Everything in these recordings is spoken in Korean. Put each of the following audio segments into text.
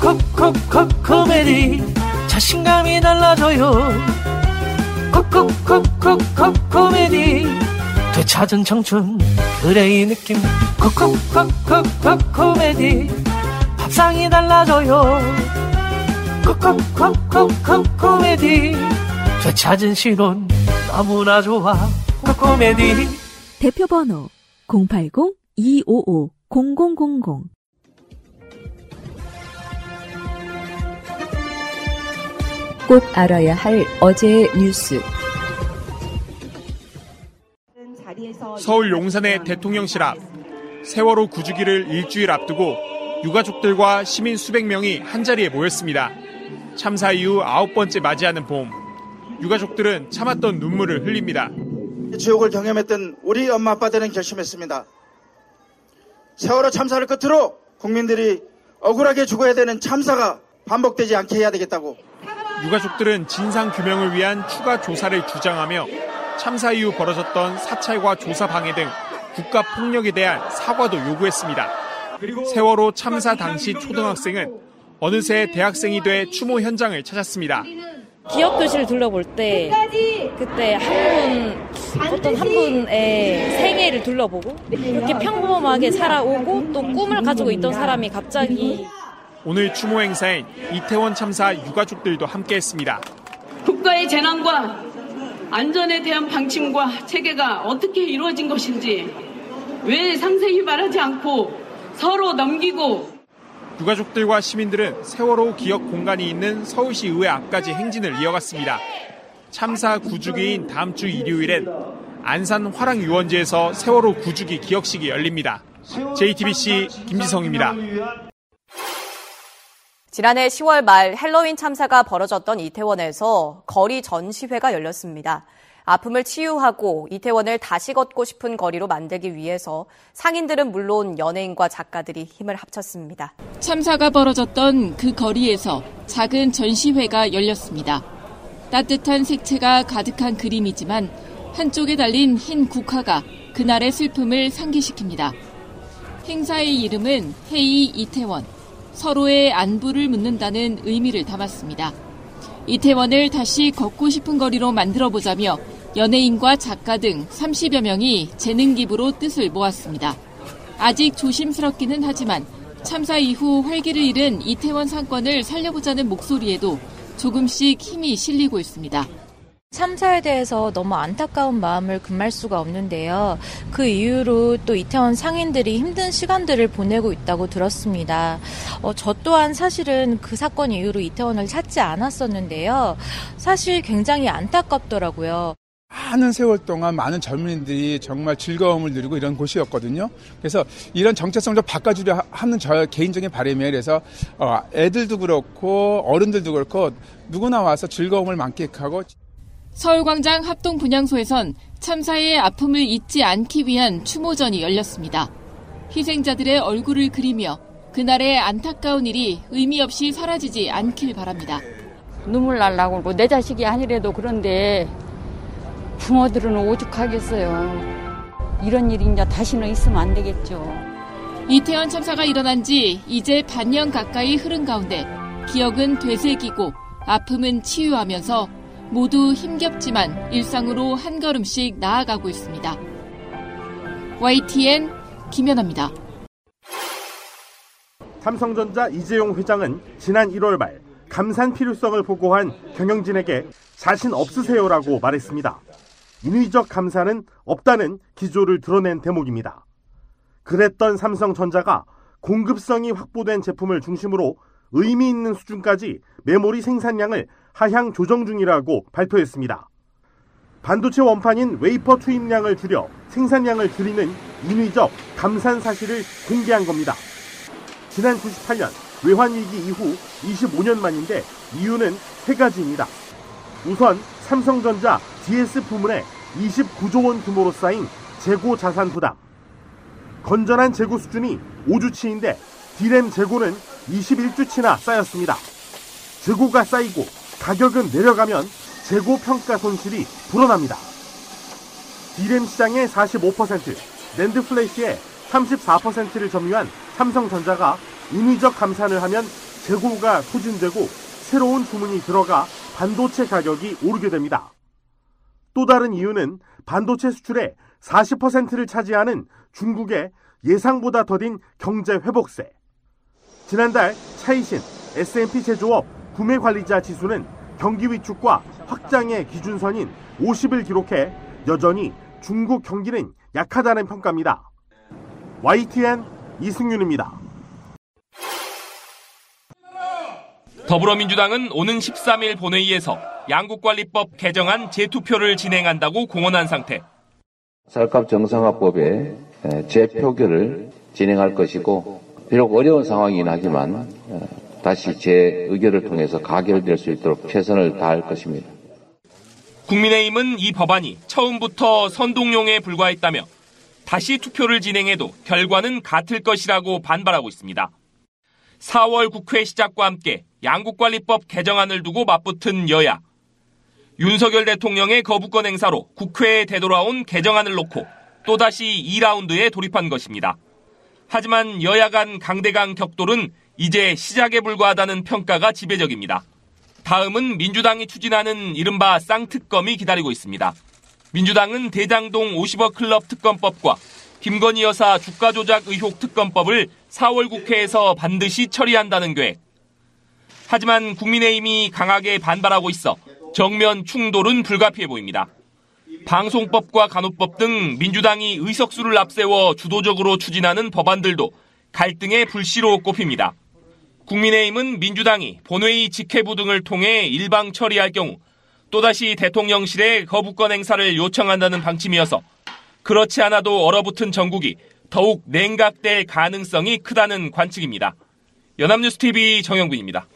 콕콕콕콕 코미디. 자신감이 달라져요. 콕콕콕콕콕 코미디. 되찾은 청춘 그래 이 느낌. 콕콕콕콕콕 코미디. 밥상이 달라져요. 콕콕콕콕콕 코미디. 되찾은 시론 너무나 좋아. 코코메디. 대표 번호 080-255-0000 꼭 알아야 할 어제의 뉴스 서울 용산의 대통령실 앞 세월호 구주기를 일주일 앞두고 유가족들과 시민 수백 명이 한자리에 모였습니다. 참사 이후 아홉 번째 맞이하는 봄. 유가족들은 참았던 눈물을 흘립니다. 지옥을 경험했던 우리 엄마 아빠들은 결심했습니다. 세월호 참사를 끝으로 국민들이 억울하게 죽어야 되는 참사가 반복되지 않게 해야 되겠다고. 유가족들은 진상 규명을 위한 추가 조사를 주장하며 참사 이후 벌어졌던 사찰과 조사 방해 등 국가 폭력에 대한 사과도 요구했습니다. 세월호 참사 당시 초등학생은 어느새 대학생이 돼 추모 현장을 찾았습니다. 기억 교실을 둘러볼 때 그때 한 분 어떤 한 분의 생애를 둘러보고 그렇게 평범하게 살아오고 또 꿈을 가지고 있던 사람이 갑자기 오늘 추모 행사엔 이태원 참사 유가족들도 함께했습니다. 국가의 재난과 안전에 대한 방침과 체계가 어떻게 이루어진 것인지 왜 상세히 말하지 않고 서로 넘기고 유가족들과 시민들은 세월호 기억 공간이 있는 서울시 의회 앞까지 행진을 이어갔습니다. 참사 구주기인 다음 주 일요일엔 안산 화랑 유원지에서 세월호 구주기 기억식이 열립니다. JTBC 김지성입니다. 지난해 10월 말 헬로윈 참사가 벌어졌던 이태원에서 거리 전시회가 열렸습니다. 아픔을 치유하고 이태원을 다시 걷고 싶은 거리로 만들기 위해서 상인들은 물론 연예인과 작가들이 힘을 합쳤습니다. 참사가 벌어졌던 그 거리에서 작은 전시회가 열렸습니다. 따뜻한 색채가 가득한 그림이지만 한쪽에 달린 흰 국화가 그날의 슬픔을 상기시킵니다. 행사의 이름은 헤이 이태원, 서로의 안부를 묻는다는 의미를 담았습니다. 이태원을 다시 걷고 싶은 거리로 만들어 보자며 연예인과 작가 등 30여 명이 재능 기부로 뜻을 모았습니다. 아직 조심스럽기는 하지만 참사 이후 활기를 잃은 이태원 상권을 살려보자는 목소리에도 조금씩 힘이 실리고 있습니다. 참사에 대해서 너무 안타까운 마음을 금할 수가 없는데요. 그 이후로 또 이태원 상인들이 힘든 시간들을 보내고 있다고 들었습니다. 어, 저 또한 사실은 그 사건 이후로 이태원을 찾지 않았었는데요. 사실 굉장히 안타깝더라고요. 많은 세월 동안 많은 젊은이들이 정말 즐거움을 누리고 이런 곳이었거든요. 그래서 이런 정체성을 좀 바꿔주려 하는 저 개인적인 바람이에요. 그래서 어, 애들도 그렇고 어른들도 그렇고 누구나 와서 즐거움을 만끽하고 서울광장 합동분향소에선 참사의 아픔을 잊지 않기 위한 추모전이 열렸습니다. 희생자들의 얼굴을 그리며 그날의 안타까운 일이 의미 없이 사라지지 않길 바랍니다. 눈물 날라고 뭐내 자식이 아니래도 그런데 부모들은 오죽하겠어요. 이런 일이 이제 다시는 있으면 안 되겠죠. 이태원 참사가 일어난 지 이제 반년 가까이 흐른 가운데 기억은 되새기고 아픔은 치유하면서 모두 힘겹지만 일상으로 한 걸음씩 나아가고 있습니다. YTN 김연아입니다. 삼성전자 이재용 회장은 지난 1월 말 감산 필요성을 보고한 경영진에게 자신 없으세요라고 말했습니다. 인위적 감산은 없다는 기조를 드러낸 대목입니다. 그랬던 삼성전자가 공급성이 확보된 제품을 중심으로 의미 있는 수준까지 메모리 생산량을 하향 조정 중이라고 발표했습니다. 반도체 원판인 웨이퍼 투입량을 줄여 생산량을 줄이는 인위적 감산 사실을 공개한 겁니다. 지난 98년 외환위기 이후 25년 만인데 이유는 세 가지입니다. 우선 삼성전자 DS 부문에 29조 원 규모로 쌓인 재고 자산 부담. 건전한 재고 수준이 5주치인데 디램 재고는 21주치나 쌓였습니다. 재고가 쌓이고 가격은 내려가면 재고 평가 손실이 불어납니다. 디램 시장의 45%, NAND flash의 34%를 점유한 삼성전자가 인위적 감산을 하면 재고가 소진되고 새로운 주문이 들어가 반도체 가격이 오르게 됩니다. 또 다른 이유는 반도체 수출의 40%를 차지하는 중국의 예상보다 더딘 경제 회복세. 지난달 차이신 S&P 제조업 구매 관리자 지수는 경기 위축과 확장의 기준선인 50을 기록해 여전히 중국 경기는 약하다는 평가입니다. YTN 이승윤입니다. 더불어민주당은 오는 13일 본회의에서 양국관리법 개정안 재투표를 진행한다고 공언한 상태. 쌀값 정상화법에 재표결을 진행할 것이고 비록 어려운 상황이긴 하지만 다시 제 의결을 통해서 가결될 수 있도록 최선을 다할 것입니다. 국민의힘은 이 법안이 처음부터 선동용에 불과했다며 다시 투표를 진행해도 결과는 같을 것이라고 반발하고 있습니다. 4월 국회 시작과 함께 양국관리법 개정안을 두고 맞붙은 여야. 윤석열 대통령의 거부권 행사로 국회에 되돌아온 개정안을 놓고 또다시 2라운드에 돌입한 것입니다. 하지만 여야 간 강대강 격돌은 이제 시작에 불과하다는 평가가 지배적입니다. 다음은 민주당이 추진하는 이른바 쌍특검이 기다리고 있습니다. 민주당은 대장동 50억 클럽 특검법과 김건희 여사 주가 조작 의혹 특검법을 4월 국회에서 반드시 처리한다는 계획. 하지만 국민의힘이 강하게 반발하고 있어 정면 충돌은 불가피해 보입니다. 방송법과 간호법 등 민주당이 의석수를 앞세워 주도적으로 추진하는 법안들도 갈등의 불씨로 꼽힙니다. 국민의힘은 민주당이 본회의 직회부 등을 통해 일방 처리할 경우 또다시 대통령실에 거부권 행사를 요청한다는 방침이어서 그렇지 않아도 얼어붙은 전국이 더욱 냉각될 가능성이 크다는 관측입니다. 연합뉴스TV 정영군입니다.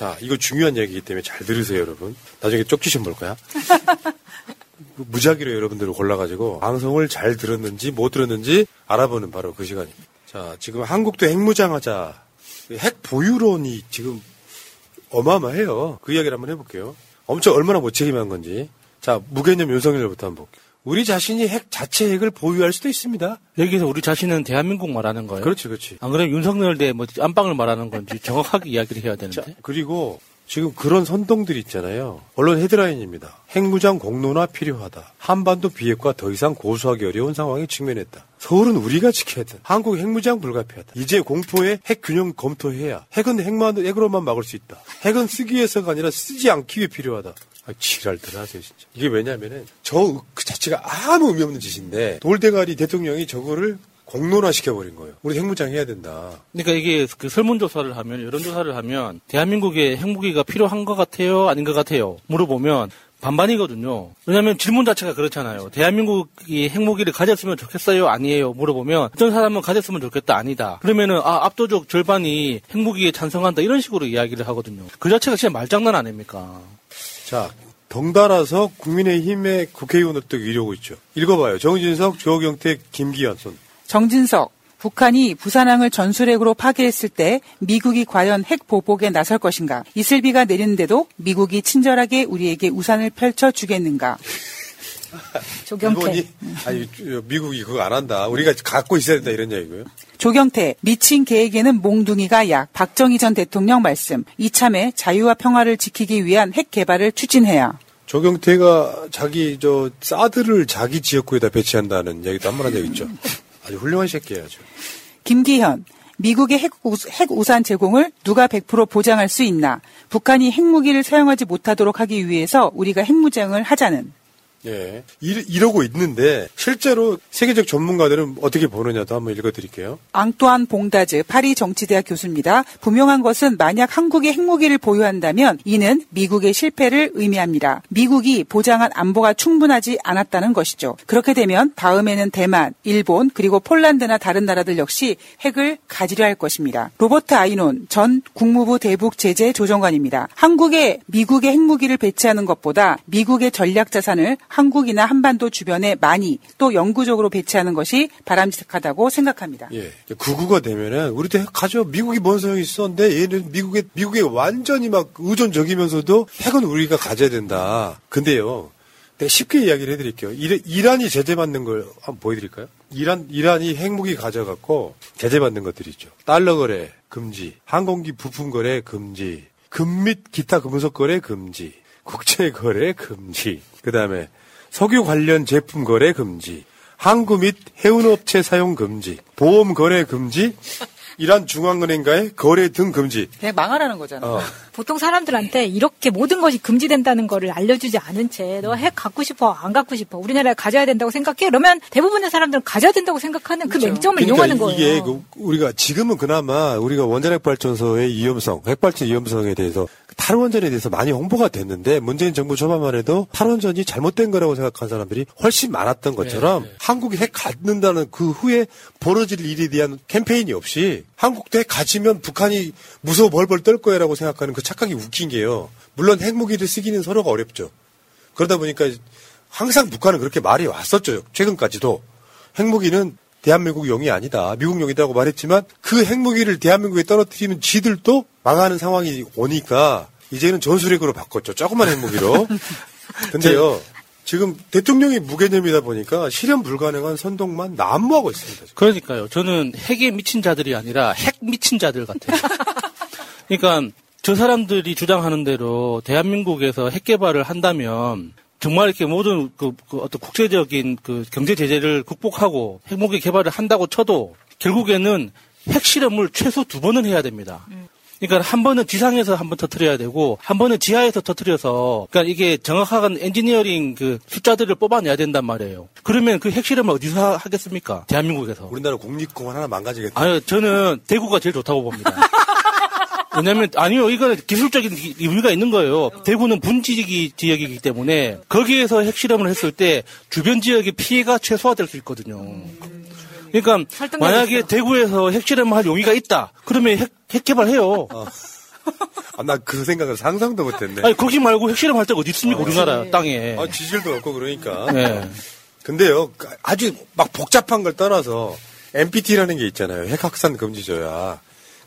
자, 이거 중요한 얘기이기 때문에 잘 들으세요, 여러분. 나중에 쪽지 좀 볼 거야. 무작위로 여러분들을 골라가지고 방송을 잘 들었는지 못 들었는지 알아보는 바로 그 시간입니다. 자, 지금 한국도 핵무장하자. 핵 보유론이 지금 어마어마해요. 그 이야기를 한번 해볼게요. 엄청 얼마나 무책임한 건지. 자, 무개념 윤석열부터 한번 볼게요. 우리 자신이 핵 자체 핵을 보유할 수도 있습니다. 여기서 우리 자신은 대한민국 말하는 거예요. 그렇지, 그렇지. 안 그러면 윤석열 대 뭐 안방을 말하는 건지 정확하게 이야기를 해야 되는데. 자, 그리고 지금 그런 선동들이 있잖아요. 언론 헤드라인입니다. 핵무장 공론화 필요하다. 한반도 비핵화 더 이상 고수하기 어려운 상황에 직면했다. 서울은 우리가 지켜야 돼. 한국 핵무장 불가피하다. 이제 공포의 핵 균형 검토해야 핵은 핵만 핵으로만 막을 수 있다. 핵은 쓰기 위해서가 아니라 쓰지 않기 위해 필요하다. 아, 지랄들 하세요, 진짜. 이게 왜냐면은, 저, 그 자체가 아무 의미 없는 짓인데, 돌대가리 대통령이 저거를 공론화 시켜버린 거예요. 우리 핵무장 해야 된다. 그러니까 이게 그 설문조사를 하면, 여론조사를 하면, 대한민국에 핵무기가 필요한 것 같아요? 아닌 것 같아요? 물어보면, 반반이거든요. 왜냐하면 질문 자체가 그렇잖아요. 대한민국이 핵무기를 가졌으면 좋겠어요? 아니에요? 물어보면 어떤 사람은 가졌으면 좋겠다? 아니다. 그러면은 아 압도적 절반이 핵무기에 찬성한다 이런 식으로 이야기를 하거든요. 그 자체가 진짜 말장난 아닙니까? 자, 덩달아서 국민의힘의 국회의원들 도 이러고 있죠. 읽어봐요. 정진석, 조경택, 김기현 손. 정진석. 북한이 부산항을 전술핵으로 파괴했을 때 미국이 과연 핵 보복에 나설 것인가? 이슬비가 내리는데도 미국이 친절하게 우리에게 우산을 펼쳐 주겠는가? 조경태. 아니 미국이 그거 안 한다. 우리가 갖고 있어야 된다 이런 얘기고요. 조경태 미친 계획에는 몽둥이가 약. 박정희 전 대통령 말씀. 이참에 자유와 평화를 지키기 위한 핵 개발을 추진해야. 조경태가 자기 저 사드를 자기 지역구에다 배치한다는 얘기도 한 번 한 적 있죠. 아주 훌륭한. 아주. 김기현 미국의 핵, 핵 우산 제공을 누가 100% 보장할 수 있나? 북한이 핵무기를 사용하지 못하도록 하기 위해서 우리가 핵무장을 하자는. 예. 이러 고 있는데 실제로 세계적 전문가들은 어떻게 보느냐도 한번 읽어드릴게요. 앙뚜안 봉다즈 파리 정치대학 교수입니다. 분명한 것은 만약 한국이 핵무기를 보유한다면 이는 미국의 실패를 의미합니다. 미국이 보장한 안보가 충분하지 않았다는 것이죠. 그렇게 되면 다음에는 대만, 일본 그리고 폴란드나 다른 나라들 역시 핵을 가지려 할 것입니다. 로버트 아이논 전 국무부 대북 제재 조정관입니다. 한국에 미국의 핵무기를 배치하는 것보다 미국의 전략 자산을 한국이나 한반도 주변에 많이 또 영구적으로 배치하는 것이 바람직하다고 생각합니다. 예. 구구가 되면은 우리도 핵 가져. 미국이 뭔 소용이 있어. 근데 얘는 미국에 미국에 완전히 막 의존적이면서도 핵은 우리가 가져야 된다. 근데요. 내가 쉽게 이야기를 해드릴게요. 이란, 이란 이 제재받는 걸 한번 보여드릴까요? 이란, 이란이 핵무기 가져갖고 제재받는 것들이 있죠. 달러 거래 금지, 항공기 부품 거래 금지, 금 및 기타 금속 거래 금지, 국제 거래 금지, 그 다음에 석유 관련 제품 거래 금지, 항구 및 해운업체 사용 금지, 보험 거래 금지, 이란 중앙은행과의 거래 등 금지. 그냥 망하라는 거잖아. 어. 보통 사람들한테 이렇게 모든 것이 금지된다는 거를 알려주지 않은 채 너 핵 갖고 싶어 안 갖고 싶어 우리나라에 가져야 된다고 생각해? 그러면 대부분의 사람들은 가져야 된다고 생각하는 그 맹점을 이용하는 거예요. 그러니까 이게 그 우리가 지금은 그나마 우리가 원자력 발전소의 위험성, 핵발전 위험성에 대해서 탈원전에 대해서 많이 홍보가 됐는데 문재인 정부 초반만 해도 탈원전이 잘못된 거라고 생각한 사람들이 훨씬 많았던 것처럼 한국이 핵 갖는다는 그 후에 벌어질 일에 대한 캠페인이 없이 한국도 핵 가지면 북한이 무서워 벌벌 떨 거야라고 생각하는 그 착각이 웃긴 게요. 물론 핵무기를 쓰기는 서로가 어렵죠. 그러다 보니까 항상 북한은 그렇게 말이 왔었죠. 최근까지도. 핵무기는 대한민국 용이 아니다. 미국 용이다고 말했지만 그 핵무기를 대한민국에 떨어뜨리면 지들도 망하는 상황이 오니까 이제는 전술핵으로 바꿨죠. 조그만 핵무기로. 근데요. 지금 대통령이 무개념이다 보니까 실현 불가능한 선동만 난무하고 있습니다. 그러니까요. 저는 핵에 미친 자들이 아니라 핵 미친 자들 같아요. 그러니까 저 사람들이 주장하는 대로 대한민국에서 핵 개발을 한다면 정말 이렇게 모든 그, 그 어떤 국제적인 그 경제 제재를 극복하고 핵무기 개발을 한다고 쳐도 결국에는 핵 실험을 최소 두 번은 해야 됩니다. 그러니까 한 번은 지상에서 한 번 터트려야 되고 한 번은 지하에서 터트려서 그러니까 이게 정확한 엔지니어링 그 숫자들을 뽑아내야 된단 말이에요. 그러면 그 핵실험을 어디서 하겠습니까? 대한민국에서. 우리나라 국립공원 하나 망가지겠다. 아유, 저는 대구가 제일 좋다고 봅니다. 왜냐면 아니요 이거는 기술적인 이- 이유가 있는 거예요. 대구는 분지기 지역이기 때문에 거기에서 핵실험을 했을 때 주변 지역의 피해가 최소화될 수 있거든요. 그러니까 만약에 대구에서 핵실험을 할 용의가 있다. 그러면 핵, 핵 개발해요. 아, 나 그 생각을 상상도 못했네. 아니 거기 말고 핵실험 할 데가 어디 있습니까 우리나라 땅에. 아, 지질도 없고 그러니까. 네. 근데요, 아주 막 복잡한 걸 떠나서 NPT라는 게 있잖아요. 핵 확산 금지 조약.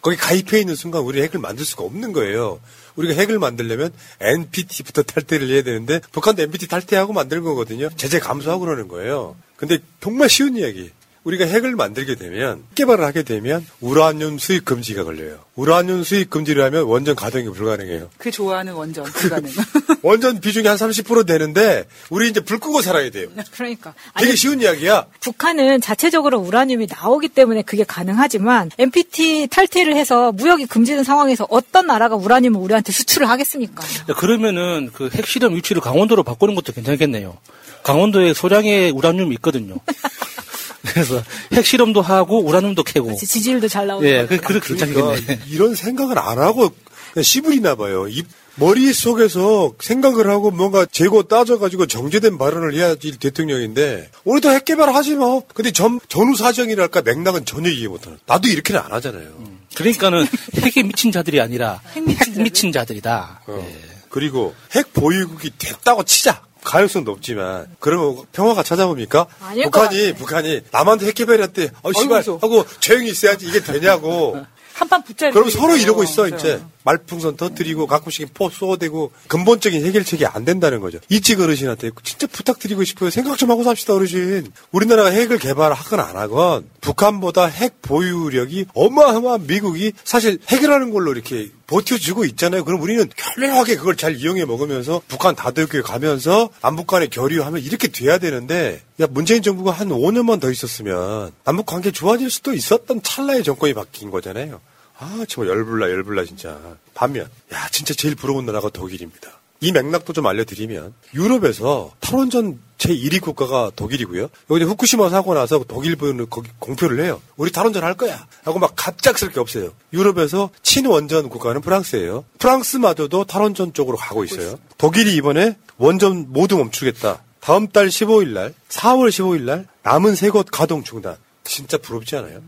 거기 가입해 있는 순간 우리 핵을 만들 수가 없는 거예요. 우리가 핵을 만들려면 NPT부터 탈퇴를 해야 되는데 북한도 NPT 탈퇴하고 만들 거거든요. 제재 감수하고 그러는 거예요. 근데 정말 쉬운 이야기. 우리가 핵을 만들게 되면 개발을 하게 되면 우라늄 수입 금지가 걸려요. 우라늄 수입 금지를 하면 원전 가동이 불가능해요. 그 좋아하는 원전 불가능. 원전 비중이 한 30% 되는데 우리 이제 불 끄고 살아야 돼요. 그러니까 되게 아니, 쉬운 이야기야. 북한은 자체적으로 우라늄이 나오기 때문에 그게 가능하지만 NPT 탈퇴를 해서 무역이 금지된 상황에서 어떤 나라가 우라늄을 우리한테 수출을 하겠습니까? 그러면은 그 핵실험 위치를 강원도로 바꾸는 것도 괜찮겠네요. 강원도에 소량의 우라늄이 있거든요. 그래서 핵실험도 하고 우라늄도 캐고. 지질도 잘 나오고. 예, 그, 그렇게 괜찮겠네. 그러니까 이런 생각을 안 하고 그냥 씨부리나 봐요. 이 머릿속에서 생각을 하고 뭔가 재고 따져가지고 정제된 발언을 해야지 대통령인데 우리도 핵 개발 하지 뭐. 근데 전, 전후 사정이랄까 맥락은 전혀 이해 못하는. 나도 이렇게는 안 하잖아요. 그러니까는 핵에 미친 자들이 아니라 핵 미친, 자들이다. 어. 그리고 핵 보유국이 됐다고 치자. 가능성도 없지만 그러면 평화가 찾아옵니까? 아닐 것 북한이 북한이 남한테 핵 개발했대. 어 씨발. 하고 조용히 있어야지 이게 되냐고. 한판 붙자. 그럼 서로 이러고 있어 이제 말풍선 터뜨리고 가끔씩 포 쏘대고 근본적인 해결책이 안 된다는 거죠. 이직 어르신한테 진짜 부탁드리고 싶어요. 생각 좀 하고 삽시다 어르신. 우리나라가 핵을 개발하건 안 하건 북한보다 핵 보유력이 어마어마한 미국이 사실 해결하는 걸로 이렇게 버텨주고 있잖아요. 그럼 우리는 현명하게 그걸 잘 이용해 먹으면서 북한 다독여 가면서 남북 간에 교류하면 이렇게 돼야 되는데 야 문재인 정부가 한 5년만 더 있었으면 남북 관계 좋아질 수도 있었던 찰나의 정권이 바뀐 거잖아요. 아, 정말 열불나, 열불나, 진짜. 반면, 야, 진짜 제일 부러운 나라가 독일입니다. 이 맥락도 좀 알려드리면, 유럽에서 탈원전 제1위 국가가 독일이고요. 여기 후쿠시마 사고 나서 독일부는 거기 공표를 해요. 우리 탈원전 할 거야. 하고 막 갑작스럽게 없어요. 유럽에서 친원전 국가는 프랑스예요. 프랑스마저도 탈원전 쪽으로 가고 있어요. 독일이 이번에 원전 모두 멈추겠다. 다음 달 15일 날, 4월 15일 날 남은 세 곳 가동 중단. 진짜 부럽지 않아요?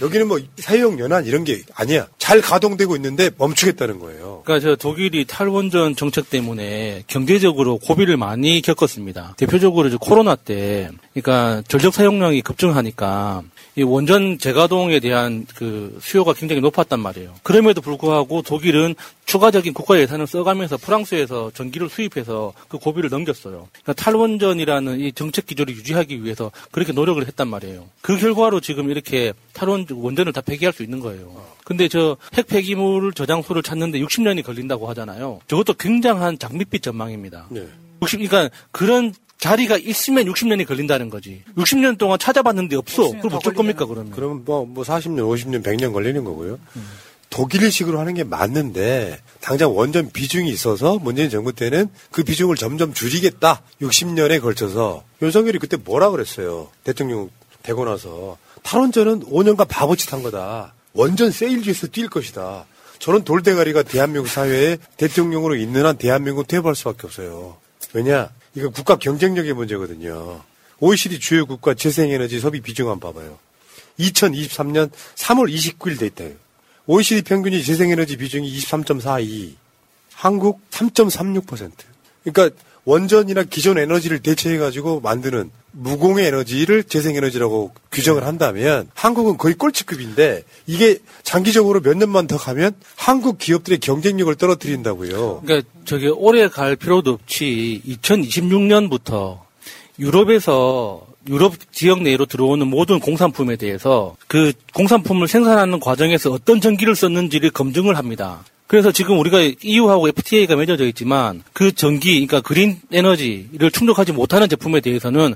여기는 뭐 사회용 연한 이런 게 아니야. 잘 가동되고 있는데 멈추겠다는 거예요. 그러니까 저 독일이 탈원전 정책 때문에 경제적으로 고비를 많이 겪었습니다. 대표적으로 이제 코로나 때, 그러니까 전력 사용량이 급증하니까 이 원전 재가동에 대한 그 수요가 굉장히 높았단 말이에요. 그럼에도 불구하고 독일은 추가적인 국가 예산을 써가면서 프랑스에서 전기를 수입해서 그 고비를 넘겼어요. 그러니까 탈원전이라는 이 정책 기조를 유지하기 위해서 그렇게 노력을 했단 말이에요. 그 결과로 지금 이렇게 탈원 원전을 다 폐기할 수 있는 거예요. 근데 저 핵 폐기물 저장소를 찾는데 60년이 걸린다고 하잖아요. 저것도 굉장한 장밋빛 전망입니다. 네. 60, 그러니까 그런 자리가 있으면 60년이 걸린다는 거지. 60년 동안 찾아봤는데 없어. 그럼 어쩔 겁니까, 그러면? 그러면 뭐, 뭐 40년, 50년, 100년 걸리는 거고요. 독일식으로 하는 게 맞는데 당장 원전 비중이 있어서 문재인 정부 때는 그 비중을 점점 줄이겠다. 60년에 걸쳐서 윤석열이 그때 뭐라 그랬어요. 대통령 되고 나서 탈원전은 5년간 바보짓 한 거다. 원전 세일즈에서 뛸 것이다. 저는 돌대가리가 대한민국 사회에 대통령으로 있는 한 대한민국 퇴보할 수밖에 없어요. 왜냐? 이거 국가 경쟁력의 문제거든요. OECD 주요 국가 재생에너지 소비 비중 한번 봐봐요. 2023년 3월 29일 데이터예요. OECD 평균이 재생에너지 비중이 23.42. 한국 3.36%. 그러니까 원전이나 기존 에너지를 대체해가지고 만드는 무공해 에너지를 재생에너지라고 규정을 한다면 한국은 거의 꼴찌급인데 이게 장기적으로 몇 년만 더 가면 한국 기업들의 경쟁력을 떨어뜨린다고요. 그러니까 저기 오래 갈 필요도 없이 2026년부터 유럽에서 유럽 지역 내로 들어오는 모든 공산품에 대해서 그 공산품을 생산하는 과정에서 어떤 전기를 썼는지를 검증을 합니다. 그래서 지금 우리가 EU하고 FTA가 맺어져 있지만 그 전기, 그러니까 그린 에너지를 충족하지 못하는 제품에 대해서는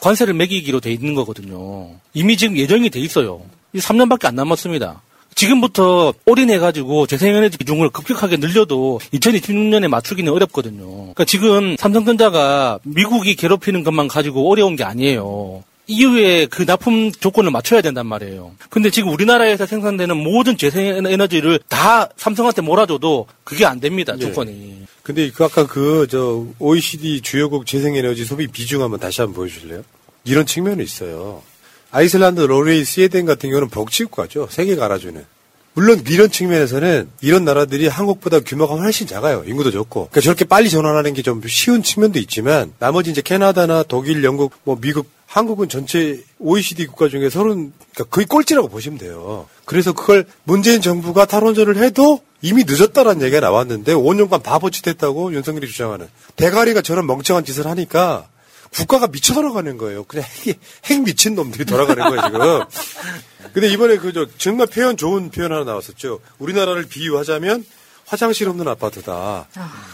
관세를 매기기로 돼 있는 거거든요. 이미 지금 예정이 돼 있어요. 3년밖에 안 남았습니다. 지금부터 올인해가지고 재생에너지 비중을 급격하게 늘려도 2026년에 맞추기는 어렵거든요. 그러니까 지금 삼성전자가 미국이 괴롭히는 것만 가지고 어려운 게 아니에요. 이후에 그 납품 조건을 맞춰야 된단 말이에요. 근데 지금 우리나라에서 생산되는 모든 재생에너지를 다 삼성한테 몰아줘도 그게 안 됩니다, 조건이. 근데 그 아까 그 저 OECD 주요국 재생에너지 소비 비중 한번 다시 한번 보여주실래요? 이런 측면이 있어요. 아이슬란드, 노르웨이, 스웨덴 같은 경우는 복지국가죠. 세계가 알아주는. 물론 이런 측면에서는 이런 나라들이 한국보다 규모가 훨씬 작아요. 인구도 적고. 그러니까 저렇게 빨리 전환하는 게 좀 쉬운 측면도 있지만 나머지 이제 캐나다나 독일, 영국, 뭐 미국, 한국은 전체 OECD 국가 중에 서른 그러니까 거의 꼴찌라고 보시면 돼요. 그래서 그걸 문재인 정부가 탈원전을 해도 이미 늦었다라는 얘기가 나왔는데 5년간 바보짓 했다고 윤석열이 주장하는 대가리가 저런 멍청한 짓을 하니까 국가가 미쳐 돌아가는 거예요. 그냥 핵, 핵 미친 놈들이 돌아가는 거예요, 지금. 근데 이번에 그, 저, 정말 표현 좋은 표현 하나 나왔었죠. 우리나라를 비유하자면 화장실 없는 아파트다.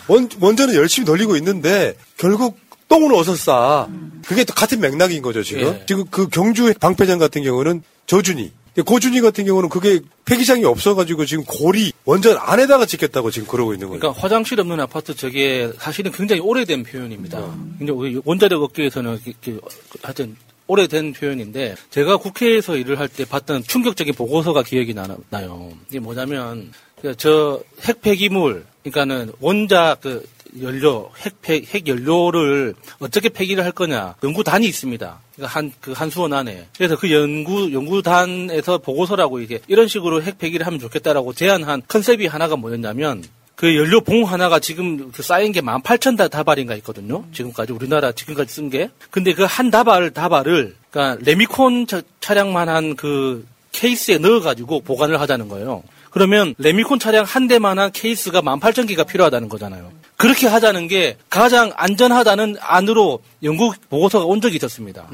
원, 원전은 열심히 돌리고 있는데 결국 똥은 어서 싸. 그게 또 같은 맥락인 거죠, 지금. 예. 지금 그 경주 방패장 같은 경우는 저준이. 고준이 같은 경우는 그게 폐기장이 없어가지고 지금 고리 원전 안에다가 짓겠다고 지금 그러고 있는 거예요. 그러니까 화장실 없는 아파트 저게 사실은 굉장히 오래된 표현입니다. 근데 우리 원자력 업계에서는 이렇게 하여튼 오래된 표현인데 제가 국회에서 일을 할 때 봤던 충격적인 보고서가 기억이 나, 나요. 이게 뭐냐면 저 핵폐기물 그러니까는 원자 그 연료 핵, 핵 연료를 어떻게 폐기를 할 거냐 연구단이 있습니다. 그러니까 한, 그 한수원 안에. 그래서 그 연구, 연구단에서 보고서라고 이게 이런 식으로 핵 폐기를 하면 좋겠다라고 제안한 컨셉이 하나가 뭐였냐면 그 연료 봉 하나가 지금 그 쌓인 게 18,000 다발인가 있거든요. 지금까지 우리나라 지금까지 쓴 게. 근데 그 한 다발, 다발을, 그러니까 레미콘 차- 차량만 한 그 케이스에 넣어 가지고 보관을 하자는 거예요. 그러면 레미콘 차량 한 대만한 케이스가 18,000개가 필요하다는 거잖아요. 그렇게 하자는 게 가장 안전하다는 안으로 연구 보고서가 온 적이 있었습니다.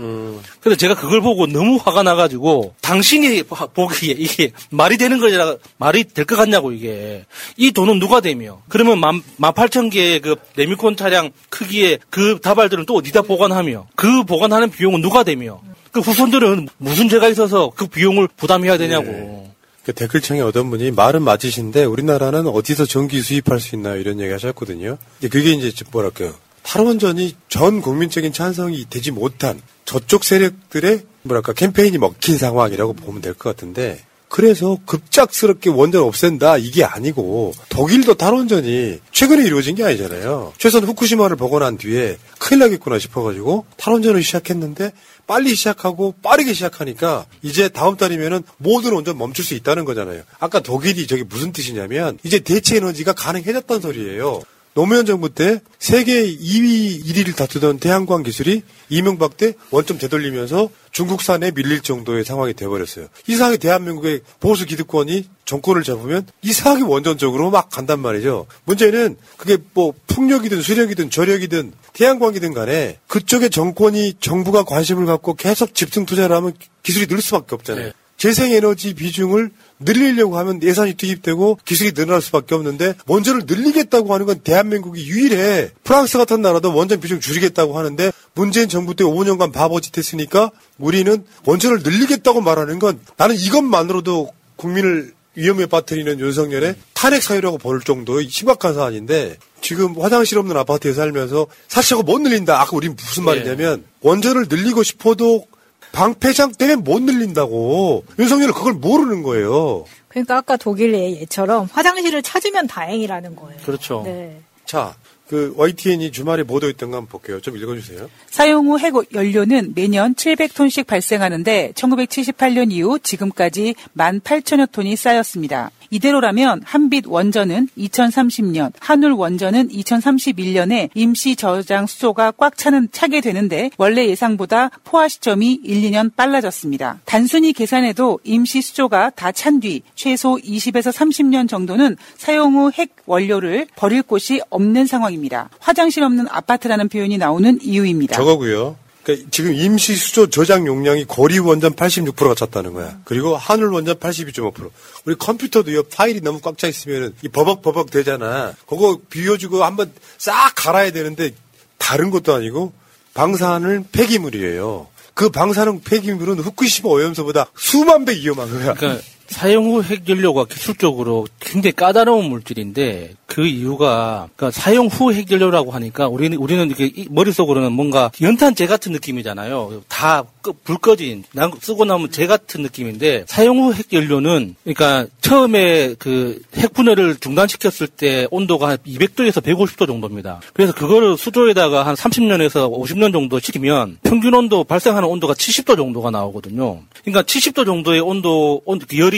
그래서 제가 그걸 보고 너무 화가 나가지고 당신이 봐- 보기에 이게 말이 되는 거라 말이 될 것 같냐고 이게. 이 돈은 누가 대며? 그러면 만, 18,000개의 그 레미콘 차량 크기의 그 다발들은 또 어디다 보관하며? 그 보관하는 비용은 누가 대며? 그 후손들은 무슨 죄가 있어서 그 비용을 부담해야 되냐고. 그 댓글창에 어떤 분이 말은 맞으신데 우리나라는 어디서 전기 수입할 수 있나요? 이런 얘기 하셨거든요. 그게 이제 뭐랄까요. 탈원전이 전 국민적인 찬성이 되지 못한 저쪽 세력들의 뭐랄까 캠페인이 먹힌 상황이라고 보면 될 것 같은데 그래서 급작스럽게 원전 없앤다 이게 아니고 독일도 탈원전이 최근에 이루어진 게 아니잖아요. 최소한 후쿠시마를 난 뒤에 큰일 나겠구나 싶어가지고 탈원전을 시작했는데 빨리 시작하고 빠르게 시작하니까 이제 다음 달이면은 모든 원전 멈출 수 있다는 거잖아요. 아까 독일이 저게 무슨 뜻이냐면 이제 대체 에너지가 가능해졌다는 소리예요. 노무현 정부 때 세계 2위, 1위를 다투던 태양광 기술이 이명박 때 원점 되돌리면서 중국산에 밀릴 정도의 상황이 돼버렸어요. 이상하게 대한민국의 보수 기득권이 정권을 잡으면 이상하게 원전 쪽으로 막 간단 말이죠. 문제는 그게 뭐 풍력이든 수력이든 저력이든 태양광이든 간에 그쪽에 정권이 정부가 관심을 갖고 계속 집중 투자를 하면 기술이 늘 수밖에 없잖아요. 재생에너지 비중을 늘리려고 하면 예산이 투입되고 기술이 늘어날 수밖에 없는데 원전을 늘리겠다고 하는 건 대한민국이 유일해. 프랑스 같은 나라도 원전 비중 줄이겠다고 하는데 문재인 정부 때 5년간 바보짓 했으니까 우리는 원전을 늘리겠다고 말하는 건 나는 이것만으로도 국민을 위험에 빠뜨리는 윤석열의 탄핵 사유라고 볼 정도의 심각한 사안인데 지금 화장실 없는 아파트에 살면서 사실하고 못 늘린다. 아까 우리 무슨 말이냐면 원전을 늘리고 싶어도 방패장 때문에 못 늘린다고. 윤석열은 그걸 모르는 거예요. 그러니까 아까 독일의 예처럼 화장실을 찾으면 다행이라는 거예요. 그렇죠. 네. 자, 그 YTN이 주말에 보도했던 거 한번 볼게요. 좀 읽어주세요. 사용 후 핵 연료는 매년 700톤씩 발생하는데 1978년 이후 지금까지 18,000여 톤이 쌓였습니다. 이대로라면 한빛 원전은 2030년, 한울 원전은 2031년에 임시 저장 수소가 꽉 차는 차게 되는데 원래 예상보다 포화 시점이 1, 2년 빨라졌습니다. 단순히 계산해도 임시 수조가 다 찬 뒤 최소 20에서 30년 정도는 사용 후 핵 원료를 버릴 곳이 없는 상황입니다. 화장실 없는 아파트라는 표현이 나오는 이유입니다. 저거고요. 그러니까 지금 임시 수조 저장 용량이 고리 원전 86%가 찼다는 거야. 그리고 한울 원전 82.5%. 우리 컴퓨터도 요 파일이 너무 꽉 차 있으면은 이 버벅버벅 되잖아. 그거 비워주고 한번 싹 갈아야 되는데 다른 것도 아니고 방사능 폐기물이에요. 그 방사능 폐기물은 후쿠시마 오염수보다 수만 배 위험한 거야. 그러니까 사용 후 핵연료가 기술적으로 굉장히 까다로운 물질인데 그 이유가 그러니까 사용 후 핵연료라고 하니까 우리는 우리는 이렇게 이- 머릿속으로는 뭔가 연탄재 같은 느낌이잖아요. 다 불 꺼진 난 쓰고 나면 재 같은 느낌인데 사용 후 핵연료는 그러니까 처음에 그 핵분해를 중단시켰을 때 온도가 한 200도에서 150도 정도입니다. 그래서 그거를 수조에다가 한 30년에서 50년 정도 시키면 평균 온도 발생하는 온도가 70도 정도가 나오거든요. 그러니까 70도 정도의 온도 온그 열이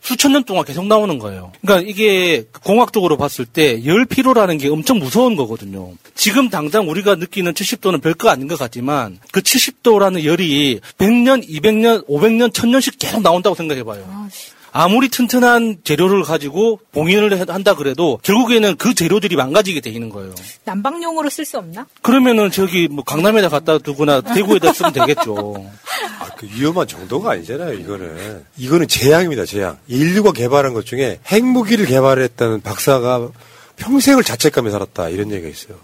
수천 년 동안 계속 나오는 거예요. 그러니까 이게 공학적으로 봤을 때 열 피로라는 게 엄청 무서운 거거든요. 지금 당장 우리가 느끼는 70도는 별거 아닌 것 같지만 그 70도라는 열이 100년, 200년, 500년, 1000년씩 계속 나온다고 생각해 봐요. 아 무리 튼튼한 재료를 가지고 봉인을 해- 한다 그래도 결국에는 그 재료들이 망가지게 돼 있는 거예요. 난방용으로 쓸 수 없나? 그러면은 저기 뭐 강남에다 갖다 두거나 대구에다 쓰면 되겠죠. 아, 그 위험한 정도가 아니잖아요, 이거는. 이거는 재앙입니다, 재앙. 인류가 개발한 것 중에 핵무기를 개발했다는 박사가 평생을 자책감에 살았다, 이런 얘기가 있어요.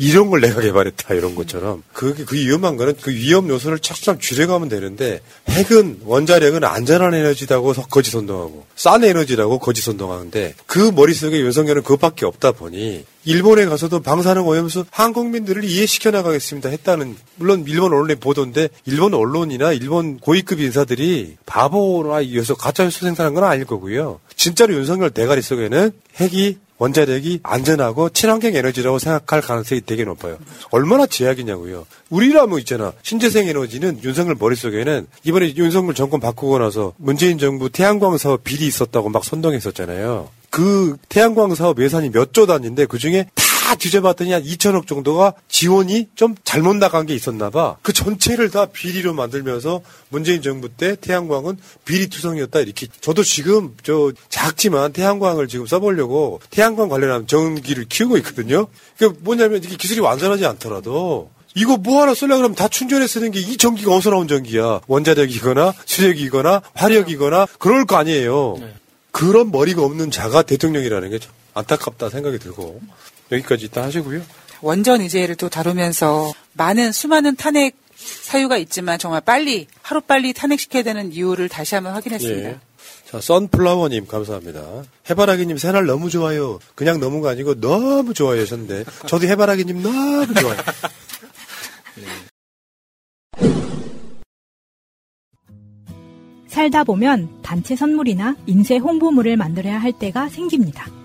이런 걸 내가 개발했다, 이런 것처럼. 그게, 그 위험한 거는 그 위험 요소를 차츰 줄여가면 되는데, 핵은, 원자력은 안전한 에너지라고 서- 거짓 선동하고, 싼 에너지라고 거짓 선동하는데, 그 머릿속에 윤석열은 그것밖에 없다 보니, 일본에 가서도 방사능 오염수 한국민들을 이해시켜 나가겠습니다 했다는 물론 일본 언론의 보도인데 일본 언론이나 일본 고위급 인사들이 바보나 이어서 가짜 뉴스 생산한 건 아닐 거고요. 진짜로 윤석열 대가리 속에는 핵이 원자력이 안전하고 친환경 에너지라고 생각할 가능성이 되게 높아요. 얼마나 제약이냐고요. 우리라면 있잖아. 신재생 에너지는 윤석열 머릿속에는 이번에 윤석열 정권 바꾸고 나서 문재인 정부 태양광 사업 비리 있었다고 막 선동했었잖아요. 그 태양광 사업 예산이 몇 조 단위인데 그 중에 다 뒤져봤더니 한 2천억 정도가 지원이 좀 잘못 나간 게 있었나 봐. 그 전체를 다 비리로 만들면서 문재인 정부 때 태양광은 비리 투성이었다 이렇게. 저도 지금 저 작지만 태양광을 지금 써보려고 태양광 관련한 전기를 키우고 있거든요. 그 뭐냐면 이게 기술이 완전하지 않더라도 이거 뭐 하나 쓰려고 그러면 다 충전해 쓰는 게 이 전기가 어디서 나온 전기야. 원자력이거나 수력이거나 화력이거나 그럴 거 아니에요. 그런 머리가 없는 자가 대통령이라는 게참 안타깝다 생각이 들고 여기까지 일단 하시고요. 원전 의제를 또 다루면서 많은 수많은 탄핵 사유가 있지만 정말 빨리 하루 빨리 탄핵시켜야 되는 이유를 다시 한번 확인했습니다. 예. 자, 선플라워님 감사합니다. 해바라기님 새날 너무 좋아요. 그냥 너무가 아니고 너무 좋아요 하셨는데 저도 해바라기님 너무 좋아요. 살다 보면 단체 선물이나 인쇄 홍보물을 만들어야 할 때가 생깁니다.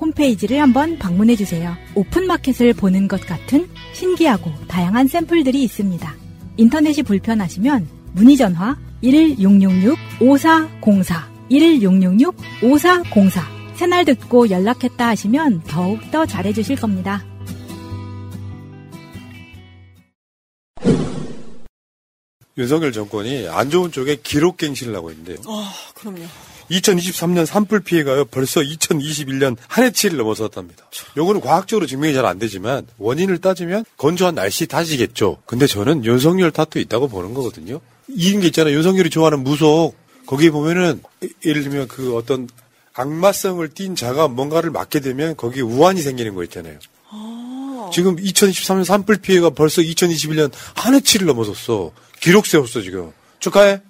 홈페이지를 한번 방문해 주세요. 오픈마켓을 보는 것 같은 신기하고 다양한 샘플들이 있습니다. 인터넷이 불편하시면 문의 전화 1666-5404 1666-5404 새날 듣고 연락했다 하시면 더욱 더 잘해 주실 겁니다. 윤석열 정권이 안 좋은 쪽에 기록갱신을 하고 있는데요. 아, 그럼요. 2023년 산불 피해가요 벌써 2021년 한 해치를 넘어섰답니다. 요거는 과학적으로 증명이 잘 안 되지만 원인을 따지면 건조한 날씨 탓이겠죠. 근데 저는 윤석열 탓도 있다고 보는 거거든요. 이런 게 있잖아요. 윤석열이 좋아하는 무속 거기에 보면은 예를 들면 그 어떤 악마성을 띤 자가 뭔가를 맡게 되면 거기에 우환이 생기는 거 있잖아요. 지금 2023년 산불 피해가 벌써 2021년 한 해치를 넘어섰어. 기록 세웠어 지금. 축하해.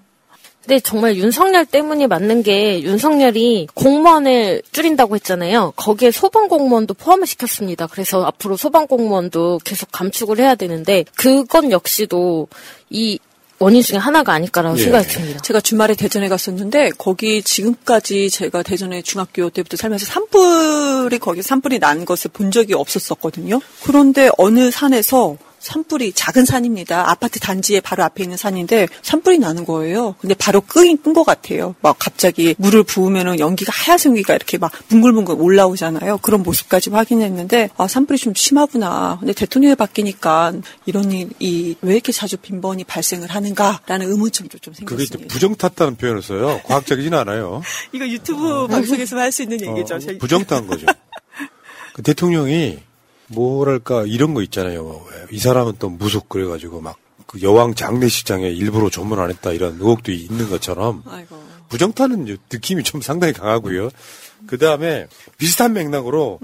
근데 정말 윤석열 때문이 맞는 게 윤석열이 공무원을 줄인다고 했잖아요. 거기에 소방 공무원도 포함을 시켰습니다. 그래서 앞으로 소방 공무원도 계속 감축을 해야 되는데 그건 역시도 이 원인 중에 하나가 아닐까라고 예. 생각이 듭니다. 제가 주말에 대전에 갔었는데 거기 지금까지 제가 대전에 중학교 때부터 살면서 산불이 거기 산불이 난 것을 본 적이 없었었거든요. 그런데 어느 산에서 산불이 작은 산입니다. 아파트 단지에 바로 앞에 있는 산인데 산불이 나는 거예요. 근데 바로 끄긴 끈 것 같아요. 막 갑자기 물을 부으면은 연기가 하얀 연기가 이렇게 막 뭉글뭉글 올라오잖아요. 그런 모습까지 확인했는데 아 산불이 좀 심하구나. 근데 대통령이 바뀌니까 이런 일이 왜 이렇게 자주 빈번히 발생을 하는가라는 의문점도 좀 그게 생겼습니다. 부정 탔다는 표현을 써요. 과학적이진 않아요. 이거 유튜브 방송에서 할 수 있는 얘기죠. 저희- 부정 탄 거죠. 그 대통령이 뭐랄까 이런 거 있잖아요. 이 사람은 또 무속 그래가지고 막 그 여왕 장례식장에 일부러 조문 안 했다 이런 의혹도 있는 것처럼 부정타는 느낌이 좀 상당히 강하고요. 그 다음에 비슷한 맥락으로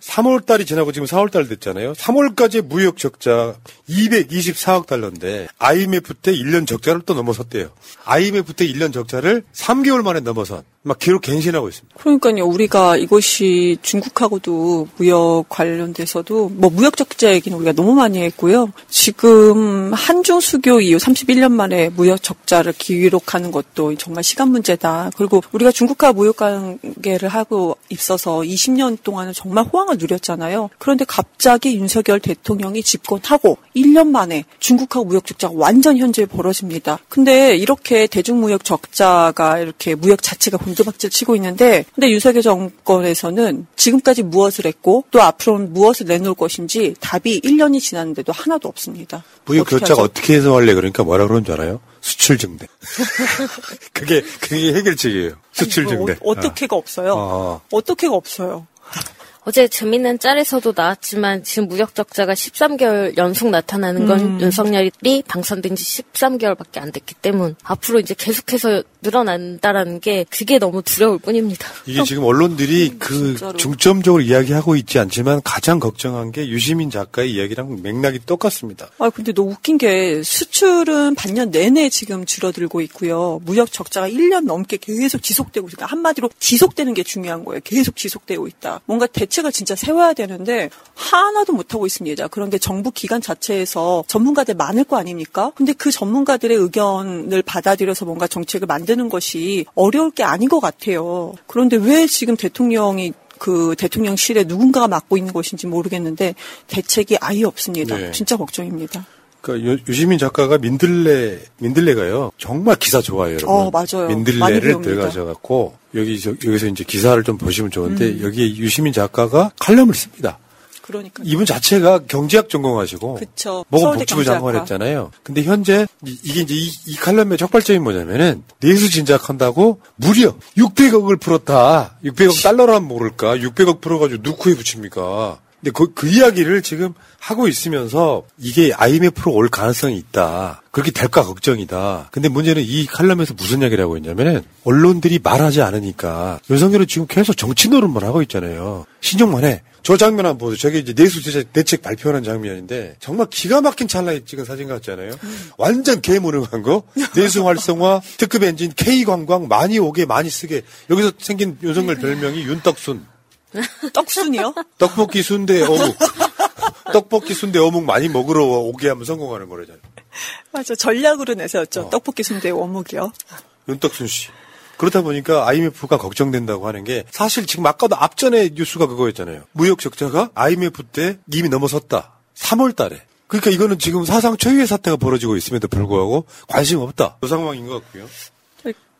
3월 달이 지나고 지금 4월 달 됐잖아요. 3월까지 무역 적자 224억 달러인데 IMF 때 1년 적자를 또 넘어섰대요. IMF 때 1년 적자를 3개월 만에 넘어선 막 기록 갱신하고 있습니다. 그러니까요. 우리가 이것이 중국하고도 무역 관련돼서도 뭐 무역 적자 얘기는 우리가 너무 많이 했고요. 지금 한중 수교 이후 31년 만에 무역 적자를 기록하는 것도 정말 시간 문제다. 그리고 우리가 중국과 무역 관계를 하고 있어서 20년 동안은 정말 호황을 누렸잖아요. 그런데 갑자기 윤석열 대통령이 집권하고 1년 만에 중국하고 무역 적자가 완전 현재 벌어집니다. 근데 이렇게 대중무역 적자가 이렇게 무역 자체가 곤두박질 치고 있는데 근데 윤석열 정권에서는 지금까지 무엇을 했고 또 앞으로는 무엇을 내놓을 것인지 답이 1년이 지났는데도 하나도 없습니다. 무역 하죠? 어떻게 해소할래 그러니까 뭐라 그러는 줄 알아요? 수출 증대. 그게 그게 해결책이에요. 수출 아니, 증대. 어, 어떻게가 없어요. 어. 어떻게가 없어요. 어제 재밌는 짤에서도 나왔지만 지금 무역 적자가 13개월 연속 나타나는 건 음. 윤석열이 당선된 지 13개월밖에 안 됐기 때문 앞으로 이제 계속해서 늘어난다라는 게 그게 너무 두려울 뿐입니다. 이게 지금 언론들이 그 중점적으로 이야기하고 있지 않지만 가장 걱정한 게 유시민 작가의 이야기랑 맥락이 똑같습니다. 아 근데 너무 웃긴 게 수출은 반년 내내 지금 줄어들고 있고요. 무역 적자가 1년 넘게 계속 지속되고 있다. 한마디로 지속되는 게 중요한 거예요. 계속 지속되고 있다. 뭔가 대책을 진짜 세워야 되는데 하나도 못 하고 있습니다. 그런데 정부 기관 자체에서 전문가들 많을 거 아닙니까? 근데 그 전문가들의 의견을 받아들여서 뭔가 정책을 만 드는 것이 어려울 게 아닌 것 같아요. 그런데 왜 지금 대통령이 그 대통령실에 누군가가 맡고 있는 것인지 모르겠는데 대책이 아예 없습니다. 네. 진짜 걱정입니다. 그러니까 유- 유시민 작가가 민들레 민들레가요 정말 기사 좋아요, 여러분. 어, 맞아요. 민들레를 배웁니다. 들어가셔 갖고 여기 저- 여기서 이제 기사를 좀 보시면 좋은데 음. 여기에 유시민 작가가 칼럼을 씁니다. 그러니까 이분 자체가 경제학 전공하시고 그쵸. 서울대 복지부 장관 경제학과. 했잖아요. 근데 현재 이- 이게 이제 이, 이 칼럼의 촉발점이 뭐냐면은 내수 진작한다고 무려 600억을 풀었다. 600억 달러라면 모를까? 600억 풀어가지고 누구에 붙입니까? 근데 그, 그 이야기를 지금 하고 있으면서 이게 IMF로 올 가능성이 있다. 그렇게 될까 걱정이다. 근데 문제는 이 칼럼에서 무슨 이야기를 하고 있냐면은 언론들이 말하지 않으니까 윤석열은 지금 계속 정치 노릇만 하고 있잖아요. 신용만 해. 저 장면 한번 보세요. 저게 이제 내수 대책, 발표하는 장면인데 정말 기가 막힌 찰나에 찍은 사진 같잖아요. 완전 개무능한 거. 내수 활성화, 특급 엔진, K 관광 많이 오게 많이 쓰게. 여기서 생긴 윤석열 별명이 윤떡순. 떡순이요? 떡볶이 순대 어묵. 떡볶이 순대 어묵 많이 먹으러 오게 하면 성공하는 거래잖아요. 맞아. 전략으로 내세웠죠. 떡볶이 순대 원목이요. 윤떡순 씨. 그렇다 보니까 IMF가 걱정된다고 하는 게 사실 지금 아까도 앞전에 뉴스가 그거였잖아요. 무역 적자가 IMF 때 이미 넘어섰다. 3월 달에. 그러니까 이거는 지금 사상 초유의 사태가 벌어지고 있음에도 불구하고 관심 없다. 그 상황인 것 같고요.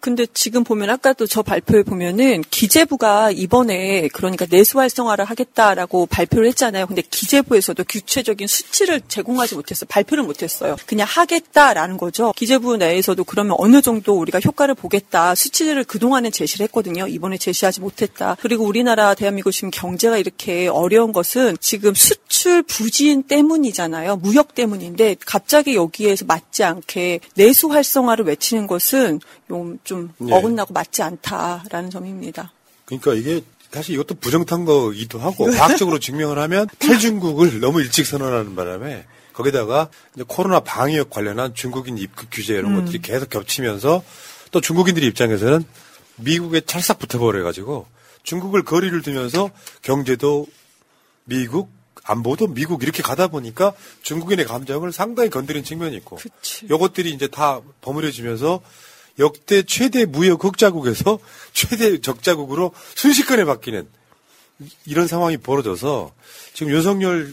근데 지금 보면 아까도 저 발표에 보면은 기재부가 이번에 그러니까 내수 활성화를 하겠다라고 발표를 했잖아요. 근데 기재부에서도 구체적인 수치를 제공하지 못했어요. 발표를 못했어요. 그냥 하겠다라는 거죠. 기재부 내에서도 그러면 어느 정도 우리가 효과를 보겠다 수치를 그동안에 제시를 했거든요. 이번에 제시하지 못했다. 그리고 우리나라 대한민국 지금 경제가 이렇게 어려운 것은 지금 수출 부진 때문이잖아요. 무역 때문인데 갑자기 여기에서 맞지 않게 내수 활성화를 외치는 것은 좀 네. 어긋나고 맞지 않다라는 점입니다. 그러니까 이게 사실 이것도 부정탄 거이기도 하고 과학적으로 증명을 하면 탈중국을 너무 일찍 선언하는 바람에 거기다가 이제 코로나 방역 관련한 중국인 입국 규제 이런 음. 것들이 계속 겹치면서 또 중국인들 입장에서는 미국에 찰싹 붙어버려 가지고 중국을 거리를 두면서 경제도 미국 안보도 미국 이렇게 가다 보니까 중국인의 감정을 상당히 건드린 측면이 있고 요것들이 이제 다 버무려지면서 역대 최대 무역 흑자국에서 최대 적자국으로 순식간에 바뀌는 이런 상황이 벌어져서 지금 윤석열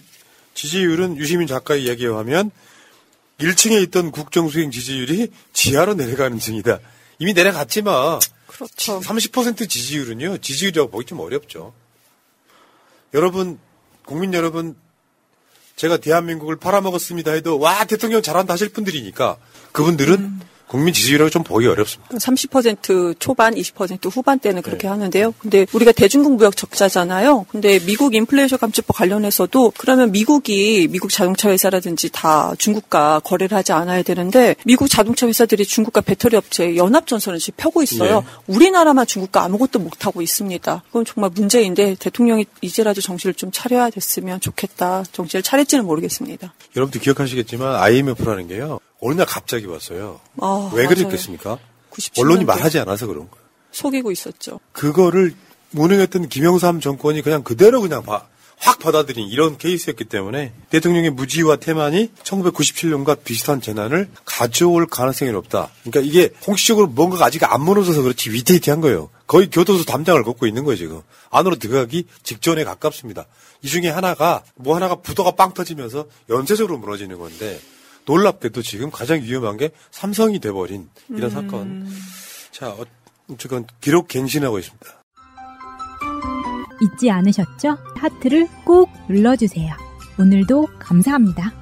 지지율은 유시민 작가의 이야기에 하면 1층에 있던 국정수행 지지율이 지하로 내려가는 중이다. 이미 내려갔지만 그렇죠. 30% 지지율은요. 지지율이라고 보기 좀 어렵죠. 여러분 국민 여러분 제가 대한민국을 팔아먹었습니다 해도 와 대통령 잘한다 하실 분들이니까 그분들은 국민 지지율을 좀 보기 어렵습니다. 30% 초반, 20% 후반대는 그렇게 하는데요. 근데 우리가 대중국 무역 적자잖아요. 근데 미국 인플레이션 감축법 관련해서도 그러면 미국이 미국 자동차 회사라든지 다 중국과 거래를 하지 않아야 되는데 미국 자동차 회사들이 중국과 배터리 업체 연합 전선을 지금 펴고 있어요. 네. 우리나라만 중국과 아무것도 못 하고 있습니다. 그건 정말 문제인데 대통령이 이제라도 정신을 좀 차려야 됐으면 좋겠다. 정신을 차릴지는 모르겠습니다. 여러분들 기억하시겠지만 IMF라는 게요. 어느 날 갑자기 왔어요. 아, 왜. 그랬겠습니까? 97 언론이. 말하지 않아서 그런 거예요. 속이고 있었죠. 그거를 무능했던 김영삼 정권이 그냥 그대로 그냥 봐- 확 받아들인 이런 케이스였기 때문에 대통령의 무지와 태만이 1997년과 비슷한 재난을 가져올 가능성이 높다. 그러니까 이게 공식적으로 뭔가가 아직 안 무너져서 그렇지 위태위태한 거예요. 거의 교도소 담장을 걷고 있는 거예요 지금. 안으로 들어가기 직전에 가깝습니다. 이 중에 하나가 뭐 하나가 부도가 빵 터지면서 연쇄적으로 무너지는 건데 놀랍게도 지금 가장 위험한 게 삼성이 돼버린 이런 음. 사건. 자, 어, 어쨌건 기록 갱신하고 있습니다. 잊지 않으셨죠? 하트를 꼭 눌러주세요. 오늘도 감사합니다.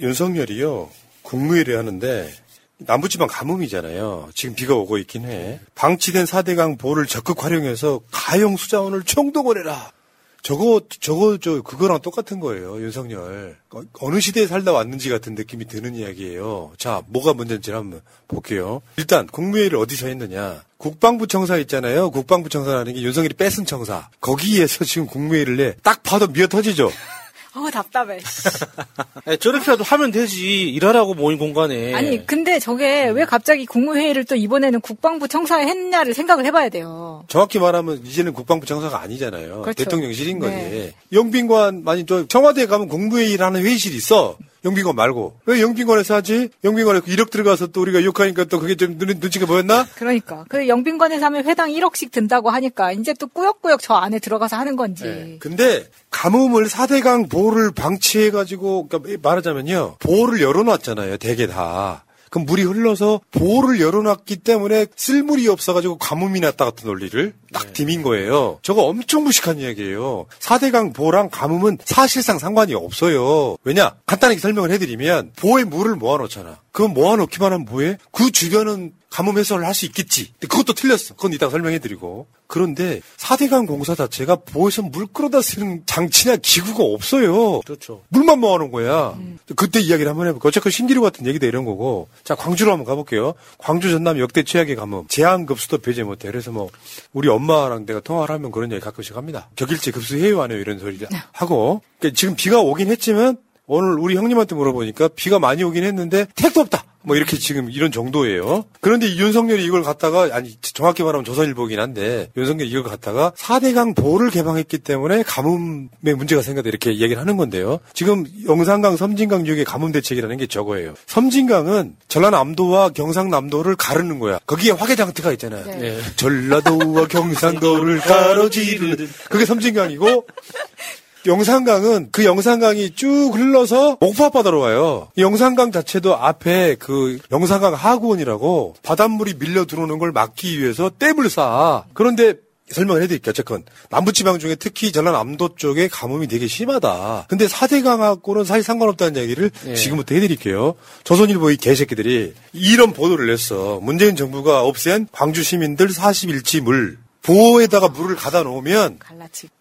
윤석열이요 국무회의를 하는데 남부지방 가뭄이잖아요. 지금 비가 오고 있긴 해. 방치된 4대강 보를 적극 활용해서 가용 수자원을 총동원해라. 저거 저거 저 그거랑 똑같은 거예요. 윤석열 어, 어느 시대에 살다 왔는지 같은 느낌이 드는 이야기예요. 자 뭐가 문제인지 한번 볼게요. 일단 국무회의를 어디서 했느냐? 국방부 청사 있잖아요. 국방부 청사라는 게 윤석열이 뺏은 청사. 거기에서 지금 국무회의를 해. 딱 봐도 미어 터지죠. 어 답답해. 아니, 저렇게라도 하면 되지. 일하라고 모인 공간에. 아니 근데 저게 왜 갑자기 국무회의를 또 이번에는 국방부 청사에 했냐를 생각을 해봐야 돼요. 정확히 말하면 이제는 국방부 청사가 아니잖아요. 그렇죠. 대통령실인 거지. 네. 영빈관 많이 저 청와대에 가면 국무회의라는 회의실이 있어. 영빈관 말고 왜 영빈관에서 하지? 영빈관에 1억 들어가서 또 우리가 욕하니까 또 그게 좀 눈, 눈치가 보였나? 그러니까 그 영빈관에서 하면 회당 1억씩 든다고 하니까 이제 또 꾸역꾸역 저 안에 들어가서 하는 건지. 네. 근데 가뭄을 4대강 보호를 방치해가지고 그러니까 말하자면요 보호를 열어놨잖아요 대개 다. 그럼 물이 흘러서 보호를 열어놨기 때문에 쓸 물이 없어가지고 가뭄이 났다 같은 논리를 딱 디민 거예요. 저거 엄청 무식한 이야기예요. 4대강 보호랑 가뭄은 사실상 상관이 없어요. 왜냐? 간단하게 설명을 해드리면 보호에 물을 모아놓잖아. 그건 모아놓기만 하면 뭐해? 그 주변은 가뭄 해소를 할 수 있겠지. 근데 그것도 틀렸어. 그건 이따가 설명해드리고. 그런데 4대강 공사 자체가 보에서 물 끌어다 쓰는 장치나 기구가 없어요. 그렇죠. 물만 모아놓은 거야. 그때 이야기를 한번 해볼게요. 어쨌건 신기루 같은 얘기도 이런 거고. 자, 광주로 한번 가볼게요. 광주 전남 역대 최악의 가뭄. 제한급수도 배제 못해. 그래서 뭐, 우리 엄마랑 내가 통화를 하면 그런 얘기 가끔씩 합니다. 격일제 급수해요, 안 해요? 이런 소리 하고. 그러니까 지금 비가 오긴 했지만, 오늘 우리 형님한테 물어보니까 비가 많이 오긴 했는데 택도 없다. 뭐 이렇게 지금 이런 정도예요. 그런데 윤석열이 이걸 갖다가 아니 정확히 말하면 조선일보긴 한데 윤석열이 이걸 갖다가 4대강 보를 개방했기 때문에 가뭄에 문제가 생겼다 이렇게 얘기를 하는 건데요. 지금 영산강, 섬진강 지역의 가뭄 대책이라는 게 저거예요. 섬진강은 전라남도와 경상남도를 가르는 거야. 거기에 화개장터가 있잖아요. 네. 전라도와 경상도를 가로지르는 그게 섬진강이고 영산강은 그 영산강이 쭉 흘러서 목포 앞바다로 가요. 이 영산강 자체도 앞에 그 영산강 하구원이라고 바닷물이 밀려 들어오는 걸 막기 위해서 댐을 쌓아. 그런데 설명을 해드릴게요. 어쨌건 남부지방 중에 특히 전라남도 쪽에 가뭄이 되게 심하다. 근데 4대강하고는 사실 상관없다는 얘기를 네. 지금부터 해드릴게요. 조선일보 이 개새끼들이 이런 보도를 냈어. 문재인 정부가 없앤 광주 시민들 41지 물. 보호에다가 물을 가다 놓으면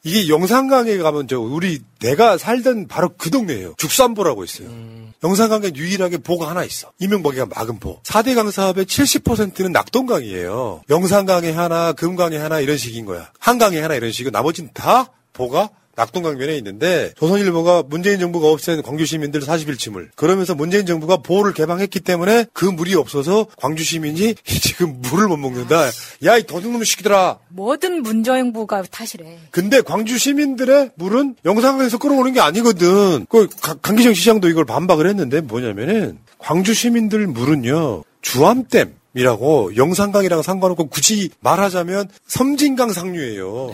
이게 영산강에 가면 저 우리 내가 살던 바로 그 동네예요. 죽산보라고 있어요. 영산강에 유일하게 보가 하나 있어. 이명박이가 막은 보. 4대 강 사업의 70%는 낙동강이에요. 영산강에 하나, 금강에 하나 이런 식인 거야. 한강에 하나 이런 식이고 나머지는 다 보가 낙동강변에 있는데 조선일보가 문재인 정부가 없앤 광주 시민들 41층을 그러면서 문재인 정부가 보호를 개방했기 때문에 그 물이 없어서 광주 시민이 지금 물을 못 먹는다. 야 이 도둑놈 시키더라. 뭐든 문정부가 탓이래. 근데 광주 시민들의 물은 영산강에서 끌어오는 게 아니거든. 그 가- 강기정 시장도 이걸 반박을 했는데 뭐냐면은 광주 시민들 물은요 주암댐 이라고 영산강이랑 상관없고 굳이 말하자면 섬진강 상류예요.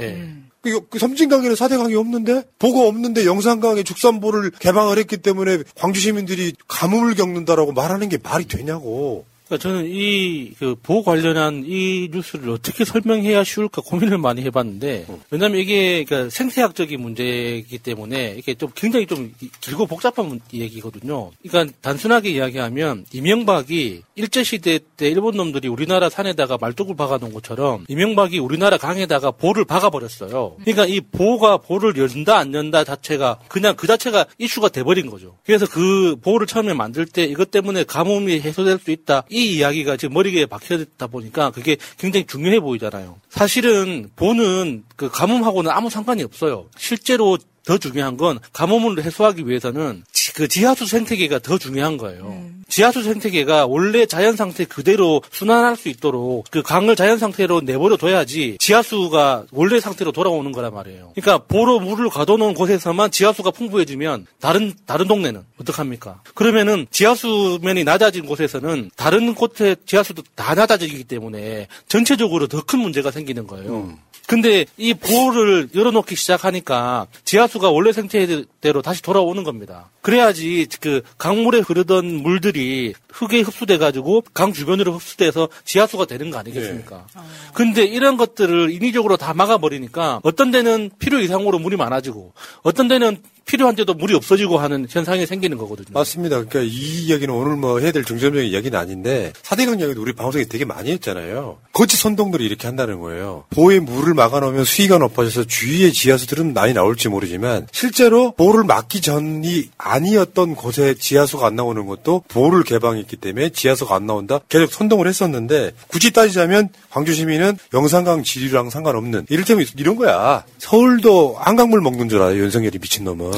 그, 그 섬진 강에는 사대 강이 없는데 보고 없는데 영산강에 죽산보를 개방을 했기 때문에 광주 시민들이 가뭄을 겪는다라고 말하는 게 말이 되냐고. 그러니까 저는 이, 그, 보호 관련한 이 뉴스를 어떻게 설명해야 쉬울까 고민을 많이 해봤는데, 왜냐면 이게, 그러니까 생태학적인 문제이기 때문에, 이게 좀 굉장히 좀 길고 복잡한 문- 얘기거든요. 그러니까 단순하게 이야기하면, 이명박이 일제 시대 때 일본 놈들이 우리나라 산에다가 말뚝을 박아놓은 것처럼, 이명박이 우리나라 강에다가 보를 박아버렸어요. 그러니까 이 보가 보를 연다 안 연다 자체가, 그냥 그 자체가 이슈가 돼버린 거죠. 그래서 그 보를 처음에 만들 때 이것 때문에 가뭄이 해소될 수 있다. 이 이야기가 지금 머리에 박혀있다 보니까 그게 굉장히 중요해 보이잖아요. 사실은 보는 그 가뭄하고는 아무 상관이 없어요. 실제로 더 중요한 건 가뭄을 해소하기 위해서는 지- 그 지하수 생태계가 더 중요한 거예요. 지하수 생태계가 원래 자연 상태 그대로 순환할 수 있도록 그 강을 자연 상태로 내버려 둬야지 지하수가 원래 상태로 돌아오는 거란 말이에요. 그러니까 보로 물을 가둬놓은 곳에서만 지하수가 풍부해지면 다른 다른 동네는 어떡합니까? 그러면은 지하수면이 낮아진 곳에서는 다른 곳의 지하수도 다 낮아지기 때문에 전체적으로 더 큰 문제가 생기는 거예요. 근데 이 보호를 열어놓기 시작하니까 지하수가 원래 상태대로 다시 돌아오는 겁니다. 그래 야지 그 강물에 흐르던 물들이 흙에 흡수돼 가지고 강 주변으로 흡수돼서 지하수가 되는 거 아니겠습니까? 근데 이런 것들을 인위적으로 다 막아버리니까 어떤 데는 필요 이상으로 물이 많아지고 어떤 데는 필요한데도 물이 없어지고 하는 현상이 생기는 거거든요. 맞습니다. 그러니까 이 이야기는 오늘 뭐 해야 될 중점적인 이야기는 아닌데 사대강 이야기도 우리 방송에 되게 많이 했잖아요. 거치 선동들이 이렇게 한다는 거예요. 보에 물을 막아놓으면 수위가 높아져서 주위의 지하수들은 많이 나올지 모르지만 실제로 보를 막기 전이 아니었던 곳에 지하수가 안 나오는 것도 보를 개방했기 때문에 지하수가 안 나온다. 계속 선동을 했었는데 굳이 따지자면 광주 시민은 영산강 지류랑 상관없는 이를테면 이런 거야. 서울도 한강물 먹는 줄 알아요. 윤석열이 미친놈은.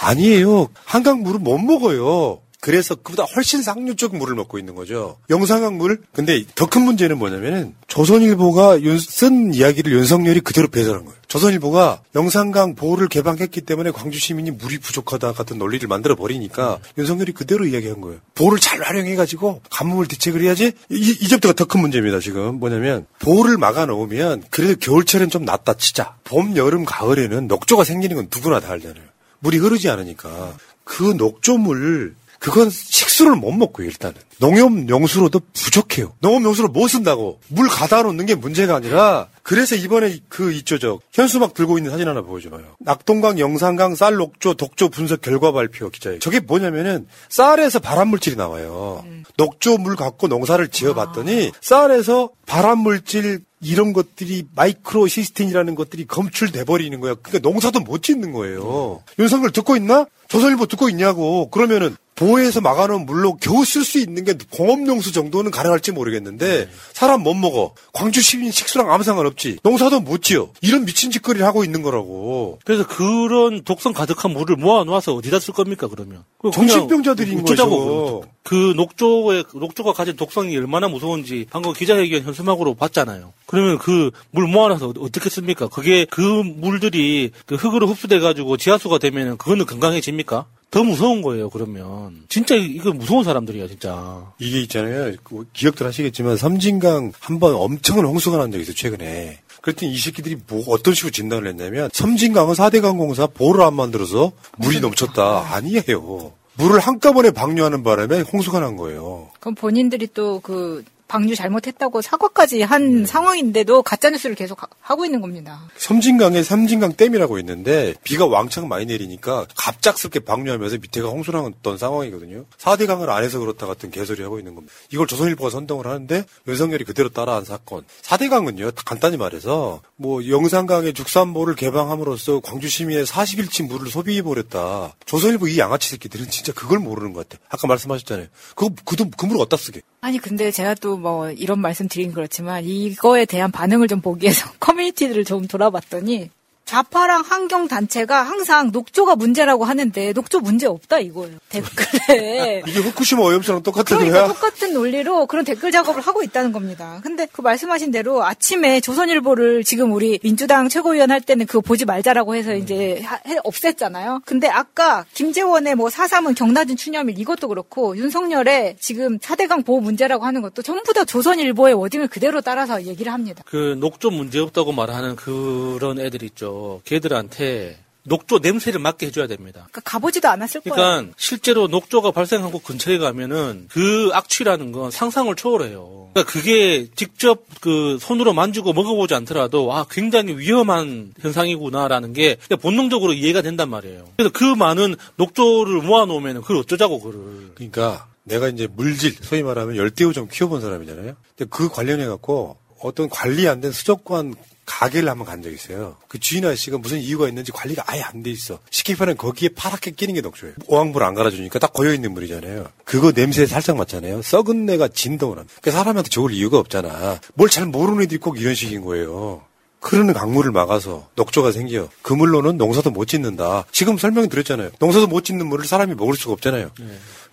아니에요. 한강물을 못 먹어요. 그래서 그보다 훨씬 상류 쪽 물을 먹고 있는 거죠. 영산강 물. 근데 더 큰 문제는 뭐냐면은 조선일보가 윤- 쓴 이야기를 윤석열이 그대로 배설한 거예요. 조선일보가 영산강 보호를 개방했기 때문에 광주 시민이 물이 부족하다 같은 논리를 만들어 버리니까 윤석열이 그대로 이야기한 거예요. 보호를 잘 활용해가지고 가뭄을 대책을 해야지. 이, 이제부터가 더 큰 문제입니다. 지금 뭐냐면 보호를 막아 놓으면 그래도 겨울철엔 좀 낫다 치자. 봄, 여름, 가을에는 녹조가 생기는 건 누구나 다 알잖아요. 물이 흐르지 않으니까 그 녹조물 그건 식수를 못 먹고요, 일단은. 농협 용수로도 부족해요. 농협 용수를 못 쓴다고. 물 가다 놓는 게 문제가 아니라, 그래서 이번에 그 있죠, 저, 현수막 들고 있는 사진 하나 보여줘요. 낙동강, 영산강, 쌀 녹조, 독조 분석 결과 발표 기자예요. 저게 뭐냐면은, 쌀에서 발암물질이 나와요. 녹조 물 갖고 농사를 지어 봤더니, 쌀에서 발암물질 이런 것들이 마이크로 시스템이라는 것들이 검출돼 버리는 거야. 그러니까 농사도 못 짓는 거예요. 윤석열 듣고 있나? 조선일보 듣고 있냐고. 그러면은 보호해서 막아놓은 물로 겨우 쓸 수 있는 게 공업용수 정도는 가능할지 모르겠는데 사람 못 먹어. 광주 시민 식수랑 아무 상관없지. 농사도 못 지어. 이런 미친 짓거리를 하고 있는 거라고. 그래서 그런 독성 가득한 물을 모아놓아서 어디다 쓸 겁니까 그러면? 정신병자들인 거죠. 그 녹조의 녹조가 가진 독성이 얼마나 무서운지 방금 기자회견 현수막으로 봤잖아요. 그러면 그 물 모아놔서 어떻게 씁니까? 그게 그 물들이 그 흙으로 흡수돼 가지고 지하수가 되면은 그거는 건강해집니까? 더 무서운 거예요. 그러면 진짜 이거 무서운 사람들이야 진짜. 이게 있잖아요. 그 기억들 하시겠지만 섬진강 한 번 엄청난 홍수가 난 적이 있어요, 최근에. 그랬더니 이 새끼들이 뭐 어떤 식으로 진단을 했냐면 섬진강은 4대 강공사 보를 안 만들어서 물이 넘쳤다. 아니에요. 물을 한꺼번에 방류하는 바람에 홍수가 난 거예요. 그럼 본인들이 또 그 방류 잘못했다고 사과까지 한 상황인데도 가짜 뉴스를 계속 하- 하고 있는 겁니다. 섬진강에 섬진강 댐이라고 있는데 비가 왕창 많이 내리니까 갑작스럽게 방류하면서 밑에가 홍수났던 상황이거든요. 4대 강을 안 해서 그렇다 같은 개소리 하고 있는 겁니다. 이걸 조선일보가 선동을 하는데 윤석열이 그대로 따라한 사건. 4대 강은요, 간단히 말해서 뭐 영산강의 죽산보를 개방함으로써 광주 시민의 40일치 물을 소비해 버렸다. 조선일보 이 양아치 새끼들은 진짜 그걸 모르는 것 같아. 아까 말씀하셨잖아요. 그거 그돈 그 물을 어디다 쓰게? 아니 근데 제가 또뭐 이런 말씀 드리긴 그렇지만 이거에 대한 반응을 좀 보기 위해서 커뮤니티들을 좀 돌아봤더니 좌파랑 환경 단체가 항상 녹조가 문제라고 하는데 녹조 문제 없다 이거예요 댓글에 이게 후쿠시마 오염수랑 똑같은 그러니까 거야? 똑같은 논리로 그런 댓글 작업을 하고 있다는 겁니다. 근데 그 말씀하신 대로 아침에 조선일보를 지금 우리 민주당 최고위원 할 때는 그거 보지 말자라고 해서 이제 하- 해- 없앴잖아요. 근데 아까 김재원의 뭐 사삼은 경나진 추념일 이것도 그렇고 윤석열의 지금 4대강 보호 문제라고 하는 것도 전부 다 조선일보의 워딩을 그대로 따라서 얘기를 합니다. 그 녹조 문제 없다고 말하는 그런 애들 있죠. 걔들한테 녹조 냄새를 맡게 해줘야 됩니다. 그러니까 가보지도 않았을 거예요. 그러니까 실제로 녹조가 발생한 곳 근처에 가면은 그 악취라는 건 상상을 초월해요. 그러니까 그게 직접 그 손으로 만지고 먹어보지 않더라도 아 굉장히 위험한 현상이구나라는 게 본능적으로 이해가 된단 말이에요. 그래서 그 많은 녹조를 모아놓으면 그걸 어쩌자고 그를. 그러니까 내가 이제 물질, 소위 말하면 열대우 좀 키워본 사람이잖아요. 근데 그 관련해 갖고 어떤 관리 안 된 수족관 가게를 한번 간 적이 있어요. 그 주인 아저씨가 무슨 이유가 있는지 관리가 아예 안 돼 있어. 말하면 거기에 파랗게 끼는 게 녹조예요. 오왕물 안 갈아주니까 딱 고여있는 물이잖아요. 그거 냄새 살짝 맡잖아요. 썩은 내가 진동을 합니다. 그 사람한테 좋을 이유가 없잖아. 뭘 잘 모르는 애들이 꼭 이런 식인 거예요. 흐르는 강물을 막아서 녹조가 생겨. 그 물로는 농사도 못 짓는다. 지금 설명 드렸잖아요. 농사도 못 짓는 물을 사람이 먹을 수가 없잖아요.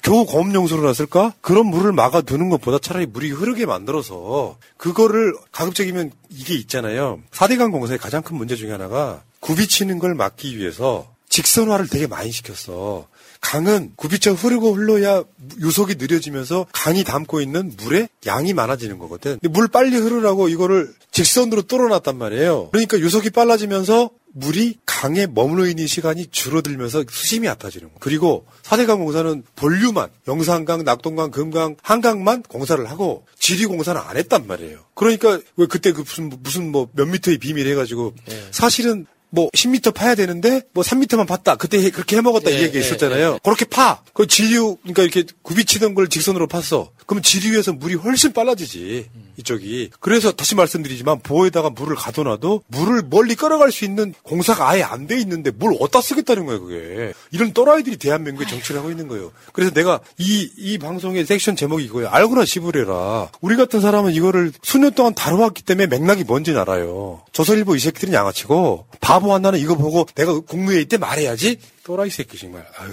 겨우 고업용수로 놨을까? 그런 물을 막아두는 것보다 차라리 물이 흐르게 만들어서 그거를 가급적이면 이게 있잖아요. 4대강 공사의 가장 큰 문제 중에 하나가 굽이치는 걸 막기 위해서 직선화를 되게 많이 시켰어. 강은 굽이쳐 흐르고 흘러야 유속이 느려지면서 강이 담고 있는 물의 양이 많아지는 거거든. 근데 물 빨리 흐르라고 이거를 직선으로 뚫어놨단 말이에요. 그러니까 유속이 빨라지면서 물이 강에 머물러 있는 시간이 줄어들면서 수심이 얕아지는 거예요. 그리고 4대강 공사는 본류만 영산강, 낙동강, 금강, 한강만 공사를 하고 지리 공사는 안 했단 말이에요. 그러니까 왜 그때 그 무슨 무슨 뭐 몇 미터의 비밀 해가지고 사실은 뭐 10m 파야 되는데 뭐 3m만 팠다. 그때 해- 그렇게 해먹었다 이 예, 얘기가 예, 있었잖아요. 그렇게 파. 그 지류 그러니까 이렇게 굽이치던 걸 직선으로 팠어. 그럼 지류에서 물이 훨씬 빨라지지 이쪽이. 그래서 다시 말씀드리지만 보에다가 물을 가둬놔도 물을 멀리 끌어갈 수 있는 공사가 아예 안 돼 있는데 뭘 어디다 쓰겠다는 거예요 그게. 이런 또라이들이 대한민국에 정치를 하고 있는 거예요. 그래서 내가 이 이 방송의 섹션 제목이 이거예요. 알고나 씹으래라. 우리 같은 사람은 이거를 수년 동안 다뤄왔기 때문에 맥락이 뭔지 알아요. 조선일보 이 새끼들은 양아치고 바보 하나는 이거 보고 내가 국무회의 때 말해야지. 또라이 새끼 정말. 아유.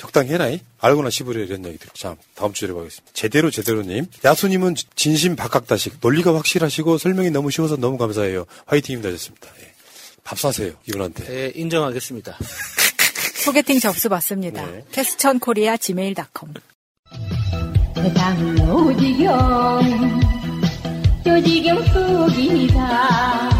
적당히 해라이. 알고나 씹으래 이런 얘기들. 자, 다음 주제로 가겠습니다. 제대로 제대로님. 야수님은 진심 박학다식. 논리가 확실하시고 설명이 너무 쉬워서 너무 감사해요. 화이팅입니다 하셨습니다. 예. 밥 사세요. 이분한테. 네, 인정하겠습니다. 소개팅 접수 받습니다. 네. 캐스천 코리아 지메일.com. 세상은 오지경 조지경 속이다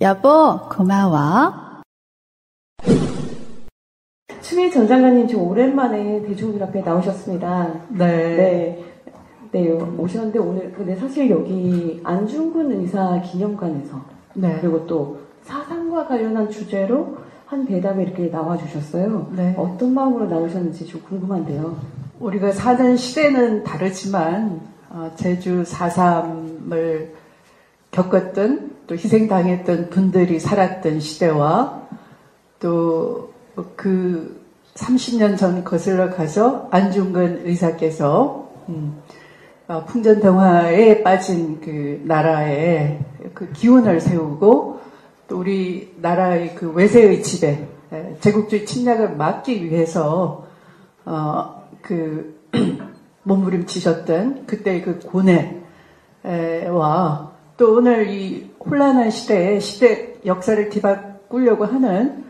여보, 고마워. 추미애 전 장관님 지금 오랜만에 대중들 앞에 나오셨습니다. 네. 네. 네, 오셨는데 오늘 근데 사실 여기 안중근 의사 기념관에서 네. 그리고 또 사상과 관련한 주제로 한 대담에 이렇게 나와 주셨어요. 네. 어떤 마음으로 나오셨는지 좀 궁금한데요. 우리가 사는 시대는 다르지만 어, 제주 4.3을 겪었던 또 희생당했던 분들이 살았던 시대와 또 그 30년 전 거슬러 가서 안중근 의사께서 음, 어, 풍전등화에 빠진 그 나라의 그 기운을 세우고 또 우리 나라의 그 외세의 지배, 에, 제국주의 침략을 막기 위해서 어, 그 몸부림치셨던 그때의 그 고뇌와 또 오늘 이 혼란한 시대에 시대 역사를 뒤바꾸려고 하는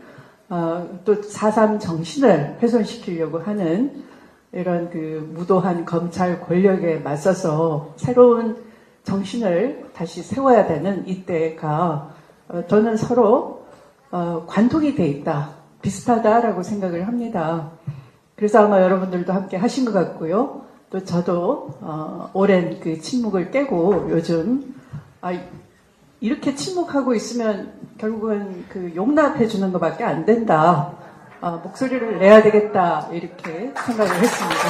어, 또 4.3 정신을 훼손시키려고 하는 이런 그 무도한 검찰 권력에 맞서서 새로운 정신을 다시 세워야 되는 이때가 어, 저는 서로 어, 관통이 돼 있다. 비슷하다라고 생각을 합니다. 그래서 아마 여러분들도 함께 하신 것 같고요. 또 저도 어, 오랜 그 침묵을 깨고 요즘 아, 이렇게 침묵하고 있으면 결국은 그 용납해 주는 것밖에 안 된다. 아, 목소리를 내야 되겠다 이렇게 생각을 했습니다.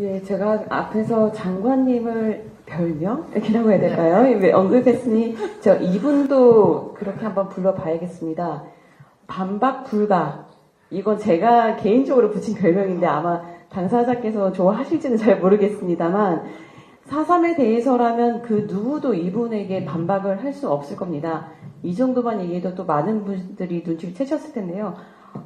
예, 제가 앞에서 장관님을 별명? 이라고 해야 될까요? 왜 언급했으니 저 이분도 그렇게 한번 불러봐야겠습니다. 반박 불가. 이건 제가 개인적으로 붙인 별명인데 아마 당사자께서 좋아하실지는 잘 모르겠습니다만 4.3에 대해서라면 그 누구도 이분에게 반박을 할 수 없을 겁니다. 이 정도만 얘기해도 또 많은 분들이 눈치를 채셨을 텐데요.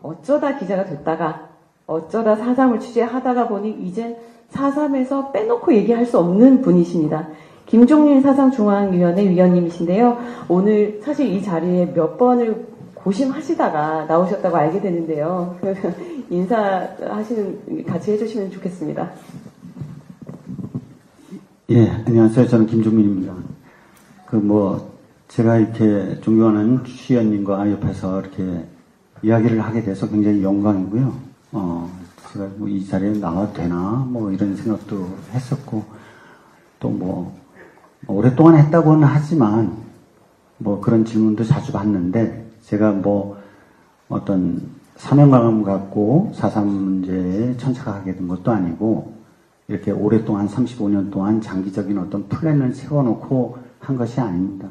어쩌다 기자가 됐다가 어쩌다 4.3을 취재하다가 보니 이젠 4.3에서 빼놓고 얘기할 수 없는 분이십니다. 김종민 사상중앙위원회 위원님이신데요. 오늘 사실 이 자리에 몇 번을 고심하시다가 나오셨다고 알게 되는데요. 인사하시는 같이 해주시면 좋겠습니다. 예, 안녕하세요. 저는 김종민입니다. 그 뭐 제가 이렇게 존경하는 시연님과 옆에서 이렇게 이야기를 하게 돼서 굉장히 영광이고요. 어, 제가 뭐 이 자리에 나와도 되나 뭐 이런 생각도 했었고 또뭐 뭐 오랫동안 했다고는 하지만 뭐 그런 질문도 자주 받는데 제가 뭐 어떤 사명감 갖고 사상 문제에 천착하게 된 것도 아니고 이렇게 오랫동안 35년 동안 장기적인 어떤 플랜을 세워놓고 한 것이 아닙니다.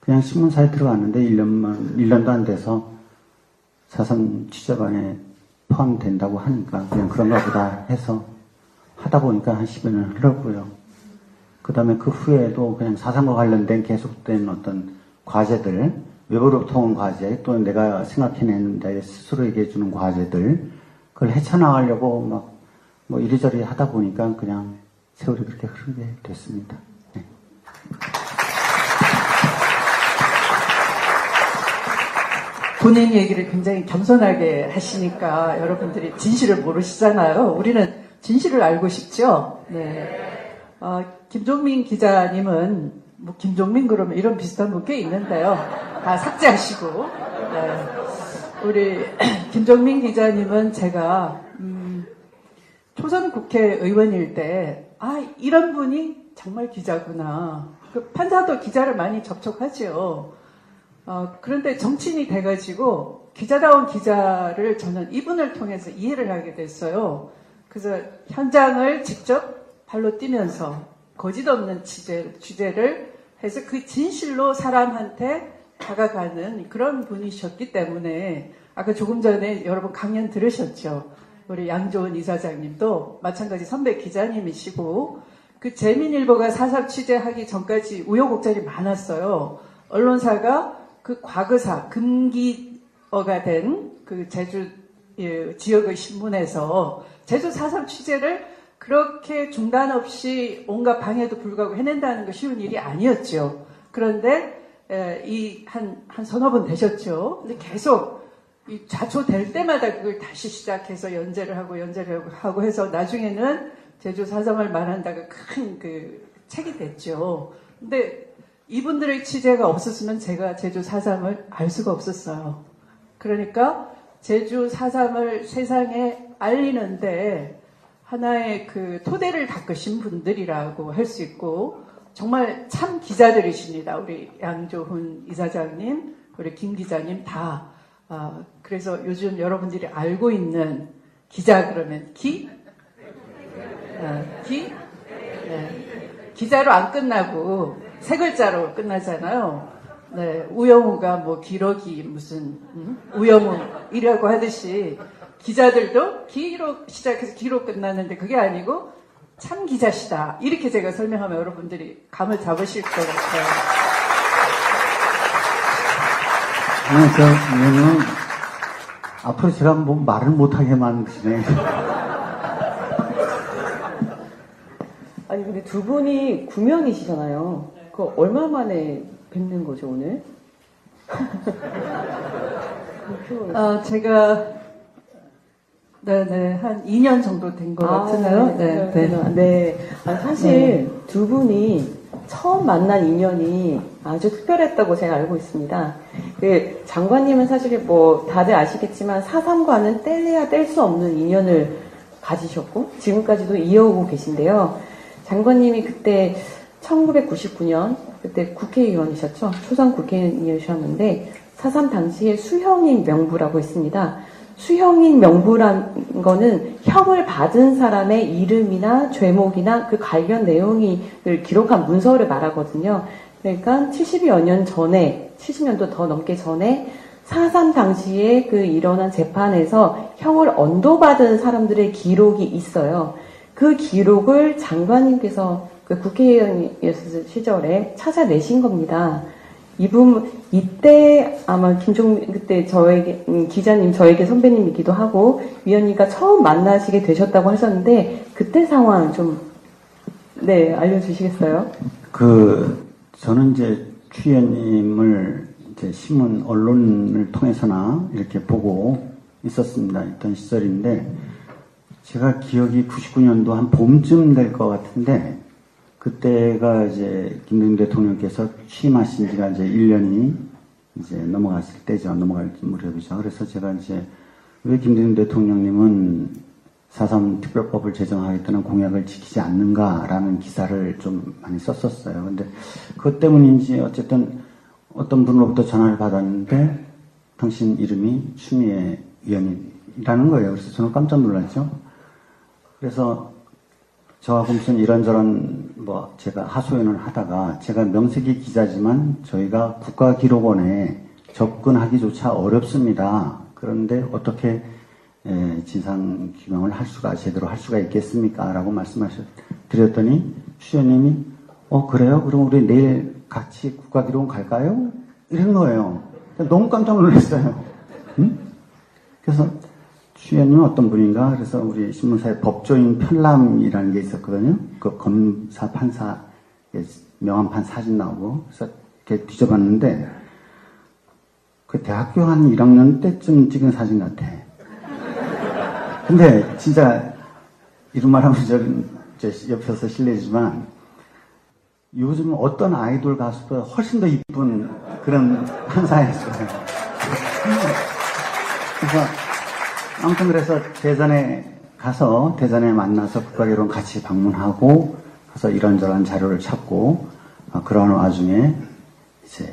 그냥 신문사에 들어갔는데 1년만, 1년도 안 돼서 사상 취재반에 포함된다고 하니까 그냥 그런가 보다 해서 하다 보니까 한 10여 년 흘렀고요. 그 다음에 그 후에도 그냥 사상과 관련된 계속된 어떤 과제들, 외부로부터 온 과제, 또는 내가 생각해낸 스스로 얘기해 주는 과제들, 그걸 헤쳐나가려고 막, 뭐 이리저리 하다 보니까 그냥 세월이 그렇게 흐르게 됐습니다. 네. 본인 얘기를 굉장히 겸손하게 하시니까 여러분들이 진실을 모르시잖아요. 우리는 진실을 알고 싶죠? 네. 어, 김종민 기자님은, 뭐, 김종민 그러면 이런 비슷한 분 꽤 있는데요. 다 삭제하시고. 네. 우리 김종민 기자님은 제가, 음, 초선 국회의원일 때, 아, 이런 분이 정말 기자구나. 그 판사도 기자를 많이 접촉하죠. 어, 그런데 정치인이 돼가지고 기자다운 기자를 저는 이분을 통해서 이해를 하게 됐어요. 그래서 현장을 직접 발로 뛰면서 거짓 없는 취재, 취재를 해서 그 진실로 사람한테 다가가는 그런 분이셨기 때문에 아까 조금 전에 여러분 강연 들으셨죠. 우리 양조은 이사장님도 마찬가지 선배 기자님이시고 그 재민일보가 사설 취재하기 전까지 우여곡절이 많았어요. 언론사가 그 과거사 금기어가 된 그 제주 예, 지역의 신문에서 제주 사설 취재를 그렇게 중단 없이 온갖 방해도 불구하고 해낸다는 거 쉬운 일이 아니었죠. 그런데 이 한 한 서너 번 되셨죠. 근데 계속 이 좌초될 때마다 그걸 다시 시작해서 연재를 하고 연재를 하고 해서 나중에는 제주 사상을 말한다가 큰 그 책이 됐죠. 근데 이분들의 취재가 없었으면 제가 제주 사상을 알 수가 없었어요. 그러니까 제주 사상을 세상에 알리는데 하나의 그 토대를 닦으신 분들이라고 할 수 있고 정말 참 기자들이십니다. 우리 양조훈 이사장님, 우리 김 기자님 다. 아, 그래서 요즘 여러분들이 알고 있는 기자 그러면 기? 아, 기? 네. 기자로 안 끝나고 세 글자로 끝나잖아요. 네, 우영우가 뭐 기러기 무슨 음? 우영우 이라고 하듯이 기자들도 기로 시작해서 기로 끝나는데 그게 아니고 참 기자시다. 이렇게 제가 설명하면 여러분들이 감을 잡으실 것 같아요. 아니, 저, 왜냐면, 앞으로 제가 뭐 말을 못하게만 진행. 아니, 근데 두 분이 구명이시잖아요. 그 얼마 만에 뵙는 거죠, 오늘? 어, 제가 네네 한 2년 정도 된 것 아, 같은데요. 네, 네. 네. 네. 아, 사실 네. 두 분이 처음 만난 인연이 아주 특별했다고 제가 알고 있습니다. 그 장관님은 사실 뭐 다들 아시겠지만 사삼과는 뗄래야 뗄 수 없는 인연을 가지셨고 지금까지도 이어오고 계신데요. 장관님이 그때 1999년 그때 국회의원이셨죠. 초선 국회의원이셨는데 사삼 당시에 수형인 명부라고 있습니다. 수형인 명부란 거는 형을 받은 사람의 이름이나 죄목이나 그 관련 내용을 기록한 문서를 말하거든요. 그러니까 70여 년 전에, 70년도 더 넘게 전에 4.3 당시에 그 일어난 재판에서 형을 언도받은 사람들의 기록이 있어요. 그 기록을 장관님께서 그 국회의원이었을 시절에 찾아내신 겁니다. 이분 이때 아마 김종 그때 저에게 음, 기자님 저에게 선배님이기도 하고 위원님과 처음 만나시게 되셨다고 하셨는데 그때 상황 좀네 알려주시겠어요? 그 저는 이제 추위원님을 이제 신문 언론을 통해서나 이렇게 보고 있었습니다. 있던 시절인데 제가 기억이 99년도 한 봄쯤 될 것 같은데 그때가 이제 김대중 대통령께서 취임하신 지가 이제 1년이 이제 넘어갔을 때죠. 넘어갈 무렵이죠. 그래서 제가 이제 왜 김대중 대통령님은 4.3 특별법을 제정하겠다는 공약을 지키지 않는가라는 기사를 좀 많이 썼었어요. 근데 그것 때문인지 어쨌든 어떤 분으로부터 전화를 받았는데 당신 이름이 추미애 의원이라는 거예요. 그래서 저는 깜짝 놀랐죠. 그래서 저하고 무슨 이런저런 뭐 제가 하소연을 하다가 제가 명색이 기자지만 저희가 국가기록원에 접근하기조차 어렵습니다. 그런데 어떻게 에, 진상 규명을 할 수가 제대로 할 수가 있겠습니까? 라고 말씀하셨 드렸더니 추연님이 어 그래요? 그럼 우리 내일 같이 국가기록원 갈까요? 이런 거예요. 너무 깜짝 놀랐어요. 응? 그래서 추연님은 어떤 분인가? 그래서 우리 신문사에 법조인 편람이라는 게 있었거든요. 그 검사, 판사, 명함판 사진 나오고, 그래서 이렇게 뒤져봤는데, 그 대학교 한 1학년 때쯤 찍은 사진 같아. 근데 진짜, 이런 말 하면 저, 저 옆에서 실례지만, 요즘 어떤 아이돌 가수보다 훨씬 더 이쁜 그런 판사였어요. 아무튼 그래서 대전에 가서 대전에 만나서 국가기록원 같이 방문하고 가서 이런저런 자료를 찾고 어, 그러는 와중에 이제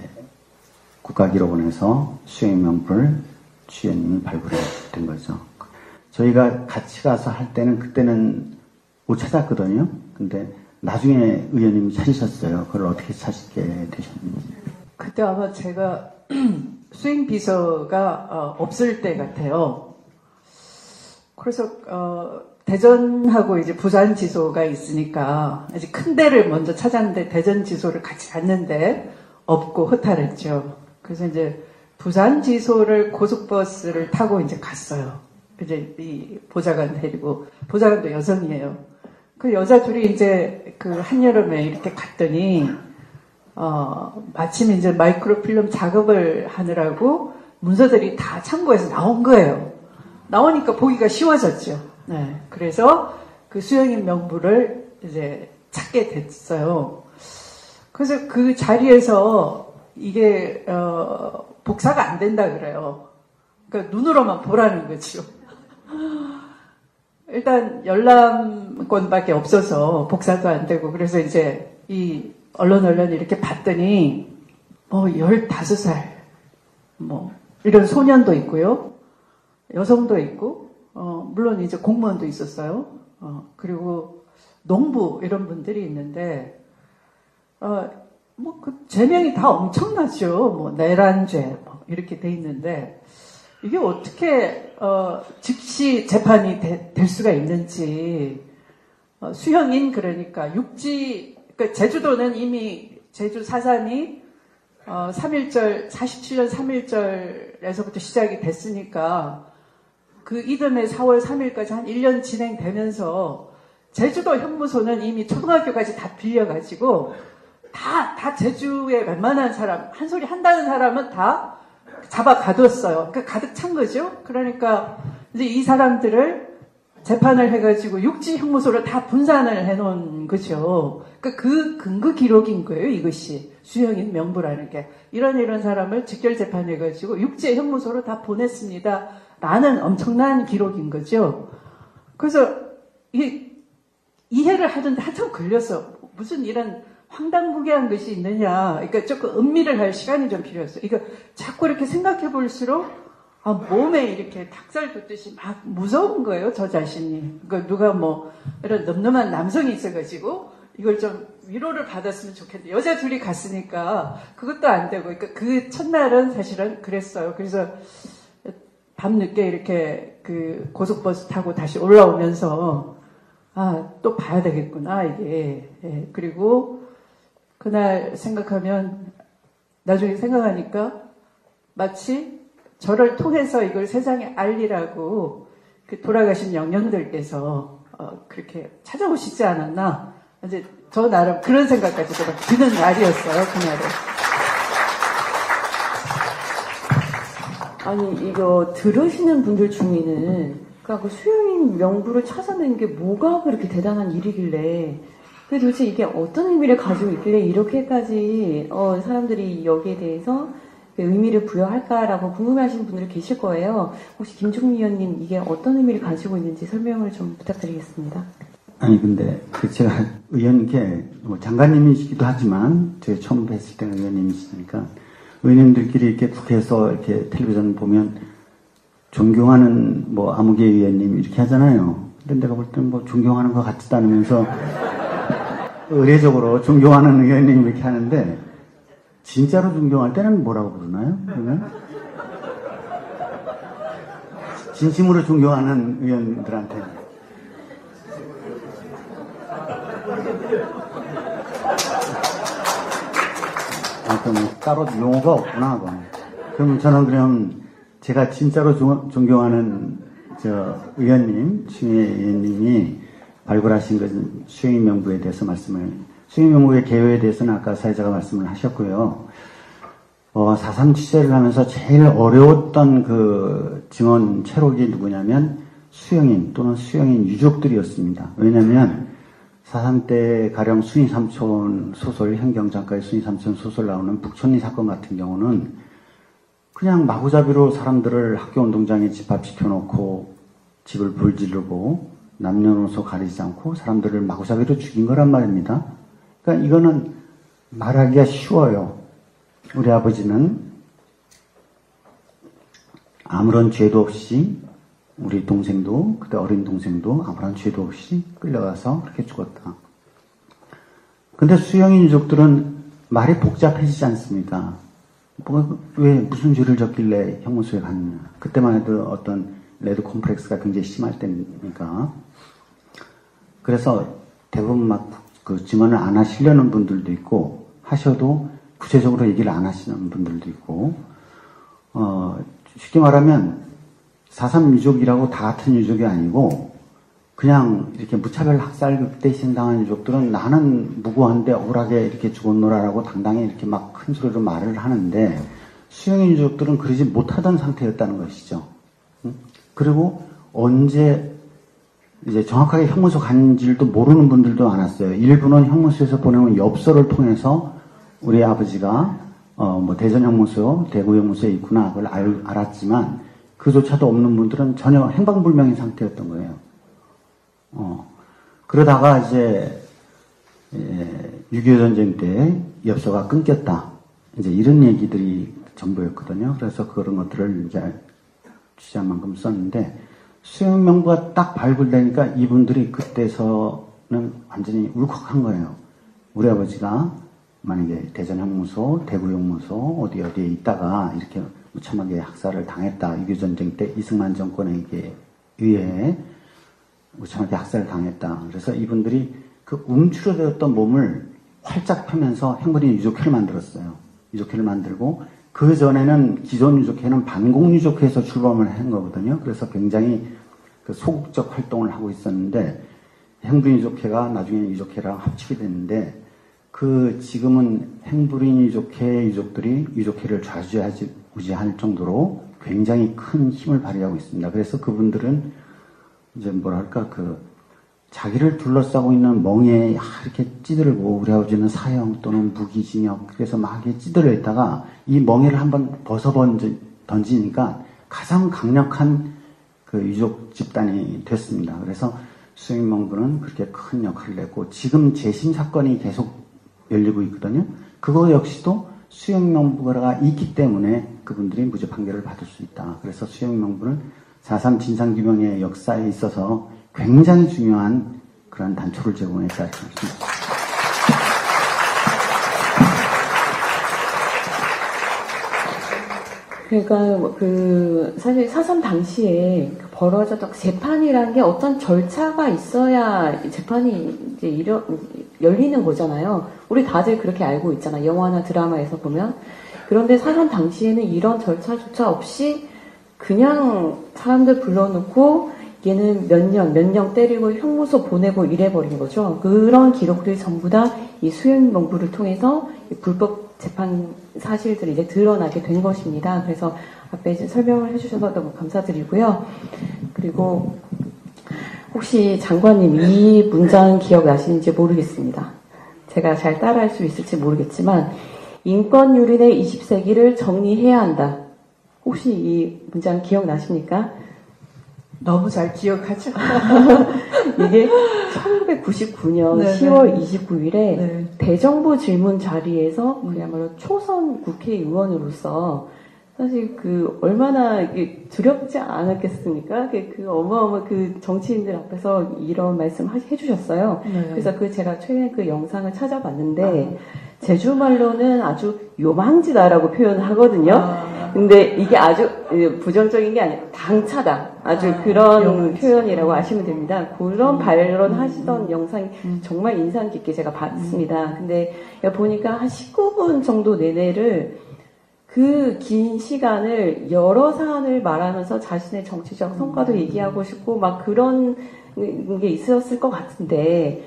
국가기록원에서 수행명부를 주연님이 발굴된 거죠. 저희가 같이 가서 할 때는 그때는 못 찾았거든요. 근데 나중에 의원님이 찾으셨어요. 그걸 어떻게 찾게 되셨는지. 그때 아마 제가 수행 비서가 어, 없을 때 같아요. 그래서 어, 대전하고 이제 부산 지소가 있으니까 이제 큰 데를 먼저 찾았는데 대전 지소를 같이 갔는데 없고 허탈했죠. 그래서 이제 부산 지소를 고속버스를 타고 이제 갔어요. 이제 이 보좌관 데리고 보좌관도 여성이에요. 그 여자 둘이 이제 그 한여름에 이렇게 갔더니 어 마침 이제 마이크로필름 작업을 하느라고 문서들이 다 창고에서 나온 거예요. 나오니까 보기가 쉬워졌죠. 네. 그래서 그 수영인 명부를 이제 찾게 됐어요. 그래서 그 자리에서 이게 어, 복사가 안 된다 그래요. 그러니까 눈으로만 보라는 거죠. 일단 열람권밖에 없어서 복사도 안 되고 그래서 이제 이 언론 언론 이렇게 봤더니 뭐 15살 뭐 이런 소년도 있고요. 여성도 있고 어, 물론 이제 공무원도 있었어요. 어, 그리고 농부 이런 분들이 있는데 어, 뭐그 제명이 다 엄청나죠. 뭐 내란죄 뭐 이렇게 돼 있는데 이게 어떻게 어, 즉시 재판이 되, 될 수가 있는지 어, 수형인 그러니까 육지 그러니까 제주도는 이미 제주 사산이 어, 3.1절 47년 3.1절에서부터 시작이 됐으니까 그 이듬해 4월 3일까지 한 1년 진행되면서 제주도 현무소는 이미 초등학교까지 다 빌려가지고 다, 다 제주에 웬만한 사람, 한 소리 한다는 사람은 다 잡아 가뒀어요. 그러니까 가득 찬 거죠. 그러니까 이제 이 사람들을 재판을 해가지고 육지 형무소로 다 분산을 해놓은 거죠. 그러니까 그 근거 기록인 거예요. 이것이 수형인 명부라는 게 이런 이런 사람을 직결 재판해가지고 육지 형무소로 다 보냈습니다. 라는 엄청난 기록인 거죠. 그래서 이 이해를 하던데 한참 걸렸어. 무슨 이런 황당무계한 것이 있느냐. 그러니까 조금 음미를 할 시간이 좀 필요했어요. 이거 자꾸 이렇게 생각해 볼수록 아, 몸에 이렇게 닭살 돋듯이 막 무서운 거예요, 저 자신이. 그러니까 누가 뭐 이런 늠름한 남성이 있어가지고 이걸 좀 위로를 받았으면 좋겠는데 여자 둘이 갔으니까 그것도 안 되고 그러니까 그 첫날은 사실은 그랬어요. 그래서 밤늦게 이렇게 그 고속버스 타고 다시 올라오면서 아, 또 봐야 되겠구나, 이게. 예, 그리고 그날 생각하면 나중에 생각하니까 마치 저를 통해서 이걸 세상에 알리라고 그 돌아가신 영령들께서 어, 그렇게 찾아오시지 않았나. 이제 저 나름 그런 생각까지 드는 날이었어요, 그날은. 아니 이거 들으시는 분들 중에는 그러니까 그 수영인 명부를 찾아낸 게 뭐가 그렇게 대단한 일이길래 그 도대체 이게 어떤 의미를 가지고 있길래 이렇게까지 어, 사람들이 여기에 대해서 그 의미를 부여할까라고 궁금해하시는 분들이 계실 거예요. 혹시 김종미 의원님 이게 어떤 의미를 가지고 있는지 설명을 좀 부탁드리겠습니다. 아니 근데 그 제가 의원께 뭐 장관님이시기도 하지만 제가 처음 뵀을 때는 의원님이시니까 의원님들끼리 이렇게 국회에서 이렇게 텔레비전 보면 존경하는 뭐 아무개 의원님 이렇게 하잖아요. 근데 내가 볼 때는 뭐 존경하는 것 같지도 않으면서 의례적으로 존경하는 의원님 이렇게 하는데 진짜로 존경할 때는 뭐라고 부르나요? 그러면 진심으로 존경하는 의원들한테 아, 그럼 따로 용어가 없구나, 그건. 그럼 저는 그럼 제가 진짜로 존경하는 저 의원님, 추미애 의원님이 발굴하신 것은 수행인 명부에 대해서 말씀을, 수행인 명부의 개요에 대해서는 아까 사회자가 말씀을 하셨고요. 어, 4.3 취재를 하면서 제일 어려웠던 그 증언 채록이 누구냐면 수영인 또는 수영인 유족들이었습니다. 왜냐면 4.3 때 가령 순위 삼촌 소설, 현경 작가의 순위 삼촌 소설 나오는 북촌리 사건 같은 경우는 그냥 마구잡이로 사람들을 학교 운동장에 집합시켜 놓고 집을 불지르고 남녀노소 가리지 않고 사람들을 마구잡이로 죽인 거란 말입니다. 그러니까 이거는 말하기가 쉬워요. 우리 아버지는 아무런 죄도 없이 우리 동생도 그때 어린 동생도 아무런 죄도 없이 끌려가서 그렇게 죽었다. 근데 수영인 유족들은 말이 복잡해지지 않습니다. 뭐, 왜 무슨 죄를 졌길래 형무소에 갔느냐. 그때만 해도 어떤 레드 콤플렉스가 굉장히 심할 때니까. 그래서 대부분 막 그 증언을 안 하시려는 분들도 있고 하셔도 구체적으로 얘기를 안 하시는 분들도 있고 어, 쉽게 말하면 4.3 유족이라고 다 같은 유족이 아니고 그냥 이렇게 무차별 학살 극대 신 당한 유족들은 나는 무고한데 억울하게 이렇게 죽었노라라고 당당히 이렇게 막 큰 소리로 말을 하는데 수용인 유족들은 그러지 못하던 상태였다는 것이죠. 그리고 언제 이제 정확하게 형무소 간지도 모르는 분들도 많았어요. 일부는 형무소에서 보내온 엽서를 통해서 우리 아버지가 어 뭐 대전 형무소, 대구 형무소에 있구나 그걸 알, 알았지만 그조차도 없는 분들은 전혀 행방불명인 상태였던 거예요. 어 그러다가 이제 예, 6.25 전쟁 때 엽서가 끊겼다. 이제 이런 얘기들이 전부였거든요. 그래서 그런 것들을 이제 취재한 만큼 썼는데 수행명부가 딱 발굴되니까 이분들이 그때서는 완전히 울컥한 거예요. 우리 아버지가 만약에 대전 형무소, 대구 형무소 어디 어디에 있다가 이렇게 무참하게 학살을 당했다. 6.25 전쟁 때 이승만 정권에게 의해 무참하게 학살을 당했다. 그래서 이분들이 그 움츠러들었던 몸을 활짝 펴면서 행분이 유족회를 만들었어요. 유족회를 만들고 그 전에는 기존 유족회는 반공 유족회에서 출범을 한 거거든요. 그래서 굉장히 그 소극적 활동을 하고 있었는데 행부인 유족회가 나중에 유족회랑 합치게 됐는데 그 지금은 행부인 유족회 유족들이 유족회를 좌지우지할 정도로 굉장히 큰 힘을 발휘하고 있습니다. 그래서 그분들은 이제 뭐랄까 그 자기를 둘러싸고 있는 멍에 이렇게 찌들고 우리 아버지는 사형 또는 무기징역 그래서 막 이렇게 찌들어 있다가 이 멍에를 한번 벗어 던지니까 가장 강력한 그 유족 집단이 됐습니다. 그래서 수행명부는 그렇게 큰 역할을 했고 지금 재심 사건이 계속 열리고 있거든요. 그거 역시도 수행명부가 있기 때문에 그분들이 무죄 판결을 받을 수 있다. 그래서 수행명부는 4.3 진상규명의 역사에 있어서 굉장히 중요한 그런 단초를 제공했다. 그러니까 그 사실 사선 당시에 벌어졌던 재판이라는 게 어떤 절차가 있어야 재판이 이제 이러, 열리는 거잖아요. 우리 다들 그렇게 알고 있잖아. 영화나 드라마에서 보면. 그런데 사선 당시에는 이런 절차조차 없이 그냥 사람들 불러놓고 얘는 몇 년, 몇 년 때리고 형무소 보내고 이래버린 거죠. 그런 기록들이 전부 다 이 수행명부를 통해서 불법 재판 사실들이 이제 드러나게 된 것입니다. 그래서 앞에 이제 설명을 해주셔서 너무 감사드리고요. 그리고 혹시 장관님 이 문장 기억나시는지 모르겠습니다. 제가 잘 따라할 수 있을지 모르겠지만 인권 유린의 20세기를 정리해야 한다. 혹시 이 문장 기억나십니까? 너무 잘 기억하죠. 이게 1999년 네네. 10월 29일에 네. 대정부 질문 자리에서 그야말로 초선 국회의원으로서 사실 그 얼마나 이게 두렵지 않았겠습니까? 그, 그 어마어마 그 정치인들 앞에서 이런 말씀 하- 해주셨어요. 네. 그래서 그 제가 최근에 그 영상을 찾아봤는데 제주 말로는 아주 요망지다라고 표현하거든요. 근데 이게 아주 예, 부정적인 게 아니라 당차다. 아주 아, 그런 요망지. 표현이라고 아시면 됩니다. 그런 음. 발언 하시던 영상이 정말 인상 깊게 제가 봤습니다. 근데 보니까 한 19분 정도 내내를 그 긴 시간을 여러 사안을 말하면서 자신의 정치적 성과도 얘기하고 싶고 막 그런 게 있었을 것 같은데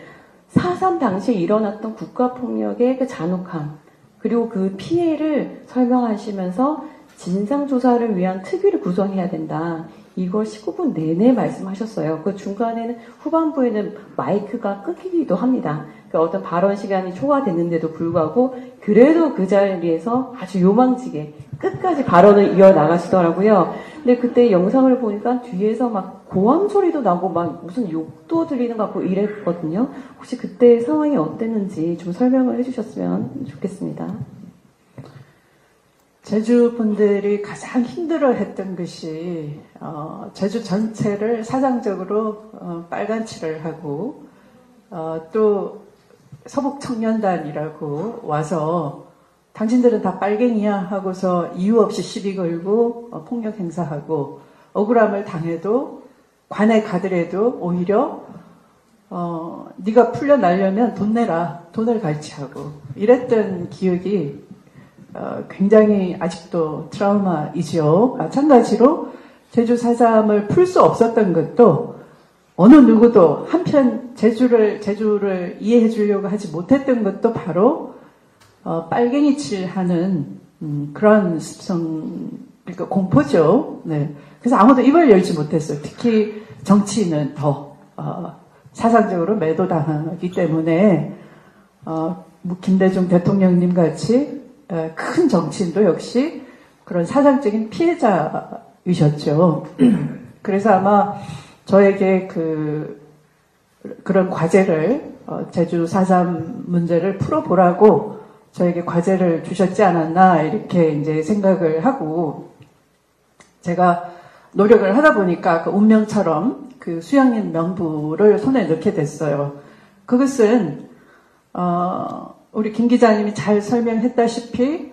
사삼 당시에 일어났던 국가폭력의 그 잔혹함 그리고 그 피해를 설명하시면서 진상조사를 위한 특위를 구성해야 된다. 이걸 19분 내내 말씀하셨어요. 그 중간에는 후반부에는 마이크가 끊기기도 합니다. 그 어떤 발언 시간이 초과됐는데도 불구하고 그래도 그 자리에서 아주 요망지게 끝까지 발언을 이어나가시더라고요. 근데 그때 영상을 보니까 뒤에서 막 고함 소리도 나고 막 무슨 욕도 들리는 것 같고 이랬거든요. 혹시 그때 상황이 어땠는지 좀 설명을 해주셨으면 좋겠습니다. 제주 분들이 가장 힘들어했던 것이 어, 제주 전체를 사상적으로 어, 빨간칠을 하고 어, 또 서북 청년단이라고 와서 당신들은 다 빨갱이야 하고서 이유 없이 시비 걸고 어, 폭력 행사하고 억울함을 당해도 관에 가더라도 오히려 어, 네가 풀려나려면 돈 내라. 돈을 갈취하고 이랬던 기억이 어, 굉장히 아직도 트라우마이죠. 마찬가지로 제주 사삼을 풀 수 없었던 것도 어느 누구도 한편 제주를 제주를 이해해 주려고 하지 못했던 것도 바로 어, 빨갱이 칠하는 음, 그런 습성 그러니까 공포죠. 네. 그래서 아무도 입을 열지 못했어요. 특히 정치인은 더 어, 사상적으로 매도당하기 때문에 어, 뭐 김대중 대통령님 같이 어, 큰 정치인도 역시 그런 사상적인 피해자이셨죠. 그래서 아마 저에게 그 그런 과제를 어, 제주 4.3 문제를 풀어보라고 저에게 과제를 주셨지 않았나 이렇게 이제 생각을 하고 제가 노력을 하다 보니까 그 운명처럼 그 수양님 명부를 손에 넣게 됐어요. 그것은 어, 우리 김 기자님이 잘 설명했다시피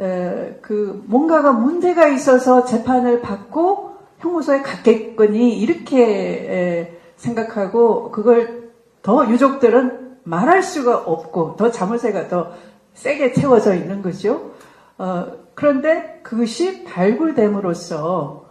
에, 그 뭔가가 문제가 있어서 재판을 받고 형무소에 갔겠거니 이렇게 에, 생각하고 그걸 더 유족들은 말할 수가 없고 더 자물쇠가 더 세게 채워져 있는 거죠. 어, 그런데 그것이 발굴됨으로써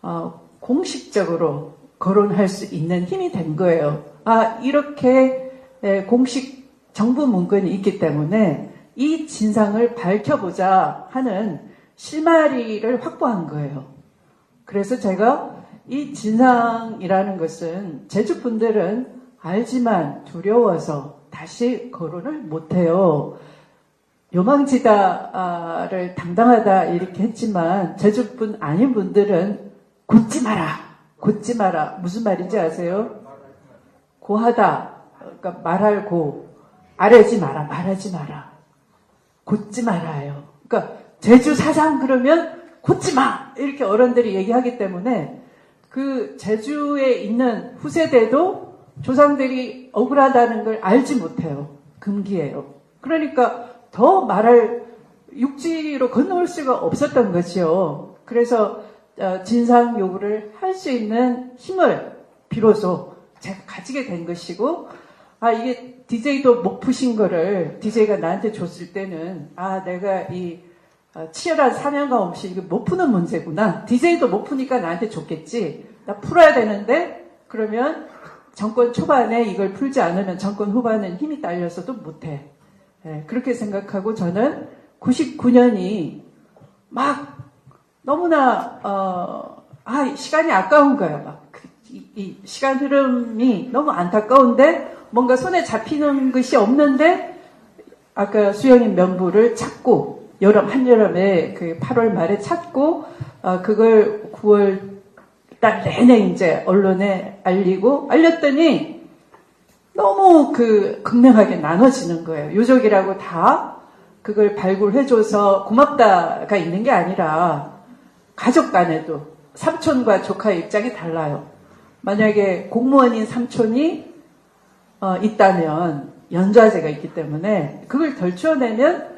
어, 공식적으로 거론할 수 있는 힘이 된 거예요. 아 이렇게 에, 공식 정부 문건이 있기 때문에 이 진상을 밝혀보자 하는 실마리를 확보한 거예요. 그래서 제가 이 진상이라는 것은 제주 분들은 알지만 두려워서 다시 거론을 못해요. 요망지다를 당당하다 이렇게 했지만 제주분 아닌 분들은 굳지 마라, 굳지 마라. 무슨 말인지 아세요? 고하다, 그러니까 말할 고, 아래지 마라, 말하지 마라. 굳지 말아요. 그러니까 제주 사상 그러면 굳지 마! 이렇게 어른들이 얘기하기 때문에 그 제주에 있는 후세대도 조상들이 억울하다는 걸 알지 못해요. 금기예요. 그러니까 더 말할 육지로 건너올 수가 없었던 거지요. 그래서 어, 진상 요구를 할 수 있는 힘을 비로소 제가 가지게 된 것이고 아 이게 DJ도 못 푸신 거를 DJ가 나한테 줬을 때는 아 내가 이 어, 치열한 사명감 없이 이거 못 푸는 문제구나. DJ도 못 푸니까 나한테 줬겠지. 나 풀어야 되는데 그러면 정권 초반에 이걸 풀지 않으면 정권 후반은 힘이 딸려서도 못해. 네, 그렇게 생각하고 저는 99년이 막 너무나 어, 아 시간이 아까운 거예요. 막 이, 이 시간 흐름이 너무 안타까운데 뭔가 손에 잡히는 것이 없는데 아까 수영인 명부를 찾고 여름 한여름에 그 8월 말에 찾고 어, 그걸 9월 달 내내 이제 언론에 알리고 알렸더니 너무 그 극명하게 나눠지는 거예요. 유족이라고 다 그걸 발굴해줘서 고맙다가 있는 게 아니라 가족 간에도 삼촌과 조카의 입장이 달라요. 만약에 공무원인 삼촌이 어, 있다면 연좌제가 있기 때문에 그걸 덜추어내면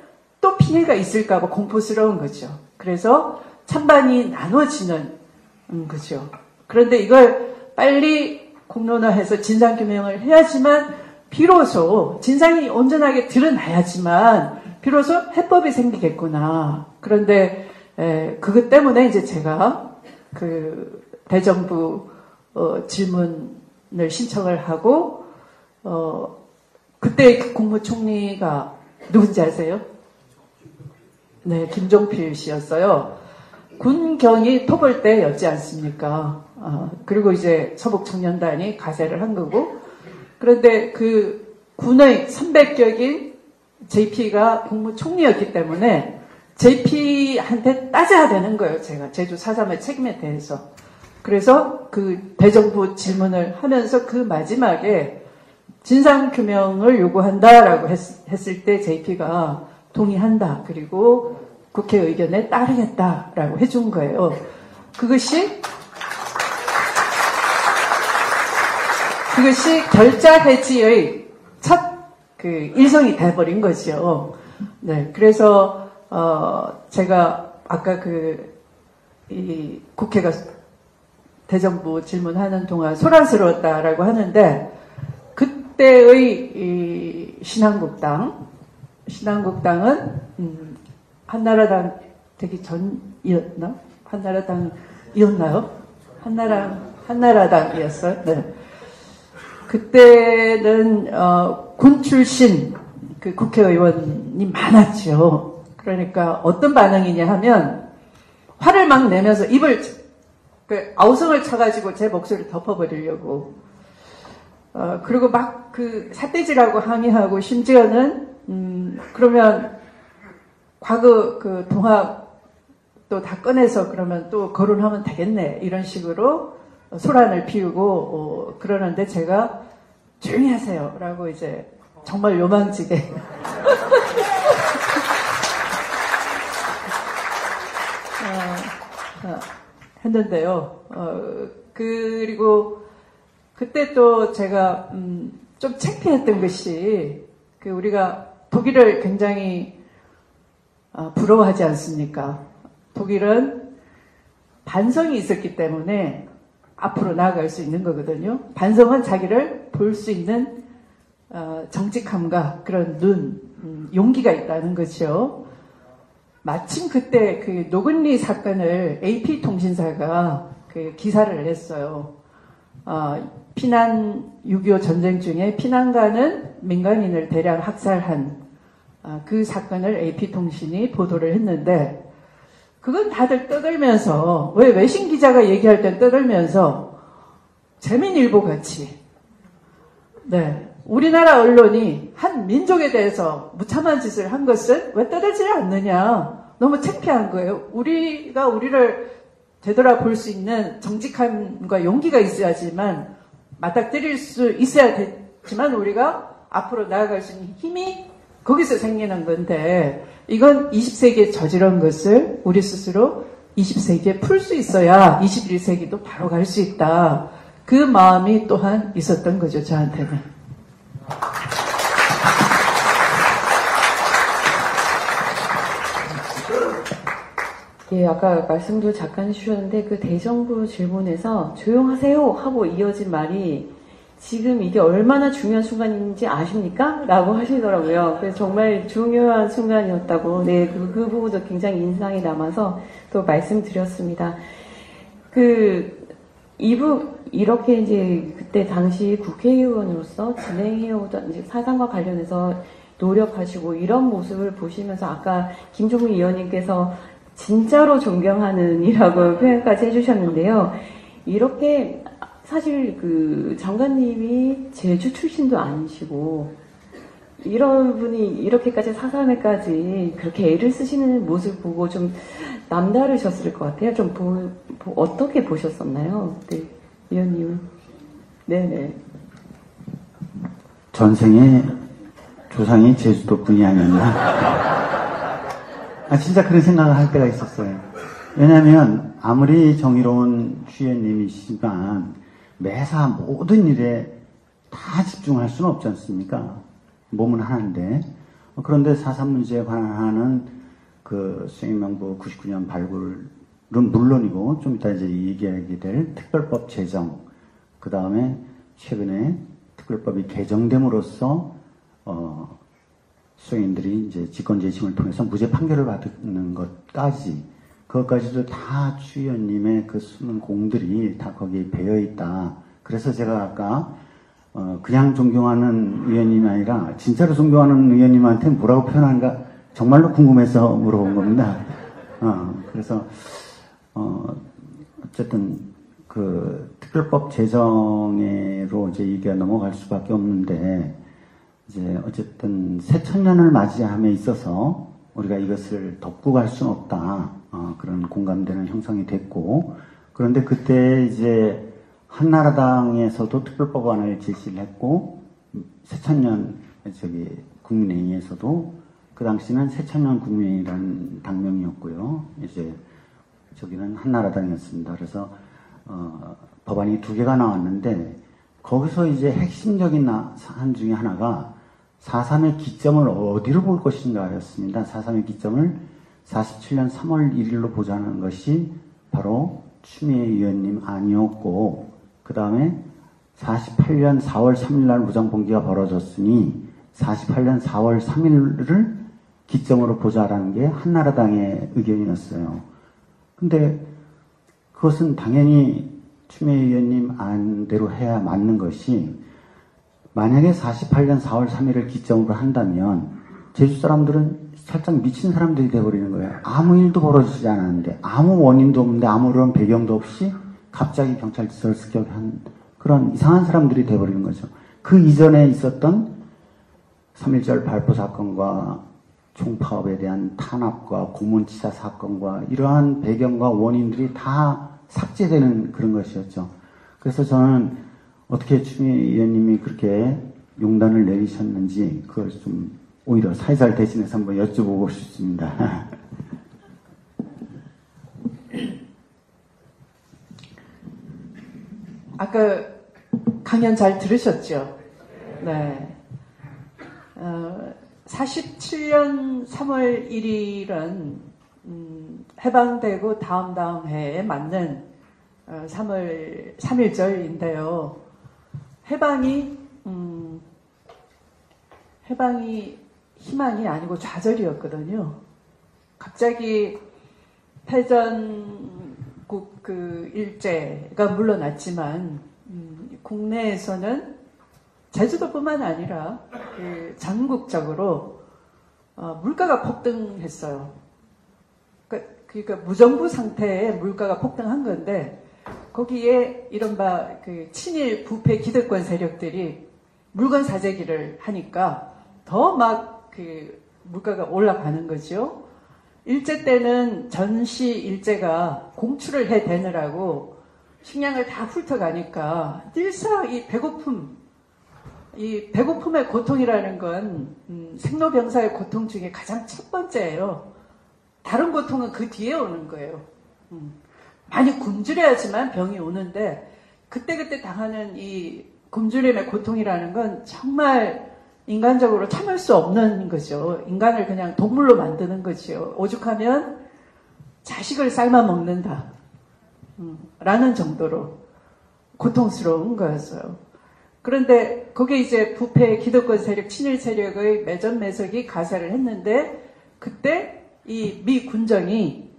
또 피해가 있을까봐 공포스러운 거죠. 그래서 찬반이 나눠지는 음, 거죠. 그런데 이걸 빨리 공론화해서 진상규명을 해야지만 비로소 진상이 온전하게 드러나야지만 비로소 해법이 생기겠구나. 그런데 에, 그것 때문에 이제 제가 그 대정부 어, 질문을 신청을 하고 어, 그때 그 국무총리가 누군지 아세요? 네, 김종필 씨였어요. 군경이 토벌 때였지 않습니까? 어, 그리고 이제 서북청년단이 가세를 한 거고, 그런데 그 군의 300격인 JP가 국무총리였기 때문에 JP한테 따져야 되는 거예요, 제가. 제주 사삼의 책임에 대해서. 그래서 그 대정부 질문을 하면서 그 마지막에 진상규명을 요구한다라고 했, 했을 때 JP가 동의한다. 그리고 국회 의견에 따르겠다라고 해준 거예요. 그것이 그것이 결자 해지의 첫 그 일성이 돼버린 거죠. 네, 그래서 어 제가 아까 그 이 국회가 대정부 질문하는 동안 소란스러웠다라고 하는데 그때의 신한국당 신한국당은 음, 한나라당 되기 전이었나? 한나라당이었나요? 한나라 한나라당이었어요. 네. 그때는 어, 군 출신 그 국회의원이 많았죠. 그러니까 어떤 반응이냐 하면 화를 막 내면서 입을 그 아우성을 쳐가지고 제 목소리를 덮어버리려고 어, 그리고 막 그 사태질하고 항의하고 심지어는 음, 그러면 과거 그 동학 또다 꺼내서 그러면 또 거론하면 되겠네. 이런 식으로 소란을 피우고 어, 그러는데 제가 조용히 하세요라고 이제 정말 요망지게. 어, 어, 했는데요. 어, 그리고 그때 또 제가 음, 좀 창피했던 것이 그 우리가 독일을 굉장히 어, 부러워하지 않습니까? 독일은 반성이 있었기 때문에 앞으로 나아갈 수 있는 거거든요. 반성은 자기를 볼 수 있는 어, 정직함과 그런 눈, 음, 용기가 있다는 거죠. 마침 그때 그 노근리 사건을 AP 통신사가 그 기사를 냈어요. 어, 피난 6.25 전쟁 중에 피난가는 민간인을 대량 학살한 어, 그 사건을 AP통신이 보도를 했는데 그건 다들 떠들면서 왜 외신 기자가 얘기할 땐 떠들면서 재민일보 같이. 네. 우리나라 언론이 한 민족에 대해서 무참한 짓을 한 것은 왜 떠들지 않느냐. 너무 창피한 거예요. 우리가 우리를 되돌아볼 수 있는 정직함과 용기가 있어야지만 맞닥뜨릴 수 있어야 되지만 우리가 앞으로 나아갈 수 있는 힘이 거기서 생기는 건데 이건 20세기에 저지른 것을 우리 스스로 20세기에 풀 수 있어야 21세기도 바로 갈 수 있다. 그 마음이 또한 있었던 거죠, 저한테는. 예, 아까 말씀도 잠깐 해주셨는데 그 대정부 질문에서 조용하세요 하고 이어진 말이 지금 이게 얼마나 중요한 순간인지 아십니까? 라고 하시더라고요. 그래서 정말 중요한 순간이었다고, 네, 그, 그 부분도 굉장히 인상이 남아서 또 말씀드렸습니다. 그, 이부, 이렇게 이제 그때 당시 국회의원으로서 진행해오던 이제 사상과 관련해서 노력하시고 이런 모습을 보시면서 아까 김종민 의원님께서 진짜로 존경하는 이라고 표현까지 해주셨는데요. 이렇게 사실 그 장관님이 제주 출신도 아니시고 이런 분이 이렇게까지 사삼에까지 그렇게 애를 쓰시는 모습 보고 좀 남다르셨을 것 같아요. 좀 보, 보, 어떻게 보셨었나요? 네, 위원님은. 네네. 전생에 조상이 제주도 분이 아니었나? 아, 진짜 그런 생각을 할 때가 있었어요. 왜냐하면 아무리 정의로운 취현님이시지만 매사 모든 일에 다 집중할 수는 없지 않습니까? 몸은 하나인데. 그런데 사산 문제에 관한 그 수행명부 99년 발굴은 물론이고 좀 이따 이제 얘기하게 될 특별법 제정, 그 다음에 최근에 특별법이 개정됨으로써 어, 수행인들이 이제 직권 재심을 통해서 무죄 판결을 받는 것까지 그것까지도 다 추위원님의 그 수는 공들이 다 거기에 배어 있다. 그래서 제가 아까 어 그냥 존경하는 의원님이 아니라 진짜로 존경하는 의원님한테 뭐라고 표현하는가 정말로 궁금해서 물어본 겁니다. 어 그래서 어 어쨌든 그 특별법 제정으로 이제 얘기가 넘어갈 수밖에 없는데 이제 어쨌든 새 천년을 맞이함에 있어서 우리가 이것을 덮고 갈 수는 없다. 어, 그런 공감대는 형성이 됐고 그런데 그때 이제 한나라당에서도 특별법안을 제시를 했고 새천년 저기 국민회의에서도 그 당시는 새천년 국민회의라는 당명이었고요. 이제 저기는 한나라당이었습니다. 그래서 어, 법안이 두 개가 나왔는데 거기서 이제 핵심적인 사안 중에 하나가 4.3의 기점을 어디로 볼 것인가였습니다. 4.3의 기점을 47년 3월 1일로 보자는 것이 바로 추미애 의원님 아니었고 그 다음에 48년 4월 3일 날 무장봉기가 벌어졌으니 48년 4월 3일을 기점으로 보자라는 게 한나라당의 의견이었어요. 근데 그것은 당연히 추미애 의원님 안대로 해야 맞는 것이 만약에 48년 4월 3일을 기점으로 한다면 제주 사람들은 살짝 미친 사람들이 돼버리는 거예요. 아무 일도 벌어지지 않았는데 아무 원인도 없는데 아무런 배경도 없이 갑자기 경찰서를 습격한 그런 이상한 사람들이 돼버리는 거죠. 그 이전에 있었던 3.1절 발포 사건과 총파업에 대한 탄압과 고문치사 사건과 이러한 배경과 원인들이 다 삭제되는 그런 것이었죠. 그래서 저는 어떻게 추미애 의원님이 그렇게 용단을 내리셨는지 그걸 좀 오히려 사회살 대신해서 한번 여쭤보고 싶습니다. 아까 강연 잘 들으셨죠? 네. 어, 47년 3월 1일은 음, 해방되고 다음 다음 해에 맞는 어, 3월 3일절인데요. 해방이 음, 해방이 희망이 아니고 좌절이었거든요. 갑자기 패전국 그 일제가 물러났지만 음, 국내에서는 제주도뿐만 아니라 그 전국적으로 어, 물가가 폭등했어요. 그러니까, 그러니까 무정부 상태에 물가가 폭등한 건데 거기에 이른바 그 친일 부패 기득권 세력들이 물건 사재기를 하니까 더 막 그 물가가 올라가는 거죠. 일제 때는 전시 일제가 공출을 해대느라고 식량을 다 훑어가니까 늘상 이 배고픔, 이 배고픔의 고통이라는 건 음, 생로병사의 고통 중에 가장 첫 번째예요. 다른 고통은 그 뒤에 오는 거예요. 음, 많이 굶주려야지만 병이 오는데 그때그때 당하는 이 굶주림의 고통이라는 건 정말 인간적으로 참을 수 없는 거죠. 인간을 그냥 동물로 만드는 거죠. 오죽하면 자식을 삶아 먹는다. 음, 라는 정도로 고통스러운 거였어요. 그런데 거기에 이제 부패 기득권 세력, 친일 세력의 매전 매석이 가세를 했는데 그때 이 미 군정이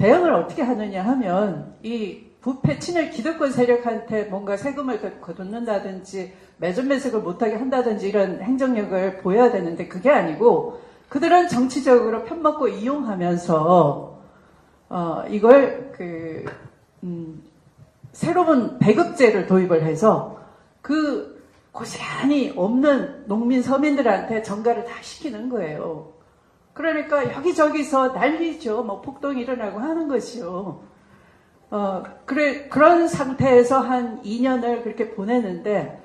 대응을 어떻게 하느냐 하면 이 부패 친일 기득권 세력한테 뭔가 세금을 거둔다든지 매점 매석을 못하게 한다든지 이런 행정력을 보여야 되는데 그게 아니고 그들은 정치적으로 편먹고 이용하면서 어, 이걸 그 음, 새로운 배급제를 도입을 해서 그 고스란히 없는 농민 서민들한테 전가를 다 시키는 거예요. 그러니까 여기저기서 난리죠. 뭐 폭동이 일어나고 하는 것이요. 어, 그래, 그런 상태에서 한 2년을 그렇게 보내는데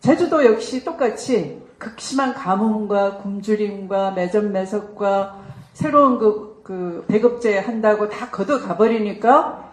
제주도 역시 똑같이 극심한 가뭄과 굶주림과 매점 매석과 새로운 그, 그 배급제 한다고 다 걷어가 버리니까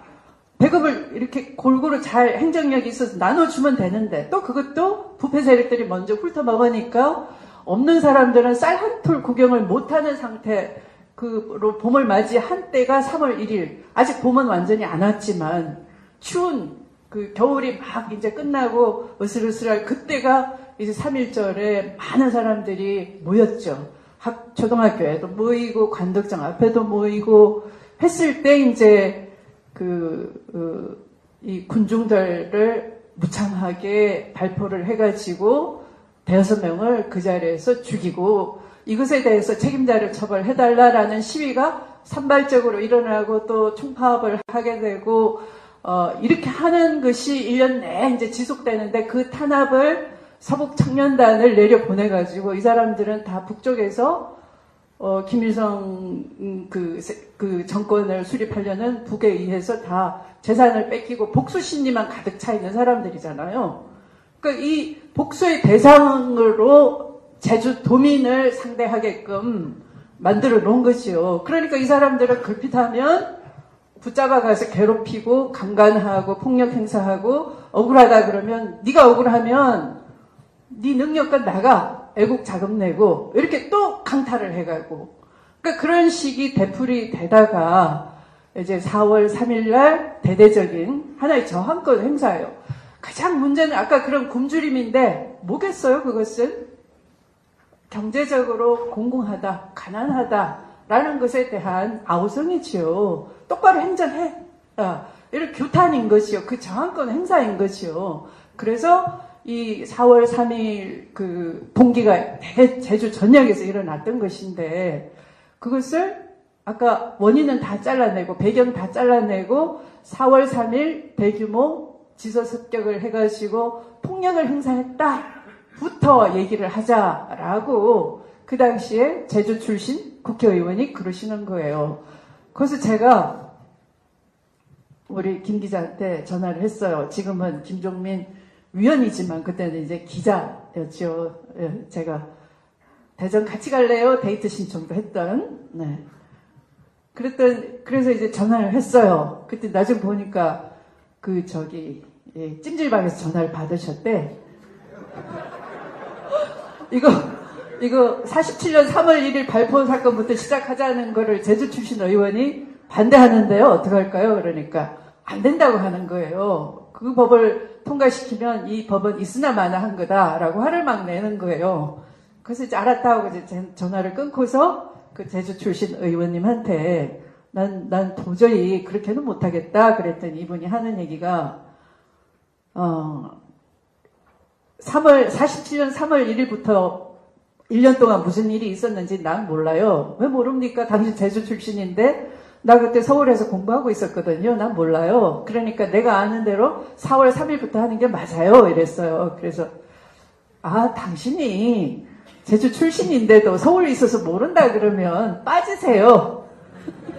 배급을 이렇게 골고루 잘 행정력이 있어서 나눠주면 되는데 또 그것도 부패 세력들이 먼저 훑어먹으니까 없는 사람들은 쌀한톨 구경을 못하는 상태 그로 봄을 맞이한 때가 3월 1일 아직 봄은 완전히 안 왔지만 추운 그 겨울이 막 이제 끝나고 으슬으슬할 그때가 이제 3일절에 많은 사람들이 모였죠. 학, 초등학교에도 모이고 관덕장 앞에도 모이고 했을 때 이제 그, 그, 이 군중들을 무참하게 발포를 해가지고 대여섯 명을 그 자리에서 죽이고 이것에 대해서 책임자를 처벌해달라라는 시위가 산발적으로 일어나고 또 총파업을 하게 되고 어, 이렇게 하는 것이 1년 내에 이제 지속되는데 그 탄압을 서북 청년단을 내려 보내가지고 이 사람들은 다 북쪽에서 어, 김일성 음, 그, 그 정권을 수립하려는 북에 의해서 다 재산을 뺏기고 복수 심리만 가득 차 있는 사람들이잖아요. 그러니까 이 복수의 대상으로 제주 도민을 상대하게끔 만들어 놓은 것이요. 그러니까 이 사람들은 글핏하면 붙잡아 가서 괴롭히고 강간하고 폭력 행사하고 억울하다 그러면 네가 억울하면 네 능력과 나가 애국 자금 내고 이렇게 또 강탈을 해가고 그러니까 그런 식이 되풀이 되다가 이제 4월 3일 날 대대적인 하나의 저항권 행사예요. 가장 문제는 아까 그런 굶주림인데 뭐겠어요, 그것은? 경제적으로 공공하다, 가난하다라는 것에 대한 아우성이지요. 똑바로 행정해. 어, 이런 규탄인 것이요. 그 저항권 행사인 것이요. 그래서 이 4월 3일 그 봉기가 제주 전역에서 일어났던 것인데 그것을 아까 원인은 다 잘라내고 배경 다 잘라내고 4월 3일 대규모 지서 습격을 해가지고 폭력을 행사했다부터 얘기를 하자라고 그 당시에 제주 출신 국회의원이 그러시는 거예요. 그래서 제가 우리 김 기자한테 전화를 했어요. 지금은 김종민 위원이지만 그때는 이제 기자였죠. 예, 제가 대전 같이 갈래요? 데이트 신청도 했던. 네. 그랬던 그래서 이제 전화를 했어요. 그때 나중에 보니까 그 저기 예, 찜질방에서 전화를 받으셨대. 이거 이거 47년 3월 1일 발포 사건부터 시작하자는 거를 제주 출신 의원이 반대하는데요. 어떡할까요? 그러니까 안 된다고 하는 거예요. 그 법을 통과시키면 이 법은 있으나 마나 한 거다라고 화를 막 내는 거예요. 그래서 이제 알았다고 이제 전화를 끊고서 그 제주 출신 의원님한테 난, 난 도저히 그렇게는 못하겠다 그랬더니 이분이 하는 얘기가 어 3월 47년 3월 1일부터 1년 동안 무슨 일이 있었는지 난 몰라요. 왜 모릅니까? 당신 제주 출신인데 나 그때 서울에서 공부하고 있었거든요. 난 몰라요. 그러니까 내가 아는 대로 4월 3일부터 하는 게 맞아요. 이랬어요. 그래서 아 당신이 제주 출신인데도 서울에 있어서 모른다 그러면 빠지세요.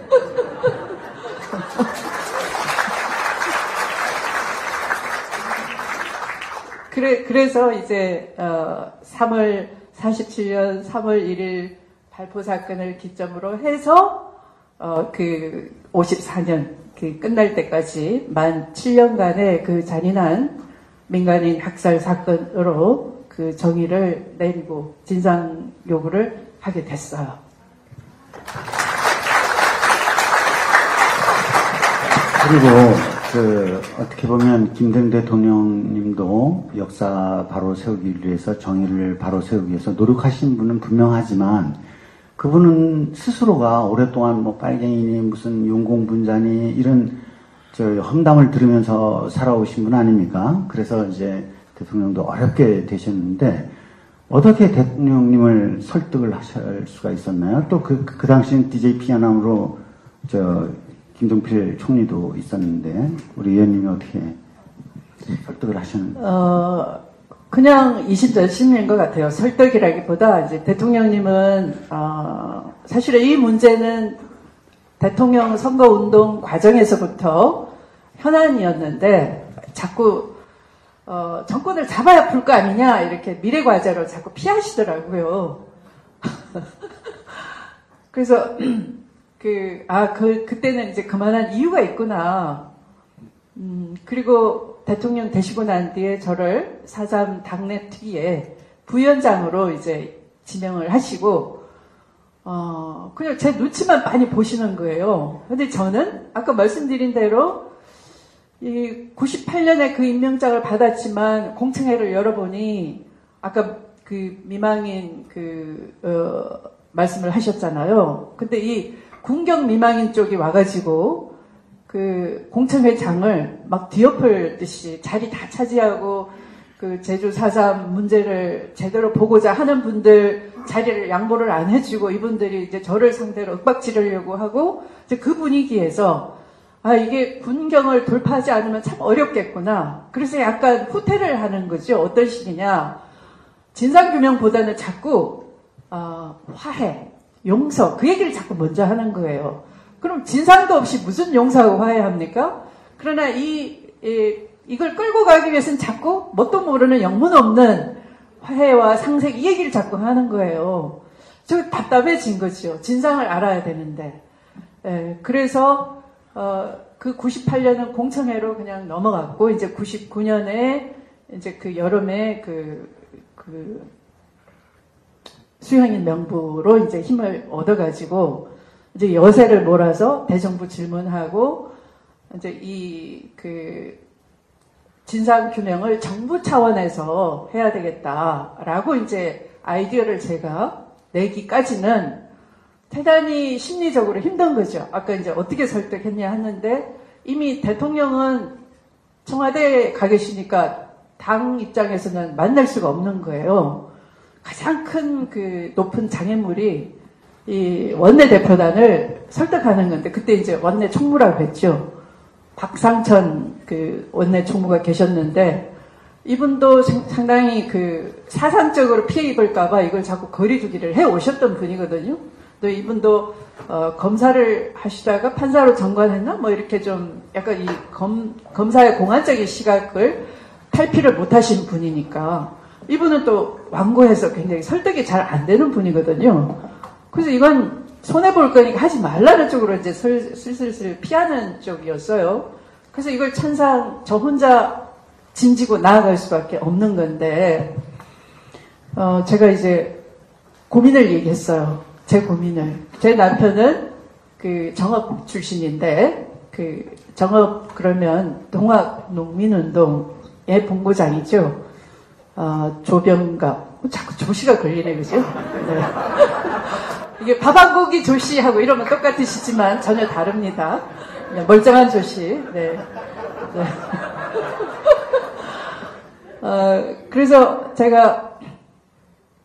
그래, 그래서 이제, 어, 3월 47년 3월 1일 발포 사건을 기점으로 해서, 어, 그 54년, 그 끝날 때까지 만 7년간의 그 잔인한 민간인 학살 사건으로 그 정의를 내리고 진상 요구를 하게 됐어요. 그리고 그 어떻게 보면 김대중 대통령님도 역사 바로 세우기 위해서 정의를 바로 세우기 위해서 노력하신 분은 분명하지만 그분은 스스로가 오랫동안 뭐 빨갱이니 무슨 용공분자니 이런 저 험담을 들으면서 살아오신 분 아닙니까? 그래서 이제 대통령도 어렵게 되셨는데 어떻게 대통령님을 설득을 하실 수가 있었나요? 또 그 그 당시엔 DJ 피아남으로 저 김종필 총리도 있었는데 우리 의원님이 어떻게 설득을 하셨는지? 어, 그냥 이심전심인 것 같아요. 설득이라기보다 이제 대통령님은 어, 사실은 이 문제는 대통령 선거 운동 과정에서부터 현안이었는데 자꾸 어, 정권을 잡아야 풀 거 아니냐 이렇게 미래 과제로 자꾸 피하시더라고요. 그래서 그, 아, 그, 그때는 이제 그만한 이유가 있구나. 음, 그리고 대통령 되시고 난 뒤에 저를 사삼 당내 특위에 부위원장으로 이제 지명을 하시고, 어, 그냥 제 눈치만 많이 보시는 거예요. 근데 저는 아까 말씀드린 대로 이 98년에 그 임명장을 받았지만 공청회를 열어보니 아까 그 미망인 그, 어, 말씀을 하셨잖아요. 근데 이 군경 미망인 쪽이 와가지고 그 공청회장을 막 뒤엎을 듯이 자리 다 차지하고 그 제주 사삼 문제를 제대로 보고자 하는 분들 자리를 양보를 안 해주고 이분들이 이제 저를 상대로 윽박지르려고 하고 이제 그 분위기에서 아 이게 군경을 돌파하지 않으면 참 어렵겠구나. 그래서 약간 후퇴를 하는 거죠. 어떤 식이냐. 진상규명보다는 자꾸 어, 화해, 용서 그 얘기를 자꾸 먼저 하는 거예요. 그럼 진상도 없이 무슨 용서하고 화해합니까? 그러나 이, 이 이걸 끌고 가기 위해서는 자꾸 뭣도 모르는 영문 없는 화해와 상색 이 얘기를 자꾸 하는 거예요. 저 답답해진 거죠. 진상을 알아야 되는데. 예, 그래서 어, 그 98년은 공청회로 그냥 넘어갔고 이제 99년에 이제 그 여름에 그, 그 수행인 명부로 이제 힘을 얻어가지고 이제 여세를 몰아서 대정부 질문하고 이제 이 그 진상 규명을 정부 차원에서 해야 되겠다라고 이제 아이디어를 제가 내기까지는 대단히 심리적으로 힘든 거죠. 아까 이제 어떻게 설득했냐 하는데 이미 대통령은 청와대에 가 계시니까 당 입장에서는 만날 수가 없는 거예요. 가장 큰 그 높은 장애물이 이 원내 대표단을 설득하는 건데 그때 이제 원내 총무라고 했죠. 박상천 그 원내 총무가 계셨는데 이분도 상당히 그 사상적으로 피해 입을까봐 이걸 자꾸 거리두기를 해 오셨던 분이거든요. 또 이분도 어, 검사를 하시다가 판사로 전관했나 뭐 이렇게 좀 약간 이 검, 검사의 공안적인 시각을 탈피를 못하신 분이니까 이분은 또 완고해서 굉장히 설득이 잘 안 되는 분이거든요. 그래서 이건 손해 볼 거니까 하지 말라는 쪽으로 이제 슬슬슬 피하는 쪽이었어요. 그래서 이걸 천상 저 혼자 짐지고 나아갈 수밖에 없는 건데 어, 제가 이제 고민을 얘기했어요. 제 고민을. 제 남편은 그 정업 출신인데 그 정업 그러면 동학 농민운동의 본부장이죠. 어, 조병갑. 자꾸 조시가 걸리네, 그죠? 네. 이게 밥 한 고기 조시하고 이러면 똑같으시지만 전혀 다릅니다. 네, 멀쩡한 조시. 네. 네. 어, 그래서 제가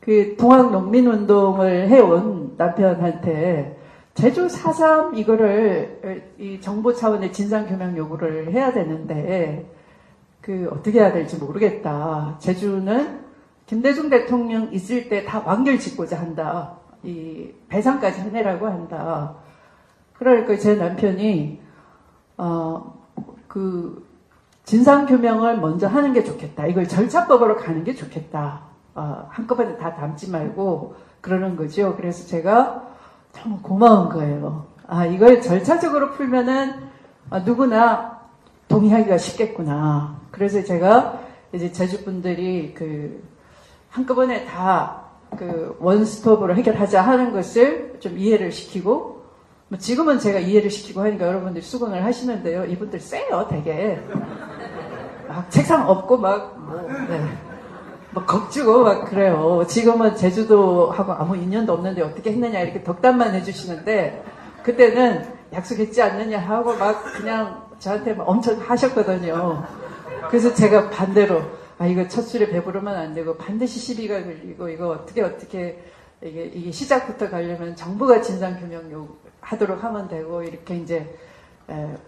그 동학 농민 운동을 해온 남편한테 제주 4.3 이거를 이 정부 차원의 진상 규명 요구를 해야 되는데 그 어떻게 해야 될지 모르겠다. 제주는 김대중 대통령 있을 때 다 완결 짓고자 한다. 이 배상까지 해내라고 한다. 그러니까 제 남편이 어그 진상 규명을 먼저 하는 게 좋겠다. 이걸 절차법으로 가는 게 좋겠다. 어, 한꺼번에 다 담지 말고 그러는 거죠. 그래서 제가 너무 고마운 거예요. 아 이걸 절차적으로 풀면은 아, 누구나 동의하기가 쉽겠구나. 그래서 제가 이제 제주 분들이 그 한꺼번에 다 그 원스톱으로 해결하자 하는 것을 좀 이해를 시키고 뭐 지금은 제가 이해를 시키고 하니까 여러분들이 수긍을 하시는데요. 이분들 세요, 되게. 막 책상 없고 막, 뭐, 네. 막 겁주고 막 그래요. 지금은 제주도하고 아무 인연도 없는데 어떻게 했느냐 이렇게 덕담만 해주시는데 그때는 약속했지 않느냐 하고 막 그냥 저한테 막 엄청 하셨거든요. 그래서 제가 반대로 아 이거 첫 술에 배부르면 안 되고 반드시 시비가 걸리고 이거 어떻게 어떻게 이게, 이게 시작부터 가려면 정부가 진상 규명 요 하도록 하면 되고 이렇게 이제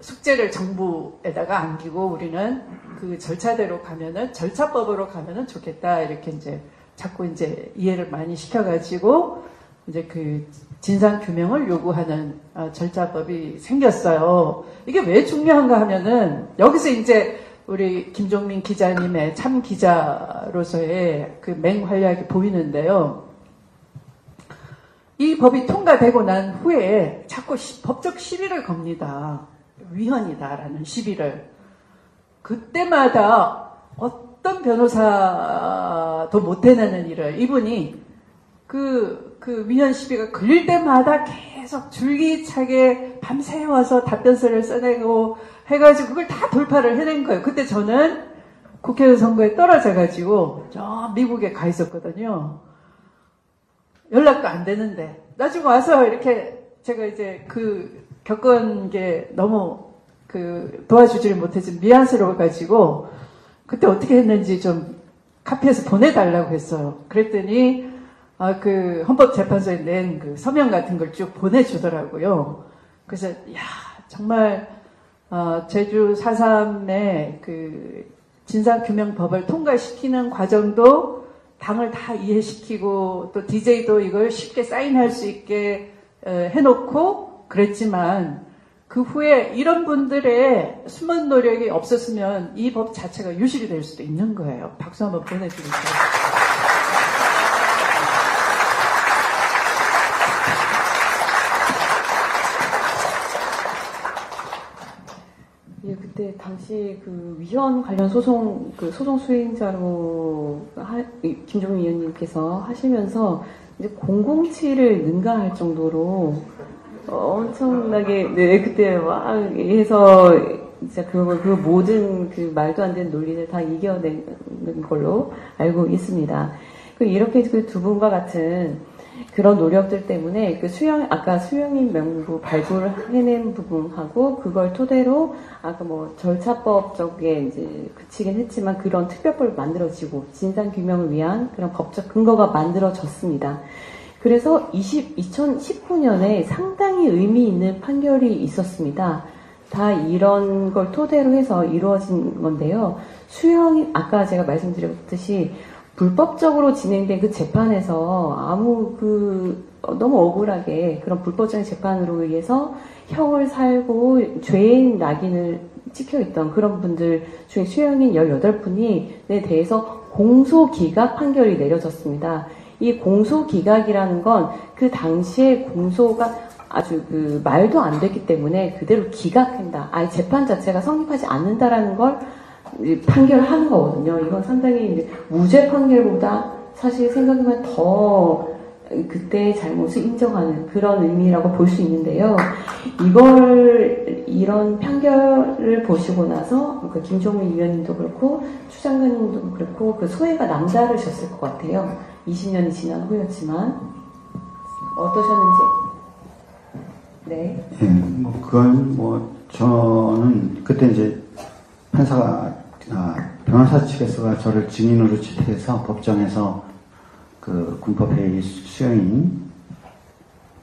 숙제를 정부에다가 안기고 우리는 그 절차대로 가면은 절차법으로 가면은 좋겠다 이렇게 이제 자꾸 이제 이해를 많이 시켜가지고 이제 그 진상 규명을 요구하는 어, 절차법이 생겼어요. 이게 왜 중요한가 하면은 여기서 이제 우리 김종민 기자님의 참 기자로서의 그 맹활약이 보이는데요. 이 법이 통과되고 난 후에 자꾸 시, 법적 시비를 겁니다. 위헌이다라는 시비를. 그때마다 어떤 변호사도 못 해내는 일을 이분이 그, 그 위헌 시비가 걸릴 때마다 계속 줄기차게 밤새워서 답변서를 써내고 해가지고 그걸 다 돌파를 해낸 거예요. 그때 저는 국회의원 선거에 떨어져가지고 저 미국에 가 있었거든요. 연락도 안 되는데 나중에 와서 이렇게 제가 이제 그 겪은 게 너무 그 도와주지를 못해서 미안스러워 가지고 그때 어떻게 했는지 좀 카피해서 보내달라고 했어요. 그랬더니 아, 그 헌법재판소에 낸 그 서명 같은 걸 쭉 보내주더라고요. 그래서 야 정말 어, 제주 4.3의 그 진상규명법을 통과시키는 과정도 당을 다 이해시키고 또 DJ도 이걸 쉽게 사인할 수 있게 해놓고 그랬지만 그 후에 이런 분들의 숨은 노력이 없었으면 이 법 자체가 유실이 될 수도 있는 거예요. 박수 한번 보내드릴게요. 당시 그 위헌 관련 소송 그 소송 수행자로 하, 김종민 의원님께서 하시면서 이제 007을 능가할 정도로 엄청나게 네 그때 막 해서 진짜 그, 그 모든 그 말도 안 되는 논리를 다 이겨내는 걸로 알고 있습니다. 그 이렇게 그 두 분과 같은 그런 노력들 때문에 그 수영 아까 수영인 명부 발부를 해낸 부분하고 그걸 토대로 아까 뭐 절차법 쪽에 이제 그치긴 했지만 그런 특별법을 만들어지고 진상 규명을 위한 그런 법적 근거가 만들어졌습니다. 그래서 20, 2019년에 상당히 의미 있는 판결이 있었습니다. 다 이런 걸 토대로 해서 이루어진 건데요. 수영이 아까 제가 말씀드렸듯이 불법적으로 진행된 그 재판에서 아무 그 너무 억울하게 그런 불법적인 재판으로 의해서 형을 살고 죄인 낙인을 찍혀 있던 그런 분들 중에 수영인 18분이 에 대해서 공소 기각 판결이 내려졌습니다. 이 공소 기각이라는 건 그 당시에 공소가 아주 그 말도 안 됐기 때문에 그대로 기각한다. 아예 재판 자체가 성립하지 않는다라는 걸 판결하는 거거든요. 이건 상당히 무죄 판결보다 사실 생각하면 더 그때의 잘못을 인정하는 그런 의미라고 볼 수 있는데요. 이걸 이런 판결을 보시고 나서 그 김종민 위원님도 그렇고 추 장관님도 그렇고 그 소외가 남다르셨을 것 같아요. 20년이 지난 후였지만 어떠셨는지. 네. 예, 뭐 그건 뭐 저는 그때 이제 판사가 아, 변호사 측에서가 저를 증인으로 채택해서 법정에서 그 군법회의 수행인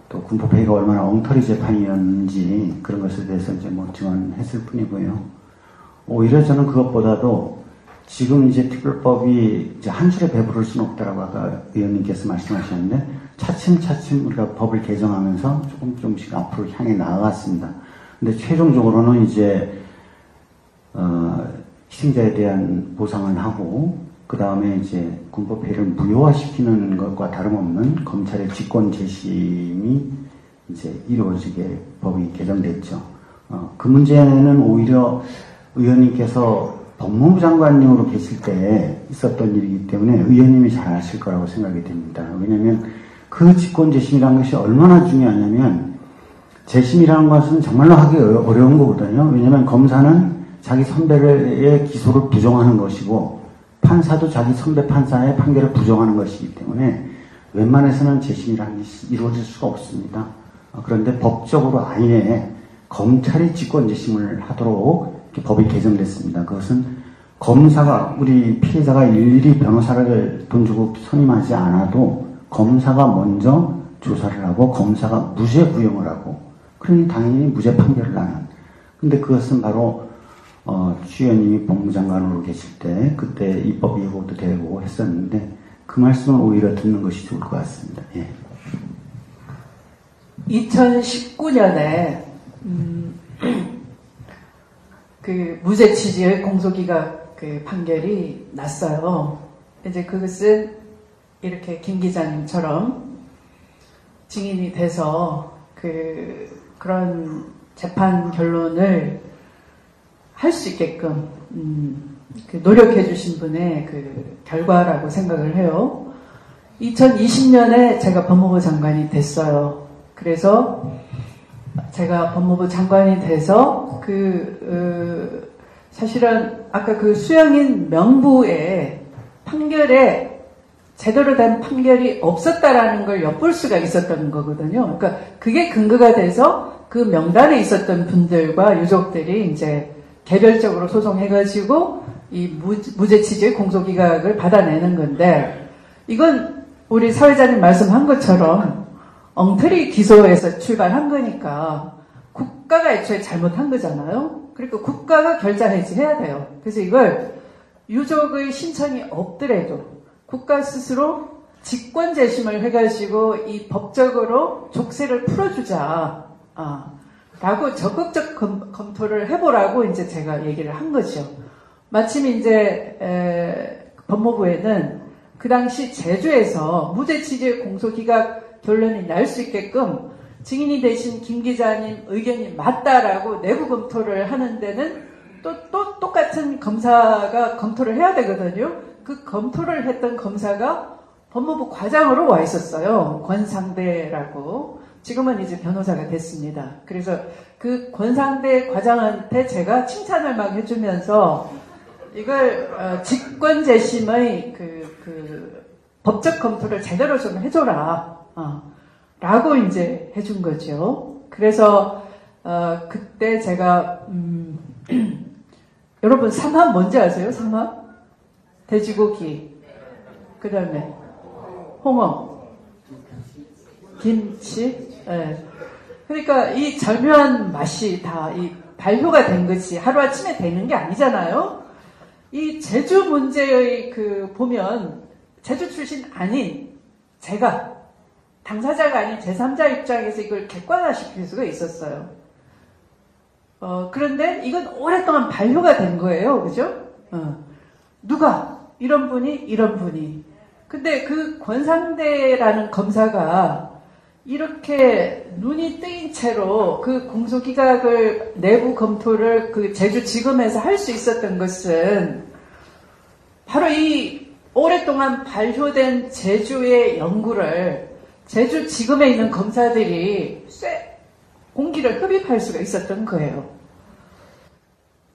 또 군법회의가 얼마나 엉터리 재판이었는지 그런 것에 대해서 이제 뭐 증언했을 뿐이고요. 오히려 저는 그것보다도 지금 이제 특별법이 이제 한 줄에 배부를 수는 없다라고 아까 의원님께서 말씀하셨는데 차츰차츰 우리가 법을 개정하면서 조금 조금씩 앞으로 향해 나아갔습니다. 근데 최종적으로는 이제 어, 희생자에 대한 보상을 하고 그 다음에 이제 군법회를 무효화시키는 것과 다름없는 검찰의 직권 재심이 이제 이루어지게 법이 개정됐죠. 어, 그 문제는 오히려 의원님께서 법무부 장관님으로 계실 때 있었던 일이기 때문에 의원님이 잘 아실 거라고 생각이 됩니다. 왜냐하면 그 직권 재심이라는 것이 얼마나 중요하냐면 재심이라는 것은 정말로 하기 어려운 거거든요. 왜냐하면 검사는 자기 선배의 기소를 부정하는 것이고 판사도 자기 선배 판사의 판결을 부정하는 것이기 때문에 웬만해서는 재심이라는 것이 이루어질 수가 없습니다. 어, 그런데 법적으로 아예 검찰이 직권 재심을 하도록 법이 개정됐습니다. 그것은 검사가 우리 피해자가 일일이 변호사를 돈 주고 선임하지 않아도 검사가 먼저 조사를 하고 검사가 무죄 구형을 하고 그러니 당연히 무죄 판결을 하는. 근데 그것은 바로 어, 추의원님이 법무장관으로 계실 때 그때 입법 예고도 되고 했었는데 그 말씀을 오히려 듣는 것이 좋을 것 같습니다. 예. 2019년에 음, 그 무죄 취지의 공소기각 그 판결이 났어요. 이제 그것은 이렇게 김 기자님처럼 증인이 돼서 그 그런 재판 결론을 할 수 있게끔 음, 그 노력해 주신 분의 그 결과라고 생각을 해요. 2020년에 제가 법무부 장관이 됐어요. 그래서 제가 법무부 장관이 돼서 그 어, 사실은 아까 그 수영인 명부의 판결에 제대로 된 판결이 없었다라는 걸 엿볼 수가 있었던 거거든요. 그러니까 그게 근거가 돼서 그 명단에 있었던 분들과 유족들이 이제 개별적으로 소송해가지고 이 무죄 취지의 공소기각을 받아내는 건데 이건 우리 사회자님 말씀한 것처럼 엉터리 기소에서 출발한 거니까 국가가 애초에 잘못한 거잖아요. 그러니까 국가가 결자해지 해야 돼요. 그래서 이걸 유족의 신청이 없더라도 국가 스스로 직권 재심을 해가지고 이 법적으로 족쇄를 풀어주자. 아, 라고 적극적 검, 토를 해보라고 이제 제가 얘기를 한 거죠. 마침 이제 에, 법무부에는 그 당시 제주에서 무죄 취재 공소 기각 결론이 날 수 있게끔 증인이 되신 김 기자님 의견이 맞다라고 내부 검토를 하는 데는 또, 또 똑같은 검사가 검토를 해야 되거든요. 그 검토를 했던 검사가 법무부 과장으로 와 있었어요. 권상대라고. 지금은 이제 변호사가 됐습니다. 그래서 그 권상대 과장한테 제가 칭찬을 막 해주면서 이걸 어, 직권 재심의 그, 그 법적 검토를 제대로 좀 해줘라. 어, 라고 이제 해준 거죠. 그래서 어, 그때 제가 음, 여러분 삼합 뭔지 아세요? 삼합? 돼지고기, 그 다음에 홍어, 김치. 예. 그러니까 이 절묘한 맛이 다 이 발효가 된 것이 하루아침에 되는 게 아니잖아요. 이 제주 문제의 그 보면 제주 출신 아닌 제가 당사자가 아닌 제3자 입장에서 이걸 객관화시킬 수가 있었어요. 어, 그런데 이건 오랫동안 반려가 된 거예요. 그죠? 어. 누가? 이런 분이, 이런 분이. 근데 그 권상대라는 검사가 이렇게 눈이 뜨인 채로 그 공소기각을 내부 검토를 그 제주지검에서 할 수 있었던 것은 바로 이 오랫동안 발효된 제주의 연구를 제주지검에 있는 검사들이 쇠 공기를 흡입할 수가 있었던 거예요.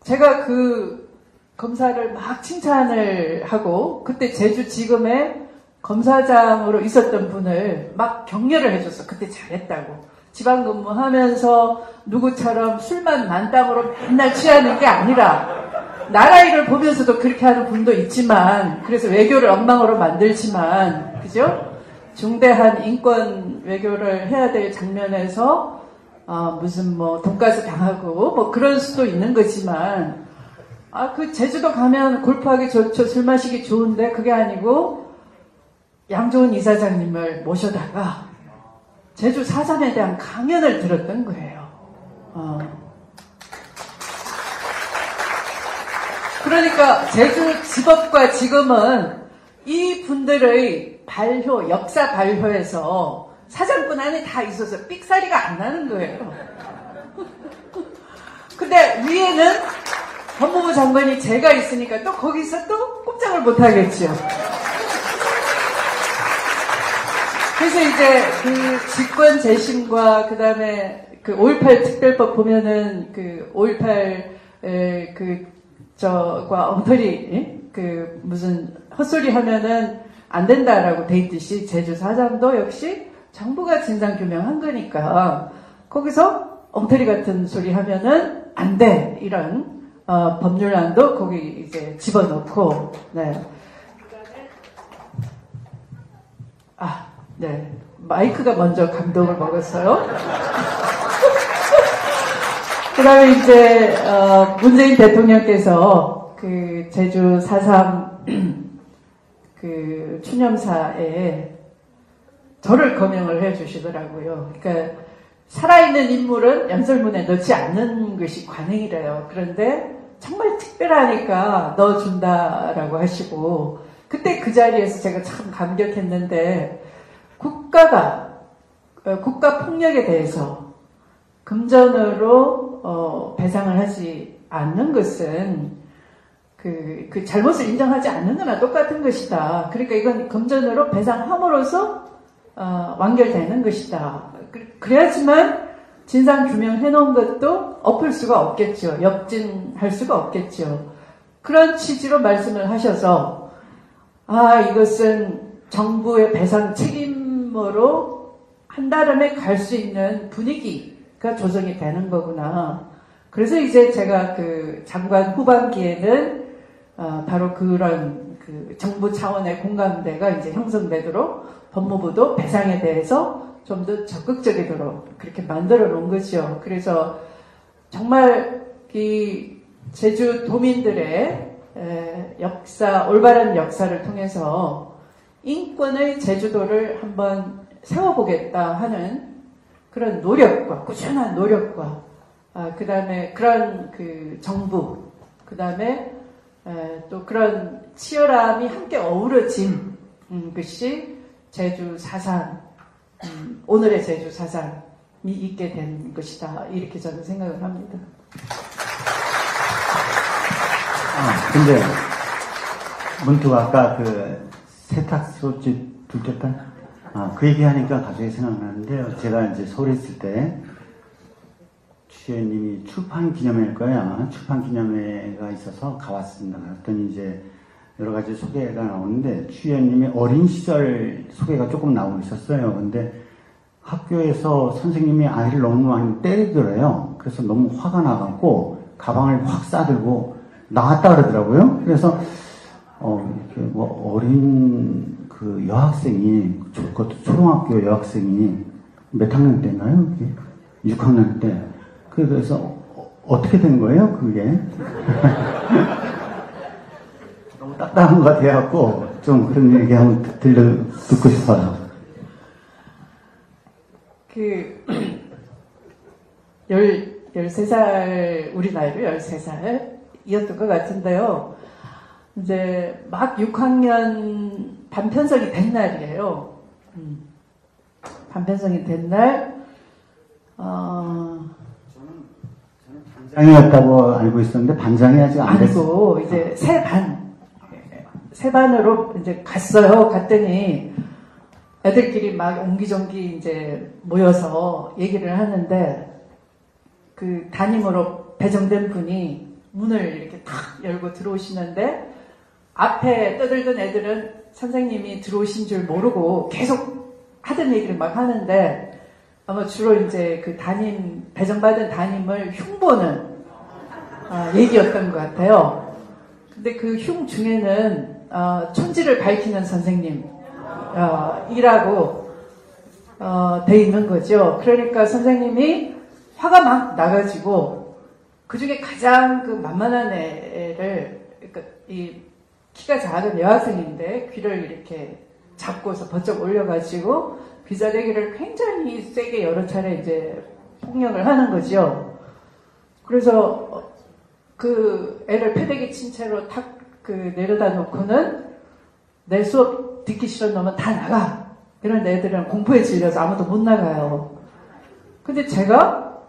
제가 그 검사를 막 칭찬을 하고 그때 제주지검에 검사장으로 있었던 분을 막 격려를 해줬어. 그때 잘했다고. 지방 근무하면서 누구처럼 술만 만땅으로 맨날 취하는 게 아니라 나라 일을 보면서도 그렇게 하는 분도 있지만 그래서 외교를 엉망으로 만들지만 그죠? 중대한 인권 외교를 해야 될 장면에서 어, 무슨 뭐 돈가스 당하고 뭐 그럴 수도 있는 거지만 아 그 제주도 가면 골프하기 좋죠 술 마시기 좋은데 그게 아니고 양조은 이사장님을 모셔다가 제주 사삼에 대한 강연을 들었던 거예요. 어. 그러니까 제주 직업과 지금은 이 분들의 발효, 역사 발효에서 사장꾼 안에 다 있어서 삑사리가 안 나는 거예요. 근데 위에는 법무부 장관이 제가 있으니까 또 거기서 또 꼼짝을 못 하겠죠. 그래서 이제 그 직권 재심과 그 다음에 그 5.18 특별법 보면은 그 5.18, 그, 저과 엉터리, 예? 그 무슨 헛소리 하면은 안 된다라고 돼 있듯이 제주 사장도 역시 정부가 진상 규명한 거니까 거기서 엉터리 같은 소리 하면은 안 돼. 이런 어, 법률안도 거기 이제 집어넣고, 네. 아, 네. 마이크가 먼저 감동을 먹었어요. 그 다음에 이제, 어, 문재인 대통령께서 그 제주 4.3 그 추념사에 저를 거명을 해 주시더라고요. 그러니까 살아있는 인물은 연설문에 넣지 않는 것이 관행이래요. 그런데 정말 특별하니까 넣어준다라고 하시고 그때 그 자리에서 제가 참 감격했는데 국가가 어, 국가 폭력에 대해서 금전으로 어, 배상을 하지 않는 것은 그, 그 잘못을 인정하지 않는 거나 똑같은 것이다. 그러니까 이건 금전으로 배상함으로써 어, 완결되는 것이다. 그, 래야지만 진상 규명해 놓은 것도 엎을 수가 없겠죠. 역진할 수가 없겠죠. 그런 취지로 말씀을 하셔서 아 이것은 정부의 배상 책임 으로 한다름에 갈 수 있는 분위기가 조성이 되는 거구나. 그래서 이제 제가 그 장관 후반기에는 어, 바로 그런 그 정부 차원의 공감대가 이제 형성되도록 법무부도 배상에 대해서 좀 더 적극적이도록 그렇게 만들어 놓은 거죠. 그래서 정말 이 제주 도민들의 역사, 올바른 역사를 통해서 인권의 제주도를 한번 세워보겠다 하는 그런 노력과 꾸준한 노력과 아, 그 다음에 그런 그 정부, 그 다음에 또 그런 치열함이 함께 어우러진 음, 것이 제주 사상, 음, 오늘의 제주 사상이 있게 된 것이다. 이렇게 저는 생각을 합니다. 아, 근데 문득 아까 그 세탁소집 딸 아, 그 얘기하니까 갑자기 생각나는데요. 제가 이제 서울에 있을 때 주연님이 출판 기념회일 거야. 출판 기념회가 있어서 가봤습니다. 그랬더니 이제 여러 가지 소개가 나오는데 주연님의 어린 시절 소개가 조금 나오고 있었어요. 근데 학교에서 선생님이 아이를 너무 많이 때리더래요. 그래서 너무 화가 나갖고 가방을 확 싸들고 나왔다 그러더라고요. 그래서 어, 이렇게 뭐 어린 그 여학생이 그것도 초등학교 여학생이 몇 학년 때인가요? 그게? 6학년 때. 그래서 어, 어떻게 된 거예요? 그게 너무 딱딱한 것 같아갖고 좀 그런 얘기 한번 들려 듣고 싶어요. 그, 열, 13살, 우리 나이로 13살이었던 것 같은데요. 이제 막 6학년 반편성이 된 날이에요. 음. 반편성이 된 날, 어, 반장이었다고 알고 있었는데 반장이 아직 안. 아니고 이제 새 반, 새 반으로 이제 갔어요. 갔더니 애들끼리 막 옹기종기 이제 모여서 얘기를 하는데 그 담임으로 배정된 분이 문을 이렇게 탁 열고 들어오시는데 앞에 떠들던 애들은 선생님이 들어오신 줄 모르고 계속 하던 얘기를 막 하는데 아마 주로 이제 그 담임 배정받은 담임을 흉보는 아, 얘기였던 것 같아요. 근데 그 흉 중에는 어, 촌지를 밝히는 선생님 어, 이라고 어, 돼 있는 거죠. 그러니까 선생님이 화가 막 나가지고 그 중에 가장 그 만만한 애를 그러니까 이 키가 작은 여학생인데 귀를 이렇게 잡고서 번쩍 올려가지고 귀자대기를 굉장히 세게 여러 차례 이제 폭력을 하는 거죠. 그래서 그 애를 패대기 친 채로 탁 그 내려다 놓고는 내 수업 듣기 싫은 놈은 다 나가. 이런 애들은 공포에 질려서 아무도 못 나가요. 근데 제가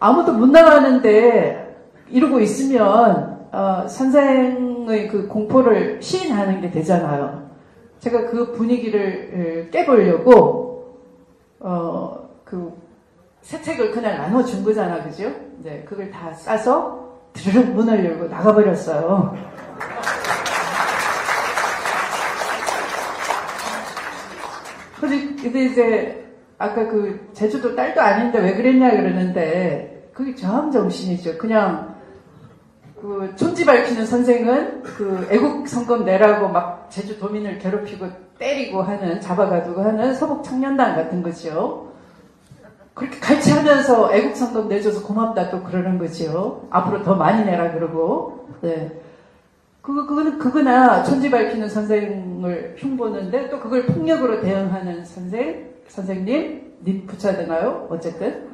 아무도 못 나가는데 이러고 있으면 어, 선생 의 그 공포를 시인하는 게 되잖아요. 제가 그 분위기를 깨보려고 어, 그 세책을 그날 나눠준 거잖아, 그죠? 네, 그걸 다 싸서 드르륵 문을 열고 나가버렸어요. 근데 이제 아까 그 제주도 딸도 아닌데 왜 그랬냐 그러는데 그게 저항 정신이죠. 그냥 그 촌지 밝히는 선생은 그 애국 성금 내라고 막 제주 도민을 괴롭히고 때리고 하는 잡아가지고 하는 서북 청년단 같은 거죠. 그렇게 갈치하면서 애국 성금 내줘서 고맙다 또 그러는 거죠. 앞으로 더 많이 내라 그러고. 네. 그거, 그거는, 그거나 천지 밝히는 선생을 흉보는데 또 그걸 폭력으로 대응하는 선생, 선생님, 님 붙여야 되나요? 어쨌든.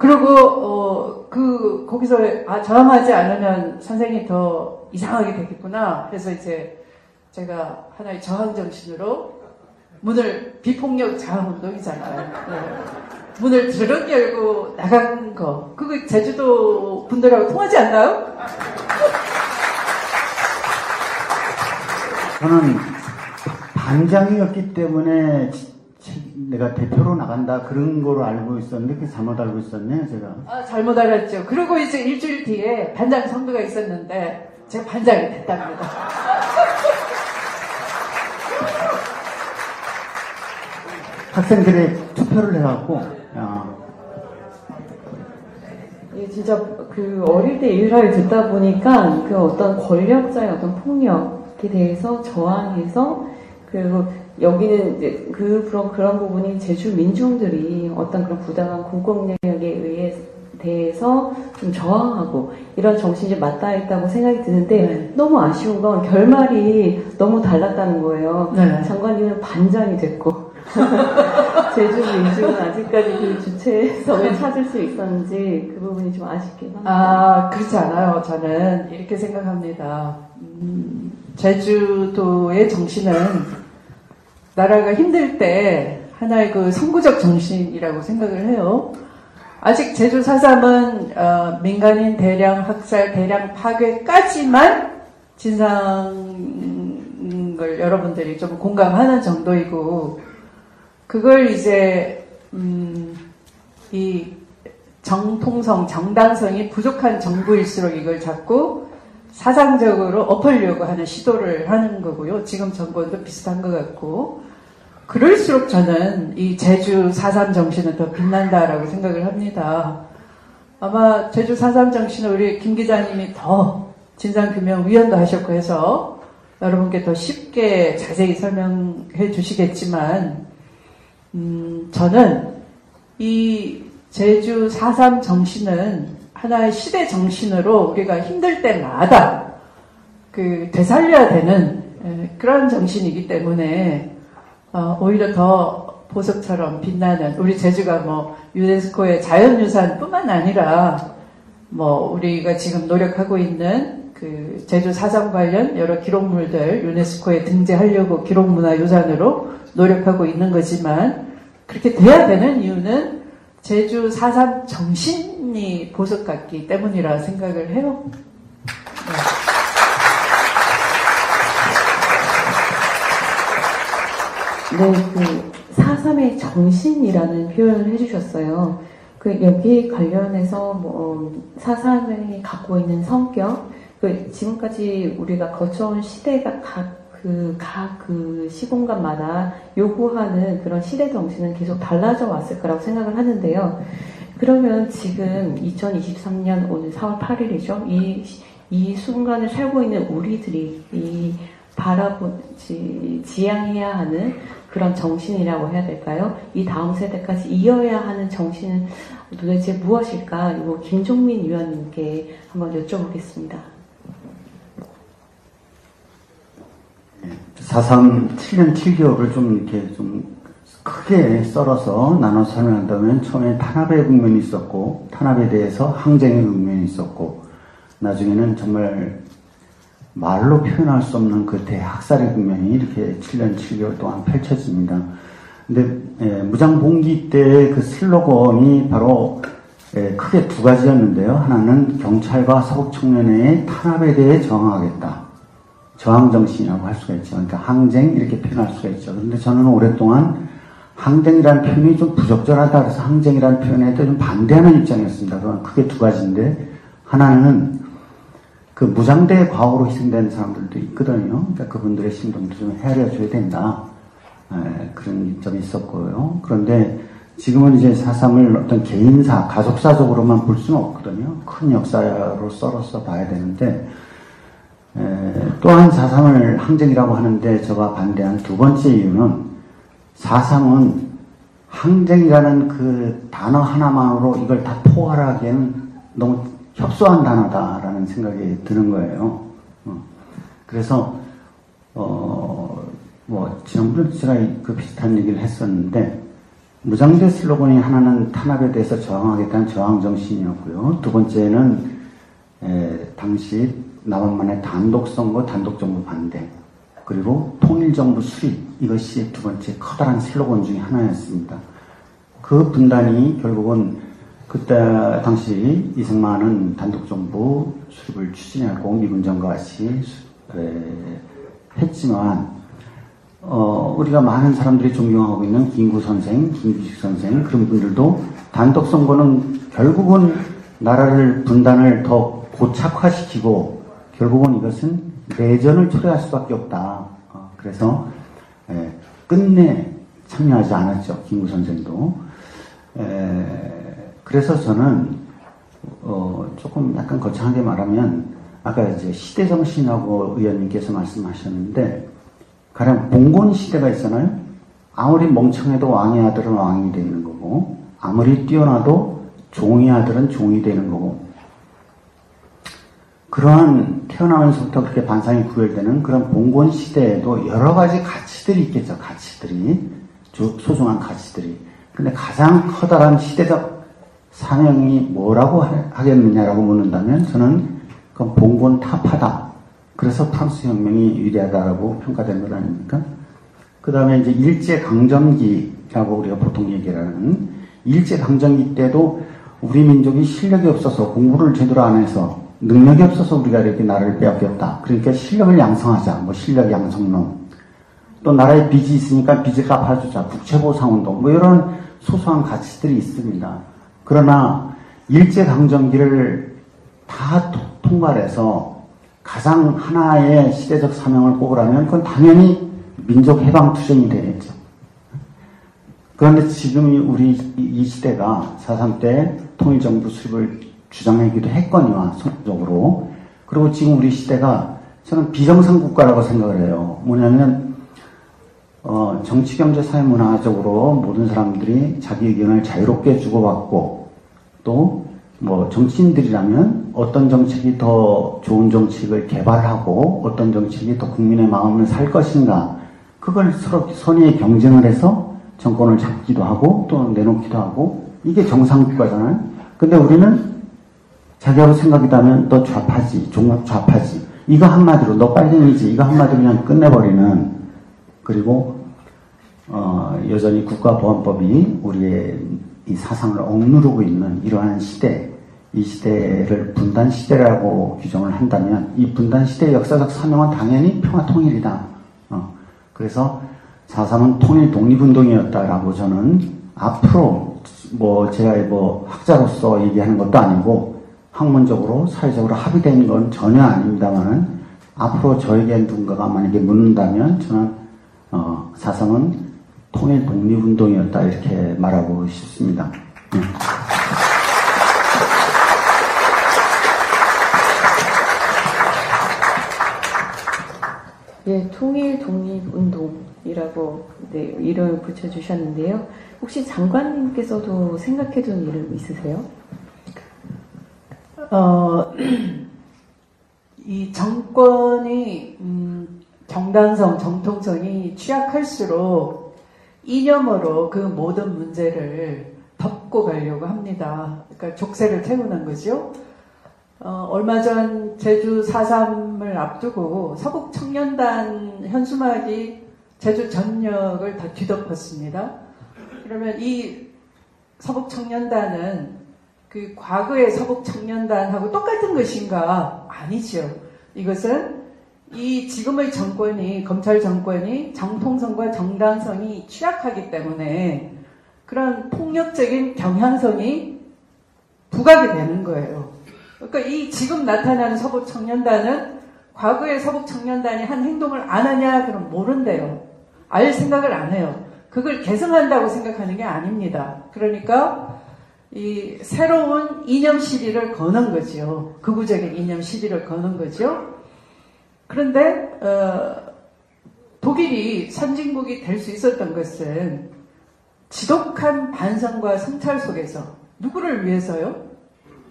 그리고, 어, 그, 거기서, 아, 저항하지 않으면 선생이 더 이상하게 되겠구나. 해서 이제 제가 하나의 저항 정신으로 문을, 비폭력 저항 운동이잖아요. 네. 문을 드르륵 열고 나간 거. 그거 제주도 분들하고 통하지 않나요? 저는 반장이었기 때문에 내가 대표로 나간다 그런 거로 알고 있었는데 그 잘못 알고 있었네요 제가. 아 잘못 알았죠. 그리고 이제 일주일 뒤에 반장 선거가 있었는데 제가 반장이 됐답니다. 학생들이 투표를 해갖고 야. 예, 진짜 그 어릴 때 일화를 듣다 보니까 그 어떤 권력자의 어떤 폭력에 대해서 저항해서 그리고 여기는 이제 그 그런 그런 부분이 제주 민중들이 어떤 그런 부당한 공권력에 의해 대해서 좀 저항하고 이런 정신이 맞닿아 있다고 생각이 드는데 네. 너무 아쉬운 건 결말이 너무 달랐다는 거예요. 네. 장관님은 반장이 됐고 제주 민중은 아직까지 그 주체성을 찾을 수 있었는지 그 부분이 좀 아쉽긴 합니다. 아 그렇지 않아요. 저는 이렇게 생각합니다. 음, 제주도의 정신은 나라가 힘들 때 하나의 그 선구적 정신이라고 생각을 해요. 아직 제주 사삼은 어, 민간인 대량 학살, 대량 파괴까지만 진상을 여러분들이 좀 공감하는 정도이고 그걸 이제 음, 이 정통성, 정당성이 부족한 정부일수록 이걸 자꾸 사상적으로 엎으려고 하는 시도를 하는 거고요. 지금 정권도 비슷한 것 같고. 그럴수록 저는 이 제주 4.3 정신은 더 빛난다라고 생각을 합니다. 아마 제주 4.3 정신은 우리 김 기자님이 더 진상규명위원도 하셨고 해서 여러분께 더 쉽게 자세히 설명해 주시겠지만, 음, 저는 이 제주 4.3 정신은 하나의 시대 정신으로 우리가 힘들 때마다 그 되살려야 되는 그런 정신이기 때문에 어, 오히려 더 보석처럼 빛나는 우리 제주가 뭐 유네스코의 자연유산뿐만 아니라 뭐 우리가 지금 노력하고 있는 그 제주 사상 관련 여러 기록물들 유네스코에 등재하려고 기록문화유산으로 노력하고 있는 거지만 그렇게 돼야 되는 이유는 제주 사상 정신이 보석 같기 때문이라 생각을 해요. 네, 그 4.3의 정신이라는 표현을 해주셨어요. 그 여기 관련해서 뭐 4.3이 갖고 있는 성격, 그 지금까지 우리가 거쳐온 시대가 각 그, 각그 시공간마다 요구하는 그런 시대 정신은 계속 달라져 왔을 거라고 생각을 하는데요. 그러면 지금 2023년 오늘 4월 8일이죠. 이, 이 순간을 살고 있는 우리들이 이 바라보, 지, 지향해야 하는 그런 정신이라고 해야 될까요? 이 다음 세대까지 이어야 하는 정신은 도대체 무엇일까? 이거 김종민 위원님께 한번 여쭤보겠습니다. 4.3 7년 7개월을 좀 이렇게 좀 크게 썰어서 나눠 설명한다면 처음에 탄압의 국면이 있었고 탄압에 대해서 항쟁의 국면이 있었고 나중에는 정말 말로 표현할 수 없는 그 대학살의 국면이 이렇게 7년 7개월 동안 펼쳐집니다. 근데 예, 무장봉기 때그 슬로건이 바로 예, 크게 두 가지였는데요. 하나는 경찰과 서북청년회의 탄압에 대해 저항하겠다. 저항정신이라고 할 수가 있죠. 그러니까 항쟁 이렇게 표현할 수가 있죠. 그런데 저는 오랫동안 항쟁이라는 표현이 좀 부적절하다 그래서 항쟁이라는 표현에 좀 반대하는 입장이었습니다. 그건 크게 두 가지인데 하나는 그 무장대 과오로 희생된 사람들도 있거든요. 그러니까 그분들의 심정도 좀 헤아려줘야 된다. 에, 그런 점이 있었고요. 그런데 지금은 이제 사삼을 어떤 개인사, 가족사적으로만 볼 수는 없거든요. 큰 역사로 썰어서 봐야 되는데 또한 4.3을 항쟁이라고 하는데 제가 반대한 두 번째 이유는 4.3은 항쟁이라는 그 단어 하나만으로 이걸 다 포괄하기에는 너무 협소한 단어다라는 생각이 드는 거예요. 어. 그래서 어, 뭐 지난번에 제가 그 비슷한 얘기를 했었는데 무장대 슬로건이 하나는 탄압에 대해서 저항하겠다는 저항 정신이었고요. 두 번째는 에, 당시 남한만의 단독선거, 단독정부 반대, 그리고 통일정부 수립, 이것이 두 번째 커다란 슬로건 중의 하나였습니다. 그 분단이 결국은 그때 당시 이승만은 단독정부 수립을 추진하고 미군정과 같이 했지만 어, 우리가 많은 사람들이 존경하고 있는 김구 선생, 김규식 선생 그런 분들도 단독 선거는 결국은 나라를 분단을 더 고착화시키고 결국은 이것은 내전을 초래할 수밖에 없다. 어, 그래서 에, 끝내 참여하지 않았죠. 김구 선생도. 에, 그래서 저는 어, 조금 약간 거창하게 말하면 아까 이제 시대 정신하고 의원님께서 말씀하셨는데 가령 봉건 시대가 있잖아요. 아무리 멍청해도 왕의 아들은 왕이 되는 거고 아무리 뛰어나도 종의 아들은 종이 되는 거고 그러한 태어나면서부터 그렇게 반상이 구별되는 그런 봉건 시대에도 여러 가지 가치들이 있겠죠. 가치들이. 소중한 가치들이. 근데 가장 커다란 시대적 사명이 뭐라고 하겠느냐라고 묻는다면 저는 그건 봉건 타파다. 그래서 프랑스 혁명이 위대하다라고 평가된 것 아닙니까? 그 다음에 이제 일제강점기라고 우리가 보통 얘기를 하는 일제강점기 때도 우리 민족이 실력이 없어서 공부를 제대로 안 해서 능력이 없어서 우리가 이렇게 나라를 빼앗겼다. 그러니까 실력을 양성하자. 뭐 실력 양성론. 또 나라에 빚이 있으니까 빚을 갚아주자. 국채보상운동. 뭐 이런 소소한 가치들이 있습니다. 그러나 일제강점기를 다 통과해서 가장 하나의 시대적 사명을 꼽으라면 그건 당연히 민족해방투쟁이 되겠죠. 그런데 지금 우리 이 시대가 4.3 때 통일정부 수립을 주장하기도 했거니와 속적으로 그리고 지금 우리 시대가 저는 비정상 국가라고 생각을 해요. 뭐냐면 어, 정치, 경제, 사회, 문화적으로 모든 사람들이 자기 의견을 자유롭게 주고받고 또 뭐 정치인들이라면 어떤 정책이 더 좋은 정책을 개발하고 어떤 정책이 더 국민의 마음을 살 것인가 그걸 서로 선의의 경쟁을 해서 정권을 잡기도 하고 또 내놓기도 하고 이게 정상 국가잖아요. 근데 우리는 자기하고 생각이 다면 너 좌파지, 종합 좌파지. 이거 한마디로 너 빨갱이지. 이거 한마디로 그냥 끝내버리는 그리고 어, 여전히 국가보안법이 우리의 이 사상을 억누르고 있는 이러한 시대, 이 시대를 분단 시대라고 규정을 한다면 이 분단 시대의 역사적 사명은 당연히 평화 통일이다. 어, 그래서 4.3은 통일 독립운동이었다라고 저는 앞으로 뭐 제가 뭐 학자로서 얘기하는 것도 아니고 학문적으로 사회적으로 합의된 건 전혀 아닙니다만은 앞으로 저에게 누군가가 만약에 묻는다면 저는 어, 4.3은 통일 독립운동이었다 이렇게 말하고 싶습니다. 네. 예, 통일 독립 운동이라고 네, 이름을 붙여주셨는데요. 혹시 장관님께서도 생각해둔 이름 있으세요? 어, 이 정권이 음, 정당성, 정통성이 취약할수록 이념으로 그 모든 문제를 덮고 가려고 합니다. 그러니까 족쇄를 태우는 거죠. 어, 얼마 전 제주 4.3을 앞두고 서북 청년단 현수막이 제주 전역을 다 뒤덮었습니다. 그러면 이 서북 청년단은 그 과거의 서북 청년단하고 똑같은 것인가? 아니죠. 이것은 이 지금의 정권이, 검찰 정권이 정통성과 정당성이 취약하기 때문에 그런 폭력적인 경향성이 부각이 되는 거예요. 그러니까 이 지금 나타나는 서북 청년단은 과거의 서북 청년단이 한 행동을 안 하냐? 그럼 모른대요. 알 생각을 안 해요. 그걸 개성한다고 생각하는 게 아닙니다. 그러니까 이 새로운 이념 시비를 거는 거죠. 극우적인 이념 시비를 거는 거죠. 그런데 어, 독일이 선진국이 될 수 있었던 것은 지독한 반성과 성찰 속에서 누구를 위해서요?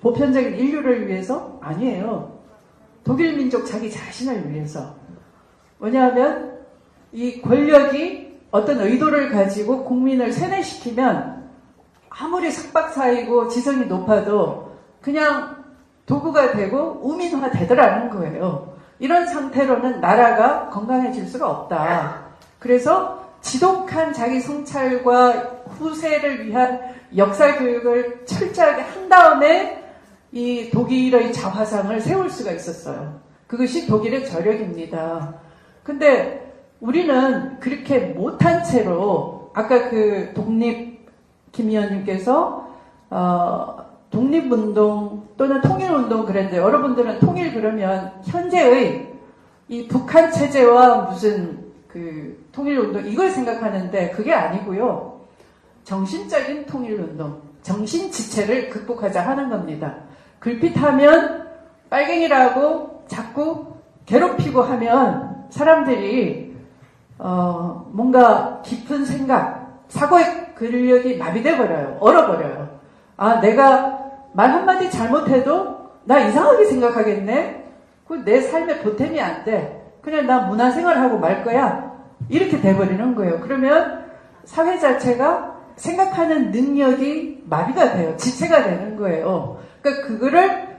보편적인 인류를 위해서? 아니에요. 독일 민족 자기 자신을 위해서. 왜냐하면 이 권력이 어떤 의도를 가지고 국민을 세뇌시키면 아무리 석박사이고 지성이 높아도 그냥 도구가 되고 우민화 되더라는 거예요. 이런 상태로는 나라가 건강해질 수가 없다. 그래서 지독한 자기 성찰과 후세를 위한 역사 교육을 철저하게 한 다음에 이 독일의 자화상을 세울 수가 있었어요. 그것이 독일의 저력입니다. 근데 우리는 그렇게 못한 채로 아까 그 독립 김 의원님께서 어, 독립운동 또는 통일운동 그랬는데 여러분들은 통일 그러면 현재의 이 북한 체제와 무슨 그 통일운동 이걸 생각하는데 그게 아니고요. 정신적인 통일운동, 정신지체를 극복하자 하는 겁니다. 글핏하면 빨갱이라고 자꾸 괴롭히고 하면 사람들이 어, 뭔가 깊은 생각, 사고의 근력이 마비돼 버려요. 얼어버려요. 아, 내가 말 한마디 잘못해도 나 이상하게 생각하겠네? 그내 삶의 보탬이 안 돼. 그냥 나 문화생활하고 말 거야. 이렇게 돼버리는 거예요. 그러면 사회 자체가 생각하는 능력이 마비가 돼요. 지체가 되는 거예요. 그러니까 그거를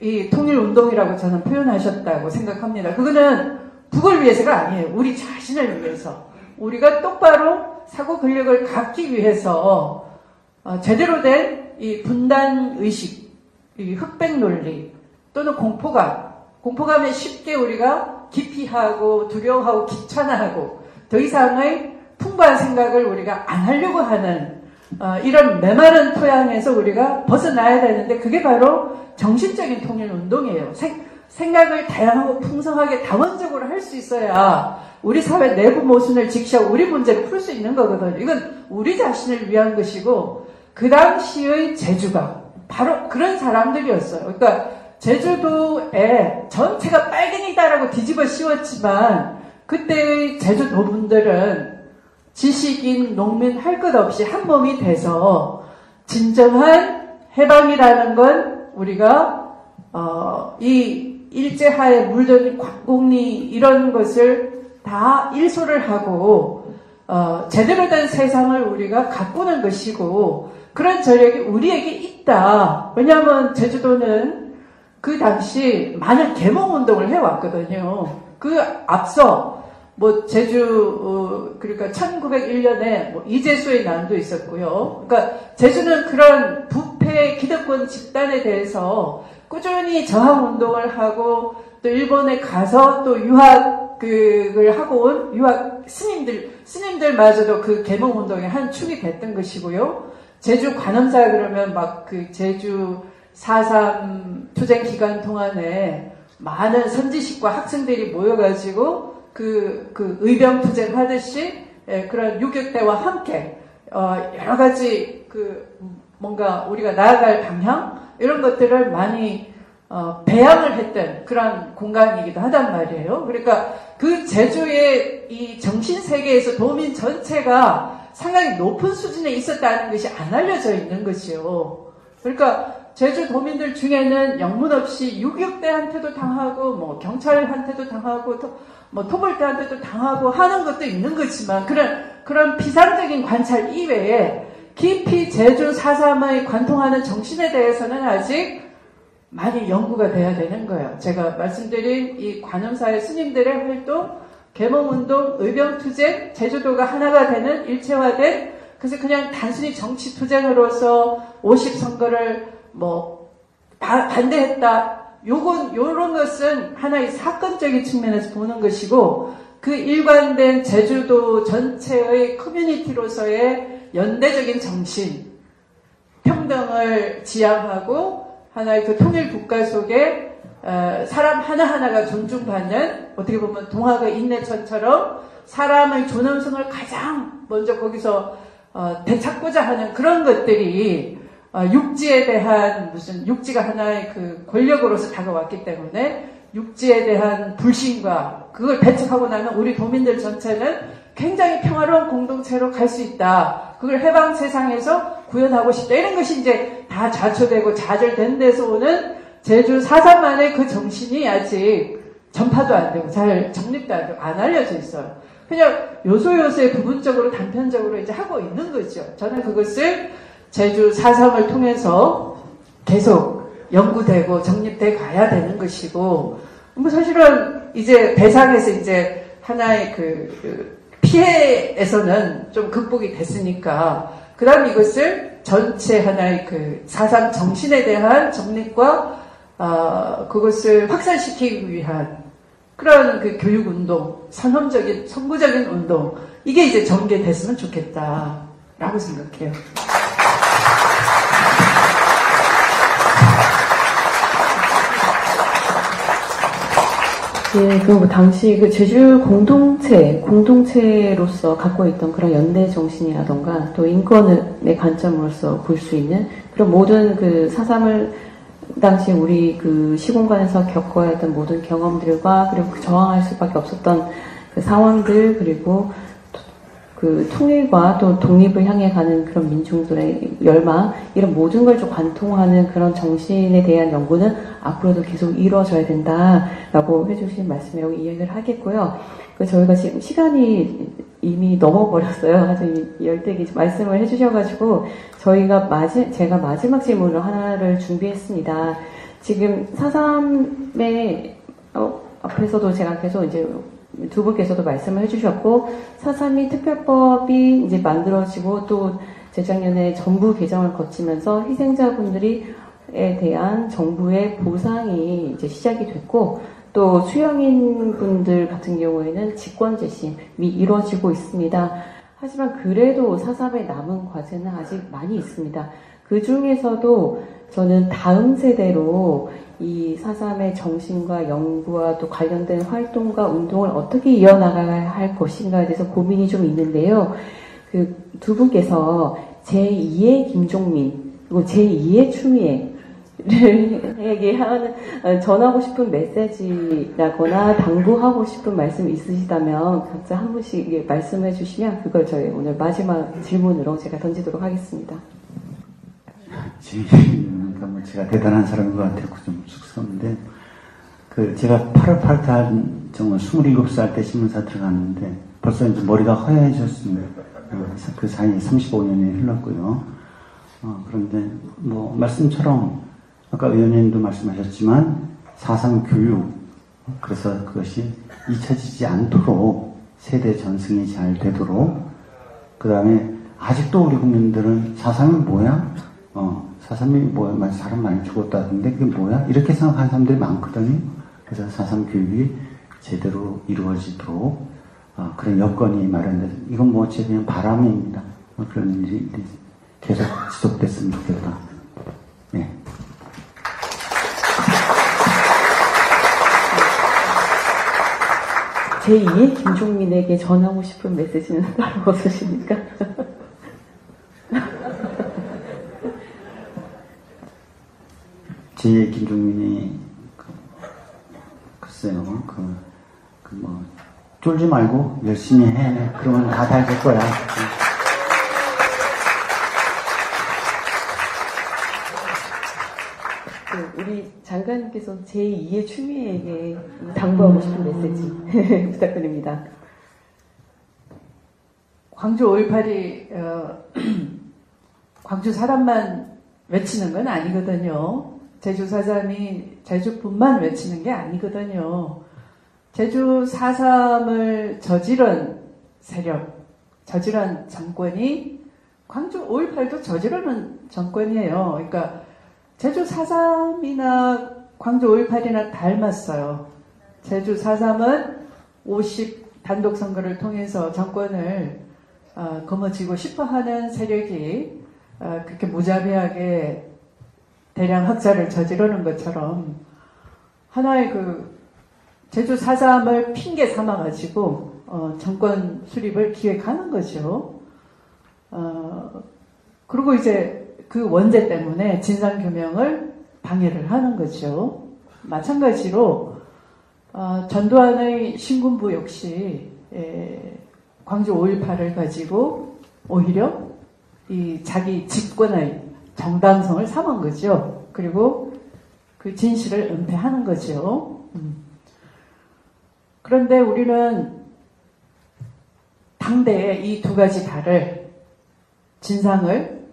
이 통일운동이라고 저는 표현하셨다고 생각합니다. 그거는 북을 위해서가 아니에요. 우리 자신을 위해서. 우리가 똑바로 사고 근력을 갖기 위해서 어, 제대로 된 이 분단 의식, 이 흑백 논리 또는 공포감, 공포감에 쉽게 우리가 기피하고 두려워하고 귀찮아하고 더 이상의 풍부한 생각을 우리가 안 하려고 하는 어, 이런 메마른 토양에서 우리가 벗어나야 되는데 그게 바로 정신적인 통일 운동이에요. 생, 생각을 다양하고 풍성하게 다원적으로 할 수 있어야 우리 사회 내부 모순을 직시하고 우리 문제를 풀 수 있는 거거든요. 이건 우리 자신을 위한 것이고 그 당시의 제주가 바로 그런 사람들이었어요. 그러니까 제주도에 전체가 빨갱이다라고 뒤집어 씌웠지만 그때의 제주도 분들은 지식인, 농민 할 것 없이 한 몸이 돼서 진정한 해방이라는 건 우리가 어, 이 일제하에 물든 광공리 이런 것을 다 일소를 하고 어, 제대로 된 세상을 우리가 가꾸는 것이고 그런 저력이 우리에게 있다. 왜냐하면 제주도는 그 당시 많은 개몽 운동을 해왔거든요. 그 앞서 뭐 제주 어, 그러니까 1901년에 뭐 이재수의 난도 있었고요. 그러니까 제주는 그런 부패 기득권 집단에 대해서 꾸준히 저항 운동을 하고 또 일본에 가서 또 유학을 하고 온 유학 스님들 스님들마저도 그 개몽 운동의 한 축이 됐던 것이고요. 제주 관음사 그러면 막 그 제주 4.3 투쟁 기간 동안에 많은 선지식과 학생들이 모여가지고 그, 그 의병 투쟁 하듯이 예, 그런 유격대와 함께 어, 여러 가지 그 뭔가 우리가 나아갈 방향 이런 것들을 많이 어, 배양을 했던 그런 공간이기도 하단 말이에요. 그러니까 그 제주의 이 정신 세계에서 도민 전체가 상당히 높은 수준에 있었다는 것이 안 알려져 있는 것이요. 그러니까 제주 도민들 중에는 영문 없이 유격대한테도 당하고 뭐 경찰한테도 당하고 또, 뭐 토벌대한테도 당하고 하는 것도 있는 거지만 그런 그런 비상적인 관찰 이외에 깊이 제주 사삼의 관통하는 정신에 대해서는 아직 많이 연구가 돼야 되는 거예요. 제가 말씀드린 이 관음사의 스님들의 활동, 개몽운동, 의병투쟁, 제주도가 하나가 되는 일체화된 그래서 그냥 단순히 정치 투쟁으로서 50선거를 뭐 반대했다. 요건 요런 것은 하나의 사건적인 측면에서 보는 것이고 그 일관된 제주도 전체의 커뮤니티로서의 연대적인 정신, 평등을 지향하고 하나의 그 통일 국가 속에 어, 사람 하나하나가 존중받는 어떻게 보면 동화가 인내천처럼 사람의 존엄성을 가장 먼저 거기서 어, 되찾고자 하는 그런 것들이 어, 육지에 대한 무슨 육지가 하나의 그 권력으로서 다가왔기 때문에 육지에 대한 불신과 그걸 배척하고 나면 우리 도민들 전체는 굉장히 평화로운 공동체로 갈 수 있다. 그걸 해방 세상에서 구현하고 싶다. 이런 것이 이제 다 자초되고 좌절된 데서 오는 제주 사삼만의 그 정신이 아직 전파도 안 되고 잘 정립도 안 되고 안 알려져 있어요. 그냥 요소요소에 부분적으로 단편적으로 이제 하고 있는 거죠. 저는 그것을 제주 사삼을 통해서 계속 연구되고 정립돼 가야 되는 것이고 뭐 사실은 이제 배상에서 이제 하나의 그, 그 피해에서는 좀 극복이 됐으니까 그 다음 이것을 전체 하나의 그 사상 정신에 대한 정립과 어, 그것을 확산시키기 위한 그런 그 교육 운동, 선험적인, 선구적인 운동, 이게 이제 전개됐으면 좋겠다라고 생각해요. 예, 그 당시 그 제주 공동체, 공동체로서 갖고 있던 그런 연대 정신이라던가 또 인권의 관점으로서 볼 수 있는 그런 모든 그 사삼을 당시 우리 그 시공간에서 겪어야 했던 모든 경험들과 그리고 그 저항할 수밖에 없었던 그 상황들 그리고 그 통일과 또 독립을 향해 가는 그런 민중들의 열망 이런 모든 걸 좀 관통하는 그런 정신에 대한 연구는 앞으로도 계속 이루어져야 된다라고 해주신 말씀이라고 이해를 하겠고요. 그 저희가 지금 시간이 이미 넘어버렸어요. 아주 열대기 말씀을 해주셔가지고 저희가 마지, 제가 마지막 질문을 하나를 준비했습니다. 지금 사삼의 어, 앞에서도 제가 계속 이제 두 분께서도 말씀을 해주셨고 사삼이 특별법이 이제 만들어지고 또 재작년에 정부 개정을 거치면서 희생자분들이 에 대한 정부의 보상이 이제 시작이 됐고 또 수영인 분들 같은 경우에는 직권 재심이 이루어지고 있습니다. 하지만 그래도 사삼에 남은 과제는 아직 많이 있습니다. 그 중에서도 저는 다음 세대로 이 사삼의 정신과 연구와 또 관련된 활동과 운동을 어떻게 이어나가야 할 것인가에 대해서 고민이 좀 있는데요. 그 두 분께서 제2의 김종민 그리고 제2의 추미애 에게 하는 어, 전하고 싶은 메시지라거나 당부하고 싶은 말씀 있으시다면 각자 한 분씩 말씀해 주시면 그걸 저희 오늘 마지막 질문으로 제가 던지도록 하겠습니다. 그러니까 뭐 제가 대단한 사람인 것 같아서 좀 쑥스러운데 그 제가 8월 8일 정말 27살 때 신문사 들어갔는데 벌써 이제 머리가 허해졌습니다. 그 사이에 35년이 흘렀고요. 어, 그런데 뭐 말씀처럼 아까 의원님도 말씀하셨지만 사상 교육 그래서 그것이 잊혀지지 않도록 세대 전승이 잘 되도록 그 다음에 아직도 우리 국민들은 사상이 뭐야? 어, 사삼이 뭐야? 사람 많이 죽었다던데 그게 뭐야? 이렇게 생각하는 사람들이 많거든요. 그래서 사삼 교육이 제대로 이루어지도록 어, 그런 여건이 마련돼서 이건 뭐 제 그냥 바람입니다. 뭐 그런 일이 계속 지속됐으면 좋겠다. 네. 제2의 김종민에게 전하고 싶은 메시지는 따로 없으십니까? 제2의 김종민이 그, 글쎄요 그, 그 뭐 쫄지 말고 열심히 해 그러면 다 잘 될 거야 그 우리 장관님께서 제2의 추미애에게 당부하고 싶은 메시지 부탁드립니다. 광주 5.18이 어, 광주 사람만 외치는 건 아니거든요. 제주 사삼이 제주뿐만 외치는 게 아니거든요. 제주 4.3을 저지른 세력, 저지른 정권이 광주 5.18도 저지르는 정권이에요. 그러니까 제주 4.3이나 광주 5.18이나 닮았어요. 제주 4.3은 50 단독 선거를 통해서 정권을 어, 거머쥐고 싶어 하는 세력이 어, 그렇게 무자비하게 대량 학살을 저지르는 것처럼 하나의 그 제주 4.3을 핑계 삼아 가지고 어, 정권 수립을 기획하는 거죠. 어, 그리고 이제 그 원죄 때문에 진상 규명을 방해를 하는 거죠. 마찬가지로 어, 전두환의 신군부 역시 에, 광주 5.18을 가지고 오히려 이 자기 집권의 정당성을 삼은 거죠. 그리고 그 진실을 은폐하는 거죠. 음. 그런데 우리는 당대에 이 두 가지 다를 진상을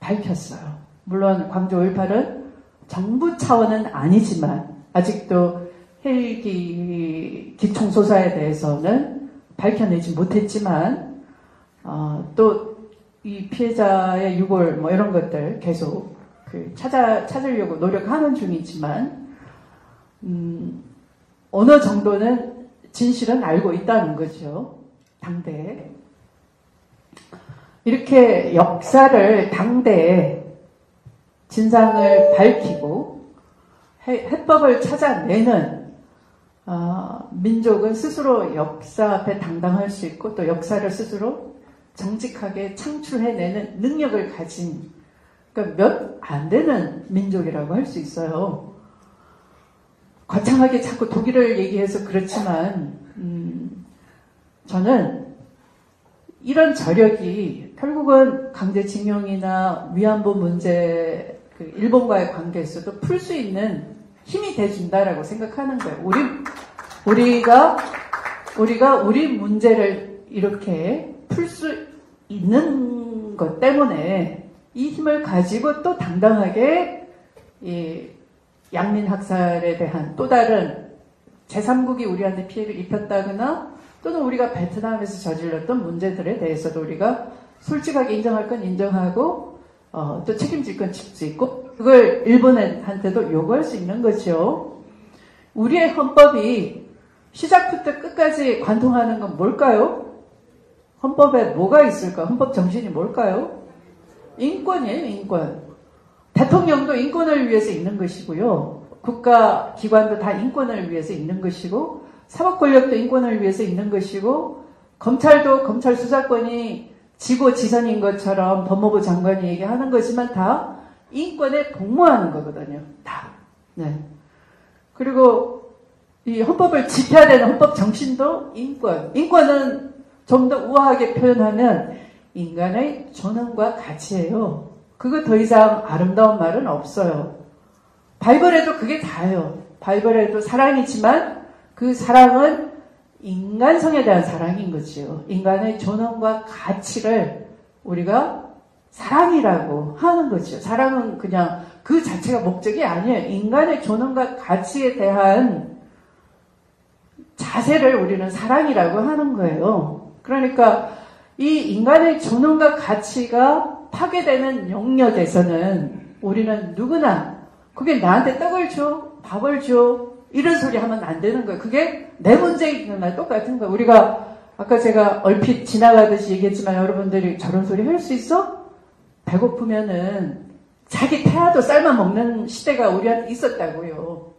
밝혔어요. 물론 광주 5.18은 정부 차원은 아니지만 아직도 헬기 기총소사에 대해서는 밝혀내지 못했지만 어, 또 이 피해자의 유골 뭐 이런 것들 계속 그 찾아 찾으려고 노력하는 중이지만 음, 어느 정도는 진실은 알고 있다는 거죠. 당대에. 이렇게 역사를 당대에 진상을 밝히고 해법을 찾아내는 어, 민족은 스스로 역사 앞에 당당할 수 있고 또 역사를 스스로 정직하게 창출해내는 능력을 가진 그러니까 몇 안 되는 민족이라고 할 수 있어요. 거창하게 자꾸 독일을 얘기해서 그렇지만 음, 저는 이런 저력이 결국은 강제징용이나 위안부 문제, 그 일본과의 관계에서도 풀 수 있는 힘이 돼준다라고 생각하는 거예요. 우리 우리가 우리가 우리 문제를 이렇게 풀 수 있는 것 때문에 이 힘을 가지고 또 당당하게 이 양민 학살에 대한 또 다른 제3국이 우리한테 피해를 입혔다거나 또는 우리가 베트남에서 저질렀던 문제들에 대해서도 우리가 솔직하게 인정할 건 인정하고 어, 또 책임질 건 질 수 있고 그걸 일본한테도 요구할 수 있는 거죠. 우리의 헌법이 시작부터 끝까지 관통하는 건 뭘까요? 헌법에 뭐가 있을까? 헌법 정신이 뭘까요? 인권이에요, 인권. 대통령도 인권을 위해서 있는 것이고요. 국가 기관도 다 인권을 위해서 있는 것이고, 사법 권력도 인권을 위해서 있는 것이고, 검찰도 검찰 수사권이 지고 지선인 것처럼 법무부 장관이 얘기하는 거지만 다 인권에 복무하는 거거든요. 다. 네. 그리고 이 헌법을 지켜야 되는 헌법 정신도 인권. 인권은 좀 더 우아하게 표현하면 인간의 존엄과 가치예요. 그거 더 이상 아름다운 말은 없어요. 바이블에도 그게 다예요. 바이블에도 사랑이지만 그 사랑은 인간성에 대한 사랑인 거지요. 인간의 존엄과 가치를 우리가 사랑이라고 하는 거죠. 사랑은 그냥 그 자체가 목적이 아니에요. 인간의 존엄과 가치에 대한 자세를 우리는 사랑이라고 하는 거예요. 그러니까 이 인간의 존엄과 가치가 파괴되는 영역에서는 우리는 누구나 그게 나한테 떡을 줘, 밥을 줘, 이런 소리 하면 안 되는 거예요. 그게 내 문제인 날 똑같은 거예요. 우리가 아까 제가 얼핏 지나가듯이 얘기했지만 여러분들이 저런 소리 할 수 있어? 배고프면은 자기 태아도 삶아 먹는 시대가 우리한테 있었다고요.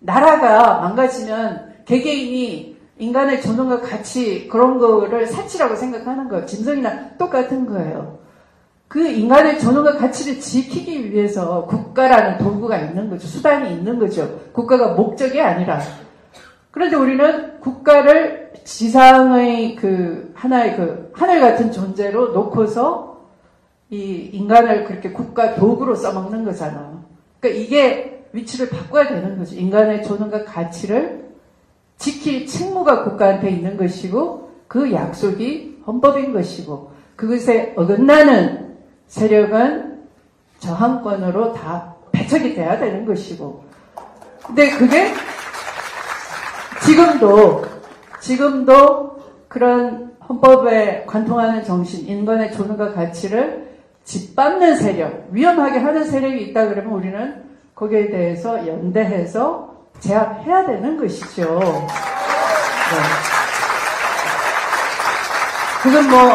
나라가 망가지면 개개인이 인간의 존엄과 가치 그런 거를 사치라고 생각하는 거예요. 짐승이나 똑같은 거예요. 그 인간의 존엄과 가치를 지키기 위해서 국가라는 도구가 있는 거죠. 수단이 있는 거죠. 국가가 목적이 아니라. 그런데 우리는 국가를 지상의 그 하나의 그 하늘 같은 존재로 놓고서 이 인간을 그렇게 국가 도구로 써먹는 거잖아. 그러니까 이게 위치를 바꿔야 되는 거죠. 인간의 존엄과 가치를 지킬 책무가 국가한테 있는 것이고 그 약속이 헌법인 것이고 그것에 어긋나는 세력은 저항권으로 다 배척이 돼야 되는 것이고. 근데 그게 지금도, 지금도 그런 헌법에 관통하는 정신, 인간의 존엄과 가치를 짓밟는 세력, 위험하게 하는 세력이 있다 그러면 우리는 거기에 대해서 연대해서 제압해야 되는 것이죠. 네. 그건 뭐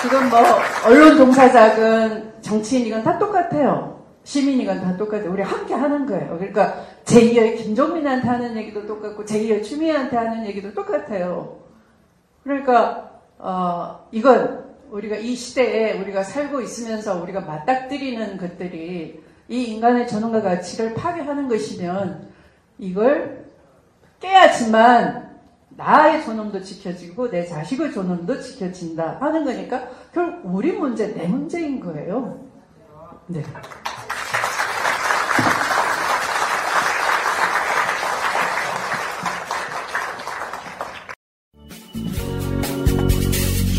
지금 뭐 언론 종사자건 정치인이건 다 똑같아요. 시민이건 다 똑같아요. 우리 함께 하는 거예요. 그러니까 제2의 김종민한테 하는 얘기도 똑같고 제2의 추미애한테 하는 얘기도 똑같아요. 그러니까 어, 이건 우리가 이 시대에 우리가 살고 있으면서 우리가 맞닥뜨리는 것들이 이 인간의 전원과 가치를 파괴하는 것이면 이걸 깨야지만 나의 존엄도 지켜지고 내 자식의 존엄도 지켜진다 하는 거니까 결국 우리 문제, 내 문제인 거예요. 네.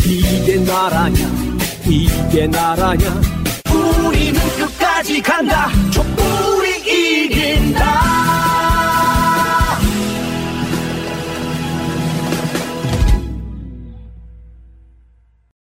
이게 나라냐 이게 나라냐 우리는 끝까지 간다 촛불